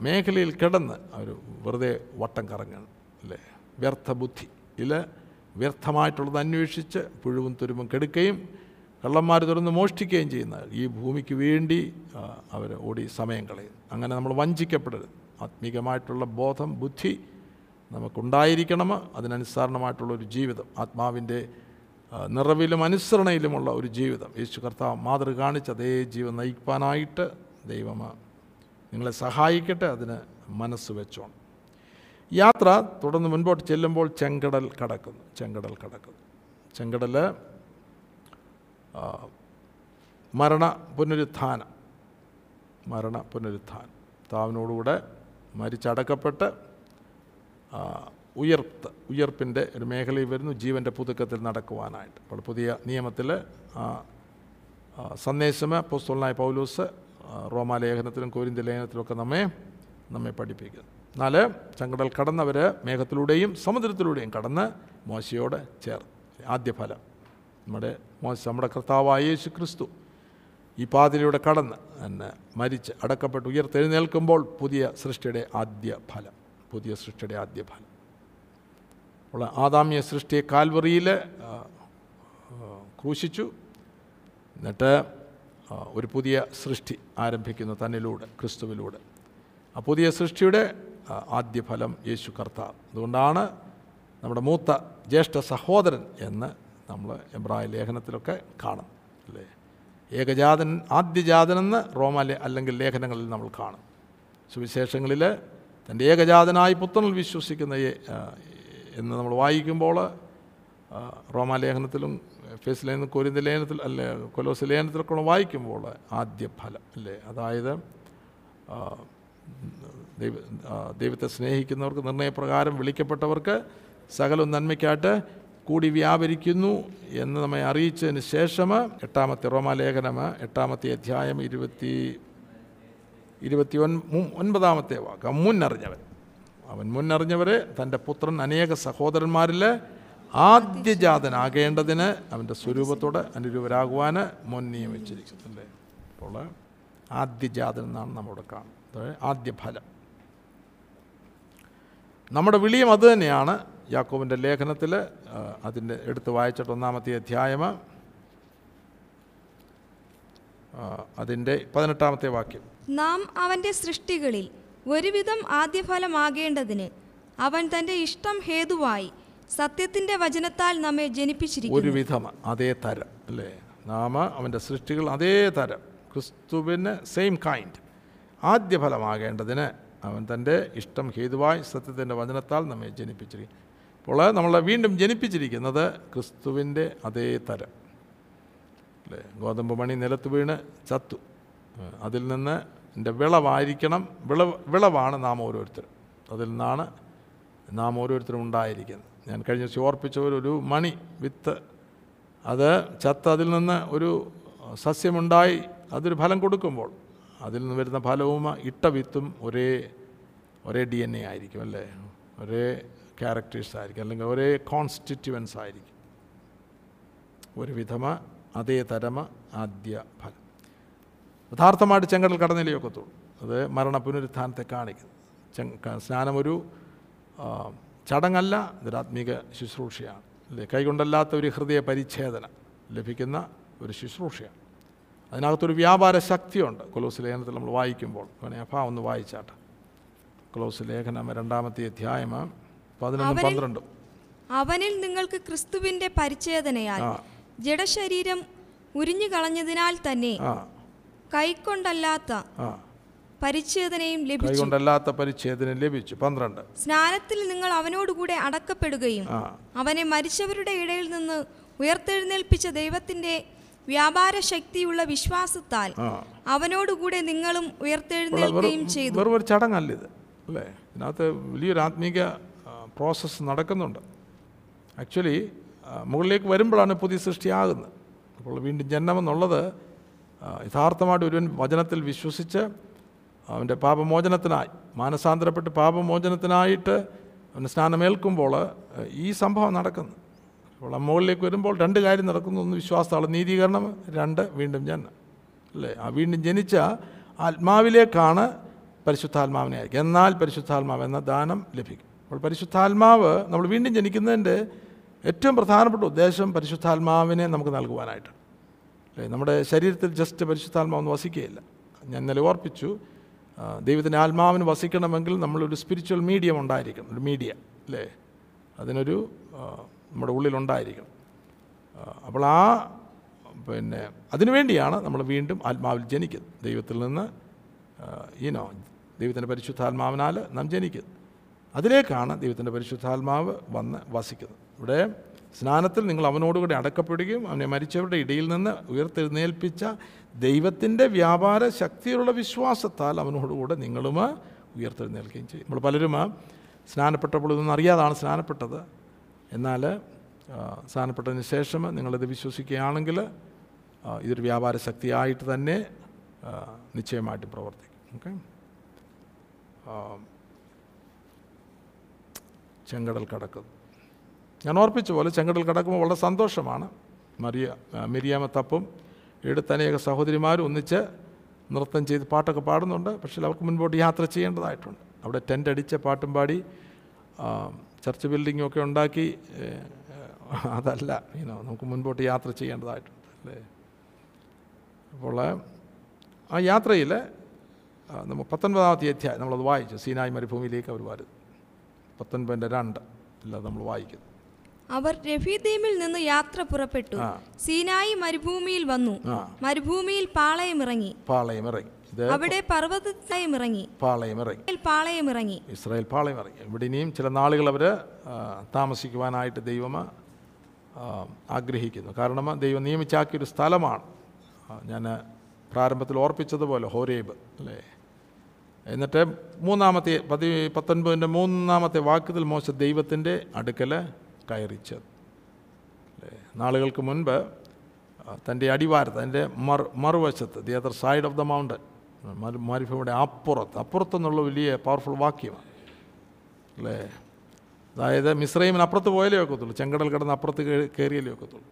മേഖലയിൽ കിടന്ന് അവർ വെറുതെ വട്ടം കറങ്ങണം അല്ലേ? വ്യർത്ഥ ബുദ്ധി ഇതിൽ വ്യർത്ഥമായിട്ടുള്ളത് അന്വേഷിച്ച് പുഴുവും തുരുമ്പും കെടുക്കുകയും കള്ളന്മാർ തുറന്ന് മോഷ്ടിക്കുകയും ചെയ്യുന്ന ഈ ഭൂമിക്ക് വേണ്ടി അവർ ഓടി സമയം കളയും. അങ്ങനെ നമ്മൾ വഞ്ചിക്കപ്പെടരുത്. ആത്മീകമായിട്ടുള്ള ബോധം ബുദ്ധി നമുക്കുണ്ടായിരിക്കണം. അതിനനുസരണമായിട്ടുള്ളൊരു ജീവിതം ആത്മാവിന്റെ നിറവിലും അനുസരണയിലുമുള്ള ഒരു ജീവിതം. യേശു കർത്താവ് മാതൃ കാണിച്ച് അതേ ജീവൻ നയിക്കാനായിട്ട് ദൈവം നിങ്ങളെ സഹായിക്കട്ടെ അതിന് മനസ്സ് വെച്ചോണം. യാത്ര തുടർന്ന് മുൻപോട്ട് ചെല്ലുമ്പോൾ ചെങ്കടൽ കടക്കുന്നു. ചെങ്കടൽ കടക്കുന്നു. ചെങ്കടൽ മരണ പുനരുത്ഥാനം. മരണ പുനരുത്ഥാനം. താവിനോടുകൂടെ മരിച്ചടക്കപ്പെട്ട് ഉയർത്ത് ഉയർപ്പിന്റെ ഒരു മേഖലയിൽ വരുന്നു ജീവന്റെ പുതുക്കത്തിൽ നടക്കുവാനായിട്ട്. അപ്പോൾ പുതിയ നിയമത്തിൽ സന്ദേശം പുസ്തകനായ പൗലൂസ് റോമാലേഖനത്തിലും കോരിന്ത്യ ലേഖനത്തിലുമൊക്കെ നമ്മെ നമ്മെ പഠിപ്പിക്കുന്നു. എന്നാൽ ചങ്കടൽ കടന്നവർ മേഘത്തിലൂടെയും സമുദ്രത്തിലൂടെയും കടന്ന് മോശയോട് ചേർന്ന്. ആദ്യ ഫലം നമ്മുടെ നമ്മുടെ കർത്താവായ യേശു ക്രിസ്തു ഈ പാതിലൂടെ കടന്ന് എന്നെ മരിച്ച് അടക്കപ്പെട്ട് ഉയർത്തെഴുന്നേൽക്കുമ്പോൾ പുതിയ സൃഷ്ടിയുടെ ആദ്യ ഫലം പുതിയ സൃഷ്ടിയുടെ ആദ്യ ഫലം. അപ്പോൾ ആദാമ്യ സൃഷ്ടിയെ കാൽവറിയിൽ ക്രൂശിച്ചു. എന്നിട്ട് ഒരു പുതിയ സൃഷ്ടി ആരംഭിക്കുന്നു തന്നിലൂടെ ക്രിസ്തുവിലൂടെ. ആ പുതിയ സൃഷ്ടിയുടെ ആദ്യ ഫലം യേശു കർത്താവ്. അതുകൊണ്ടാണ് നമ്മുടെ മൂത്ത ജ്യേഷ്ഠ സഹോദരൻ എന്ന് നമ്മൾ എബ്രായ ലേഖനത്തിലൊക്കെ കാണും അല്ലേ? ഏകജാതൻ ആദ്യജാതനെന്ന് റോമാലെ അല്ലെങ്കിൽ ലേഖനങ്ങളിൽ നമ്മൾ കാണും. സുവിശേഷങ്ങളിൽ തന്റെ ഏകജാതനായി പുത്രനിൽ വിശ്വസിക്കുന്ന എന്ന് നമ്മൾ വായിക്കുമ്പോൾ റോമാലേഖനത്തിലും ഫേസ് ലേഖനം കോരിന്ത ലേഖനത്തിൽ അല്ലെ കൊലോസ് ലേഖനത്തിലൊക്കെ വായിക്കുമ്പോൾ ആദ്യ ഫലം അല്ലേ? അതായത് ദൈവ ദൈവത്തെ സ്നേഹിക്കുന്നവർക്ക് നിർണയപ്രകാരം വിളിക്കപ്പെട്ടവർക്ക് സകലം നന്മയ്ക്കായിട്ട് കൂടി വ്യാപരിക്കുന്നു എന്ന് നമ്മെ അറിയിച്ചതിന് ശേഷം എട്ടാമത്തെ റോമാലേഖനം എട്ടാമത്തെ അധ്യായം ഇരുപത്തി ഇരുപത്തി ഒൻ ഒൻപതാമത്തെ വാക്ക്. മുന്നറിഞ്ഞവൻ. അവൻ മുന്നറിഞ്ഞവരെ തന്റെ പുത്രൻ അനേക സഹോദരന്മാരിൽ ആദ്യജാതനാകേണ്ടതിന് അവന്റെ സ്വരൂപത്തോടെ അനുരൂപരാകുവാൻ മുൻ നിയമിച്ചിരിക്കുന്നു അല്ലേ അപ്പോൾ ആദ്യജാതൻ എന്നാണ് നമ്മുടെ കാണുന്നത്. ആദ്യ ഫലം. നമ്മുടെ വിളിയും അത് തന്നെയാണ്. യാക്കോബിന്റെ ലേഖനത്തിൽ അതിന്റെ എടുത്ത് വായിച്ചിട്ട് ഒന്നാമത്തെ അധ്യായം. അതിന്റെ പതിനെട്ടാമത്തെ വാക്യം. നാം അവന്റെ സൃഷ്ടികളിൽ ഒരുവിധം ആദ്യഫലമാകേണ്ടതിന് അവൻ തന്റെ ഇഷ്ടം ഹേതുവായി സത്യത്തിന്റെ വചനത്താൽ നമ്മെ ജനിപ്പിച്ചിരിക്കും ഒരുവിധം അതേ തരം അല്ലേ? നാം അവന്റെ സൃഷ്ടികൾ അതേ തരം. ക്രിസ്തുവിന് സെയിം കൈൻഡ് ആദ്യ ഫലമാകേണ്ടതിന് അവൻ തന്റെ ഇഷ്ടം ഹേതുവായി സത്യത്തിന്റെ വചനത്താൽ നമ്മെ ജനിപ്പിച്ചിരിക്കും അപ്പോൾ നമ്മളെ വീണ്ടും ജനിപ്പിച്ചിരിക്കുന്നത് ക്രിസ്തുവിന്റെ അതേ തരം. അല്ലേ? ഗോതമ്പ് മണി നിലത്ത് വീണ് ചത്തു. അതിൽ നിന്ന് എന്റെ വിളവായിരിക്കണം. വിളവ് വിളവാണ് നാം ഓരോരുത്തരും. അതിൽ നിന്നാണ് നാം ഓരോരുത്തരും ഉണ്ടായിരിക്കുന്നത്. ഞാൻ കഴിഞ്ഞ ദിവസം ഓർപ്പിച്ച ഒരു മണി വിത്ത് അത് ചത്ത് അതിൽ നിന്ന് ഒരു സസ്യമുണ്ടായി. അതൊരു ഫലം കൊടുക്കുമ്പോൾ അതിൽ നിന്ന് വരുന്ന ഫലവും ഇട്ട വിത്തും ഒരേ ഒരേ ഡി എൻ എ ആയിരിക്കും അല്ലേ? ഒരേ ക്യാരക്ടേഴ്സ് ആയിരിക്കും അല്ലെങ്കിൽ ഒരേ കോൺസ്റ്റിറ്റ്യുവൻസ് ആയിരിക്കും. ഒരു വിധമ അതേ തരമ ആദ്യ ഫലം. യഥാർത്ഥമായിട്ട് ചെങ്കടൽ കടന്നിലേ ഒക്കത്തുള്ളൂ. അത് മരണ പുനരുത്ഥാനത്തെ കാണിക്കുന്നു. ചെങ്ക സ്നാനം ഒരു ആ, ചടങ്ങല്ല ഇതൊരാത്മീക ശുശ്രൂഷയാണ്. അല്ലേ? കൈകൊണ്ടല്ലാത്ത ഒരു ഹൃദയ പരിച്ഛേദന ലഭിക്കുന്ന ഒരു ശുശ്രൂഷയാണ്. അതിനകത്തൊരു വ്യാപാര ശക്തിയുണ്ട്. കൊലോസ് ലേഖനത്തിൽ നമ്മൾ വായിക്കുമ്പോൾ അഫാ ഒന്ന് വായിച്ചാട്ടെ. കൊലോസ് ലേഖനം രണ്ടാമത്തെ അധ്യായം പതിനൊന്നും അവരിൽ- പന്ത്രണ്ടും. അവനിൽ നിങ്ങൾക്ക് ക്രിസ്തുവിന്റെ പരിച്ഛേദനയാൽ ജഡശരീരം ഉരിഞ്ഞു കളഞ്ഞതിനാൽ തന്നെ കൈക്കൊണ്ടല്ലാത്ത പരിച്ഛേദനയും കൈകൊണ്ടല്ലാത്ത പരിച്ഛേദന ലഭിച്ചു. പന്ത്രണ്ട്. സ്നാനത്തിൽ നിങ്ങൾ അവനോടുകൂടെ അടക്കപ്പെടുകയും അവനെ മരിച്ചവരുടെ ഇടയിൽ നിന്ന് ഉയർത്തെഴുന്നേൽപ്പിച്ച ദൈവത്തിന്റെ വ്യാപാര ശക്തിയുള്ള വിശ്വാസത്താൽ അവനോടുകൂടെ നിങ്ങളും ഉയർത്തെഴുന്നേൽക്കുകയും ചെയ്തു. വെറും ഒരു ചടങ്ങല്ല ഇത് അല്ലേ? ഇതിനകത്ത് വലിയൊരു ആത്മീക പ്രോസസ്സ് നടക്കുന്നുണ്ട്. ആക്ച്വലി മുകളിലേക്ക് വരുമ്പോഴാണ് പുതിയ സൃഷ്ടിയാകുന്നത് അപ്പോൾ വീണ്ടും ജന്മമെന്നുള്ളത് യഥാർത്ഥമായിട്ട് ഒരുവൻ വചനത്തിൽ വിശ്വസിച്ച് അവന്റെ പാപമോചനത്തിനായി മാനസാന്തരപ്പെട്ട് പാപമോചനത്തിനായിട്ട് അവന് സ്നാനമേൽക്കുമ്പോൾ ഈ സംഭവം നടക്കുന്നു. അപ്പോൾ ആ മുകളിലേക്ക് വരുമ്പോൾ രണ്ട് കാര്യം നടക്കുന്നു ഒന്ന് വിശ്വാസത്താളെ നീതീകരണം രണ്ട് വീണ്ടും ജനനം. അല്ലേ? ആ വീണ്ടും ജനിച്ച ആത്മാവിലേക്കാണ് പരിശുദ്ധാത്മാവിനെ അയക്കുക. എന്നാൽ പരിശുദ്ധാത്മാവ് എന്ന ദാനം ലഭിക്കും. അപ്പോൾ പരിശുദ്ധാത്മാവ് നമ്മൾ വീണ്ടും ജനിക്കുന്നതിന്റെ ഏറ്റവും പ്രധാനപ്പെട്ട ഉദ്ദേശം പരിശുദ്ധാത്മാവിനെ നമുക്ക് നൽകുവാനായിട്ട് അല്ലേ? നമ്മുടെ ശരീരത്തിൽ ജസ്റ്റ് പരിശുദ്ധാത്മാവൊന്നും വസിക്കുകയില്ല. ഞാൻ ഇന്നലെ ഓർപ്പിച്ചു ദൈവത്തിന്റെ ആത്മാവിന് വസിക്കണമെങ്കിൽ നമ്മളൊരു സ്പിരിച്വൽ മീഡിയം ഉണ്ടായിരിക്കണം ഒരു മീഡിയ അല്ലേ? അതിനൊരു നമ്മുടെ ഉള്ളിലുണ്ടായിരിക്കണം അപ്പോൾ ആ പിന്നെ അതിനുവേണ്ടിയാണ് നമ്മൾ വീണ്ടും ആത്മാവിൽ ജനിക്കുന്നത്. ദൈവത്തിൽ നിന്ന് ഈനോ ദൈവത്തിന്റെ പരിശുദ്ധാത്മാവിനാൽ നാം ജനിക്കുന്നത്. അതിലേക്കാണ് ദൈവത്തിന്റെ പരിശുദ്ധാത്മാവ് വന്ന് വസിക്കുന്നത്. ഇവിടെ സ്നാനത്തിൽ നിങ്ങൾ അവനോടുകൂടി അടക്കപ്പെടുകയും അവനെ മരിച്ചവരുടെ ഇടയിൽ നിന്ന് ഉയർത്തെഴുന്നേൽപ്പിച്ച ദൈവത്തിന്റെ വ്യാപാര ശക്തിയുള്ള വിശ്വാസത്താൽ അവനോടുകൂടെ നിങ്ങളും ഉയർത്തെഴുന്നേൽക്കുകയും ചെയ്യും. നമ്മൾ പലരും സ്നാനപ്പെട്ടപ്പോൾ ഇതൊന്നും അറിയാതാണ് സ്നാനപ്പെട്ടത്. എന്നാൽ സ്നാനപ്പെട്ടതിന് ശേഷം നിങ്ങളിത് വിശ്വസിക്കുകയാണെങ്കിൽ ഇതൊരു വ്യാപാര ശക്തിയായിട്ട് തന്നെ നിശ്ചയമായിട്ടും പ്രവർത്തിക്കും. ഓക്കെ? ചെങ്കടൽ കടക്കുന്നു. ഞാൻ ഓർപ്പിച്ച പോലെ ചെങ്കടൽ കടക്കുമ്പോൾ വളരെ സന്തോഷമാണ്. മറിയ മിരിയാമ തപ്പും എടുത്ത അനേക സഹോദരിമാരും ഒന്നിച്ച് നൃത്തം ചെയ്ത് പാട്ടൊക്കെ പാടുന്നുണ്ട്. പക്ഷേ അവർക്ക് മുൻപോട്ട് യാത്ര ചെയ്യേണ്ടതായിട്ടുണ്ട്. അവിടെ ടെന്റ് അടിച്ച പാട്ടും പാടി ചർച്ച് ബിൽഡിങ്ങും ഒക്കെ ഉണ്ടാക്കി അതല്ല ഇനോ നമുക്ക് മുൻപോട്ട് യാത്ര ചെയ്യേണ്ടതായിട്ടുണ്ട് അല്ലേ? അപ്പോൾ ആ യാത്രയിൽ നമ്മൾ പത്തൊൻപതാമത്തെ അധ്യായം നമ്മളത് വായിച്ചു. സീനായ് മരുഭൂമിയിലേക്ക് അവർ വരുന്നു പത്തൊൻപതിന്റെ രണ്ട് നമ്മൾ വായിക്കുന്നു. അവർ രഫീദീമിൽ നിന്ന് യാത്ര പുറപ്പെട്ടു. സീനായി മരുഭൂമിയിൽ വന്നു. മരുഭൂമിയിൽ പാളയമിറങ്ങി പാളയമിറങ്ങി അവിടെ പർവതത്തായും ഇറങ്ങി. പാളയം ഇറങ്ങി. പാളയമിറങ്ങി ഇസ്രായേൽ പാളയമിറങ്ങി ഇവിടെ ഇനിയും ചില നാളുകൾ അവർ താമസിക്കുവാനായിട്ട് ദൈവം ആഗ്രഹിക്കുന്നു. കാരണം ദൈവം നിയമിച്ചാക്കിയൊരു സ്ഥലമാണ്. ഞാൻ പ്രാരംഭത്തിൽ ഓർപ്പിച്ചതുപോലെ ഹോരേബ് അല്ലേ? എന്നിട്ട് മൂന്നാമത്തെ പതി പത്തൊൻപതിന്റെ മൂന്നാമത്തെ വാക്യത്തിൽ മോശ ദൈവത്തിന്റെ അടുക്കൽ കയറിച്ചത് നാളുകൾക്ക് മുൻപ് തന്റെ അടിവാരത്ത് അതിന്റെ മർ മറുവശത്ത് the other side of the mount മരു മരുഭൂമിയുടെ അപ്പുറത്ത് അപ്പുറത്തെന്നുള്ള വലിയ പവർഫുൾ വാക്യമാണ്. അല്ലേ? അതായത് മിശ്രൈമിന് അപ്പുറത്ത് പോയാലേ ഒക്കത്തുള്ളൂ ചെങ്കടൽ കിടന്ന് അപ്പുറത്ത് കയറിയാലേ ഒക്കത്തുള്ളൂ.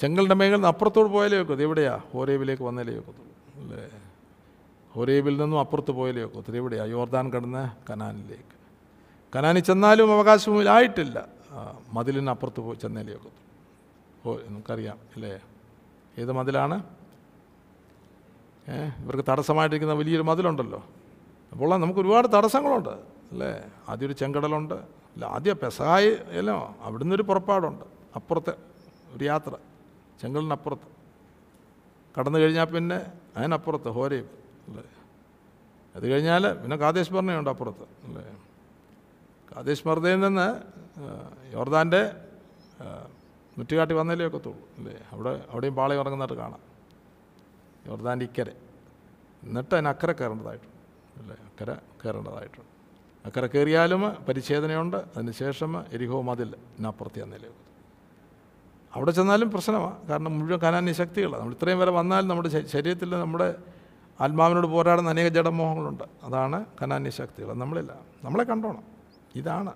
ചെങ്കലിന്റെ മേഖല നിന്ന് അപ്പുറത്തോട് പോയാലേ ഒക്കത്തുള്ളൂ എവിടെയാ? ഓരോവിലേക്ക് വന്നാലേ ഒക്കത്തുള്ളൂ. അല്ലേ? ഹോരേബിൽ നിന്നും അപ്പുറത്ത് പോയാലേ ഒത്തിരി എവിടെയാണ് യോർദാൻ കടന്ന് കനാനിലേക്ക്. കനാനിൽ ചെന്നാലും അവകാശമില്ലായിട്ടില്ല മതിലിനപ്പുറത്ത് പോയി ചെന്നാലേ ഒക്കെ ഓ നമുക്കറിയാം അല്ലേ? ഏത് മതിലാണ്? ഇവർക്ക് തടസ്സമായിട്ടിരിക്കുന്ന വലിയൊരു മതിലുണ്ടല്ലോ. അപ്പോൾ നമുക്ക് ഒരുപാട് തടസ്സങ്ങളുണ്ട് അല്ലേ? ആദ്യം ഒരു ചെങ്കടലുണ്ട് അല്ല ആദ്യം പെസഹായി എല്ലാം അവിടുന്ന് ഒരു പുറപ്പാടുണ്ട്. അപ്പുറത്തെ ഒരു യാത്ര ചെങ്കലിനപ്പുറത്ത് കടന്നു കഴിഞ്ഞാൽ പിന്നെ അതിനപ്പുറത്ത് ഹോരയും അല്ലേ? അത് കഴിഞ്ഞാൽ പിന്നെ കാതേശ് ഭരണയുണ്ട് അപ്പുറത്ത് അല്ലേ? കാതേശ് മർദ്ദയിൽ നിന്ന് യോർദാന്റെ മുറ്റുകാട്ടി വന്നാലേ ഒക്കത്തുള്ളൂ അല്ലേ? അവിടെ അവിടെയും പാളയം ഇറങ്ങുന്നതായിട്ട് കാണാം. യോർദാന്റെ ഇക്കരെ. എന്നിട്ട് അതിന് അക്കരെ കയറേണ്ടതായിട്ടുണ്ട് അല്ലേ? അക്കരെ കയറേണ്ടതായിട്ടുണ്ട്. അക്കരെ കയറിയാലും പരിച്ഛേദനയുണ്ട് അതിന് ശേഷം എരിഹോ മതിൽ ഇതിനപ്പുറത്ത് ചെന്നേലേ ഒക്കൂ. അവിടെ ചെന്നാലും പ്രശ്നമാണ് കാരണം മുഴുവൻ കനാന്യ ശക്തികളാണ് നമ്മൾ ഇത്രയും വരെ വന്നാൽ നമ്മുടെ ശരീരത്തിൽ നമ്മുടെ ആത്മാവിനോട് പോരാടുന്ന അനേക ജഡമോഹങ്ങളുണ്ട്. അതാണ് കനാന്യ ശക്തികൾ. നമ്മളില്ല. നമ്മളെ കണ്ടോണം. ഇതാണ്.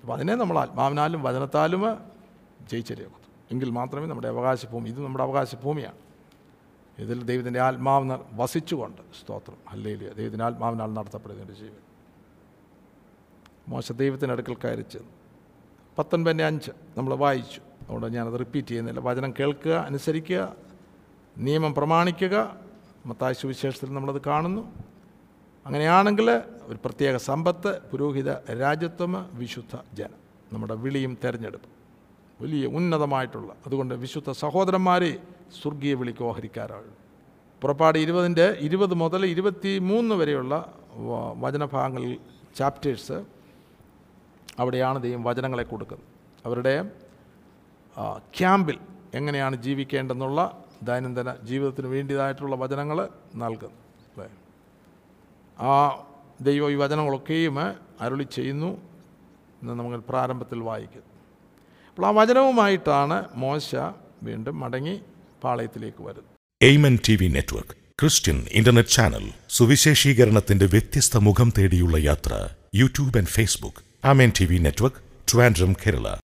അപ്പം അതിനെ നമ്മൾ ആത്മാവിനാലും വചനത്താലും ജയിച്ചറിയാക്കും എങ്കിൽ മാത്രമേ നമ്മുടെ അവകാശ ഭൂമി ഇത് നമ്മുടെ അവകാശ ഭൂമിയാണ് ഇതിൽ ദൈവത്തിന്റെ ആത്മാവ് വസിച്ചുകൊണ്ട് സ്തോത്രം. അല്ലെങ്കിൽ ദൈവത്തിന്റെ ആത്മാവിനാൽ നടത്തപ്പെടുന്നതിന്റെ ജീവൻ. മോശ ദൈവത്തിന്റെ അടുക്കൽ ചെന്ന്. പത്തൊൻപതിന്റെ അഞ്ച് നമ്മൾ വായിച്ചു. അതുകൊണ്ട് ഞാനത് റിപ്പീറ്റ് ചെയ്യുന്നില്ല. വചനം കേൾക്കുക അനുസരിക്കുക നിയമം പ്രമാണിക്കുക. മത്തായ സുവിശേഷത്തിൽ നമ്മളത് കാണുന്നു. അങ്ങനെയാണെങ്കിൽ ഒരു പ്രത്യേക സമ്പത്ത് പുരോഹിത രാജ്യത്വം വിശുദ്ധ ജനം. നമ്മുടെ വിളിയും തിരഞ്ഞെടുപ്പ്. വലിയ ഉന്നതമായിട്ടുള്ള അതുകൊണ്ട് വിശുദ്ധ സഹോദരന്മാരെ സ്വർഗീയ വിളിക്ക് ഓഹരിക്കാറുള്ളൂ പുറപ്പാട് ഇരുപതിന്റെ ഇരുപത് മുതൽ ഇരുപത്തി മൂന്ന് വരെയുള്ള വചനഭാഗങ്ങളിൽ ചാപ്റ്റേഴ്സ് അവിടെയാണ് ദൈവം വചനങ്ങളെ കൊടുക്കുന്നത്. അവരുടെ ക്യാമ്പിൽ എങ്ങനെയാണ് ജീവിക്കേണ്ടെന്നുള്ള ദൈനംദിന ജീവിതത്തിന് വേണ്ടിയതായിട്ടുള്ള വചനങ്ങൾ നൽകുന്നു അല്ലേ? ആ ദൈവം ഈ വചനങ്ങളൊക്കെയും അരുളി ചെയ്യുന്നു എന്ന് നമ്മൾ പ്രാരംഭത്തിൽ വായിക്കുന്നു അപ്പോൾ ആ വചനവുമായിട്ടാണ് മോശ വീണ്ടും മടങ്ങി പാളയത്തിലേക്ക് വരുന്നത്. Amen T V network Christian internet channel സുവിശേഷീകരണത്തിന്റെ വ്യത്യസ്ത മുഖം തേടിയുള്ള യാത്ര YouTube and Facebook. Amen T V network Trivandrum Kerala.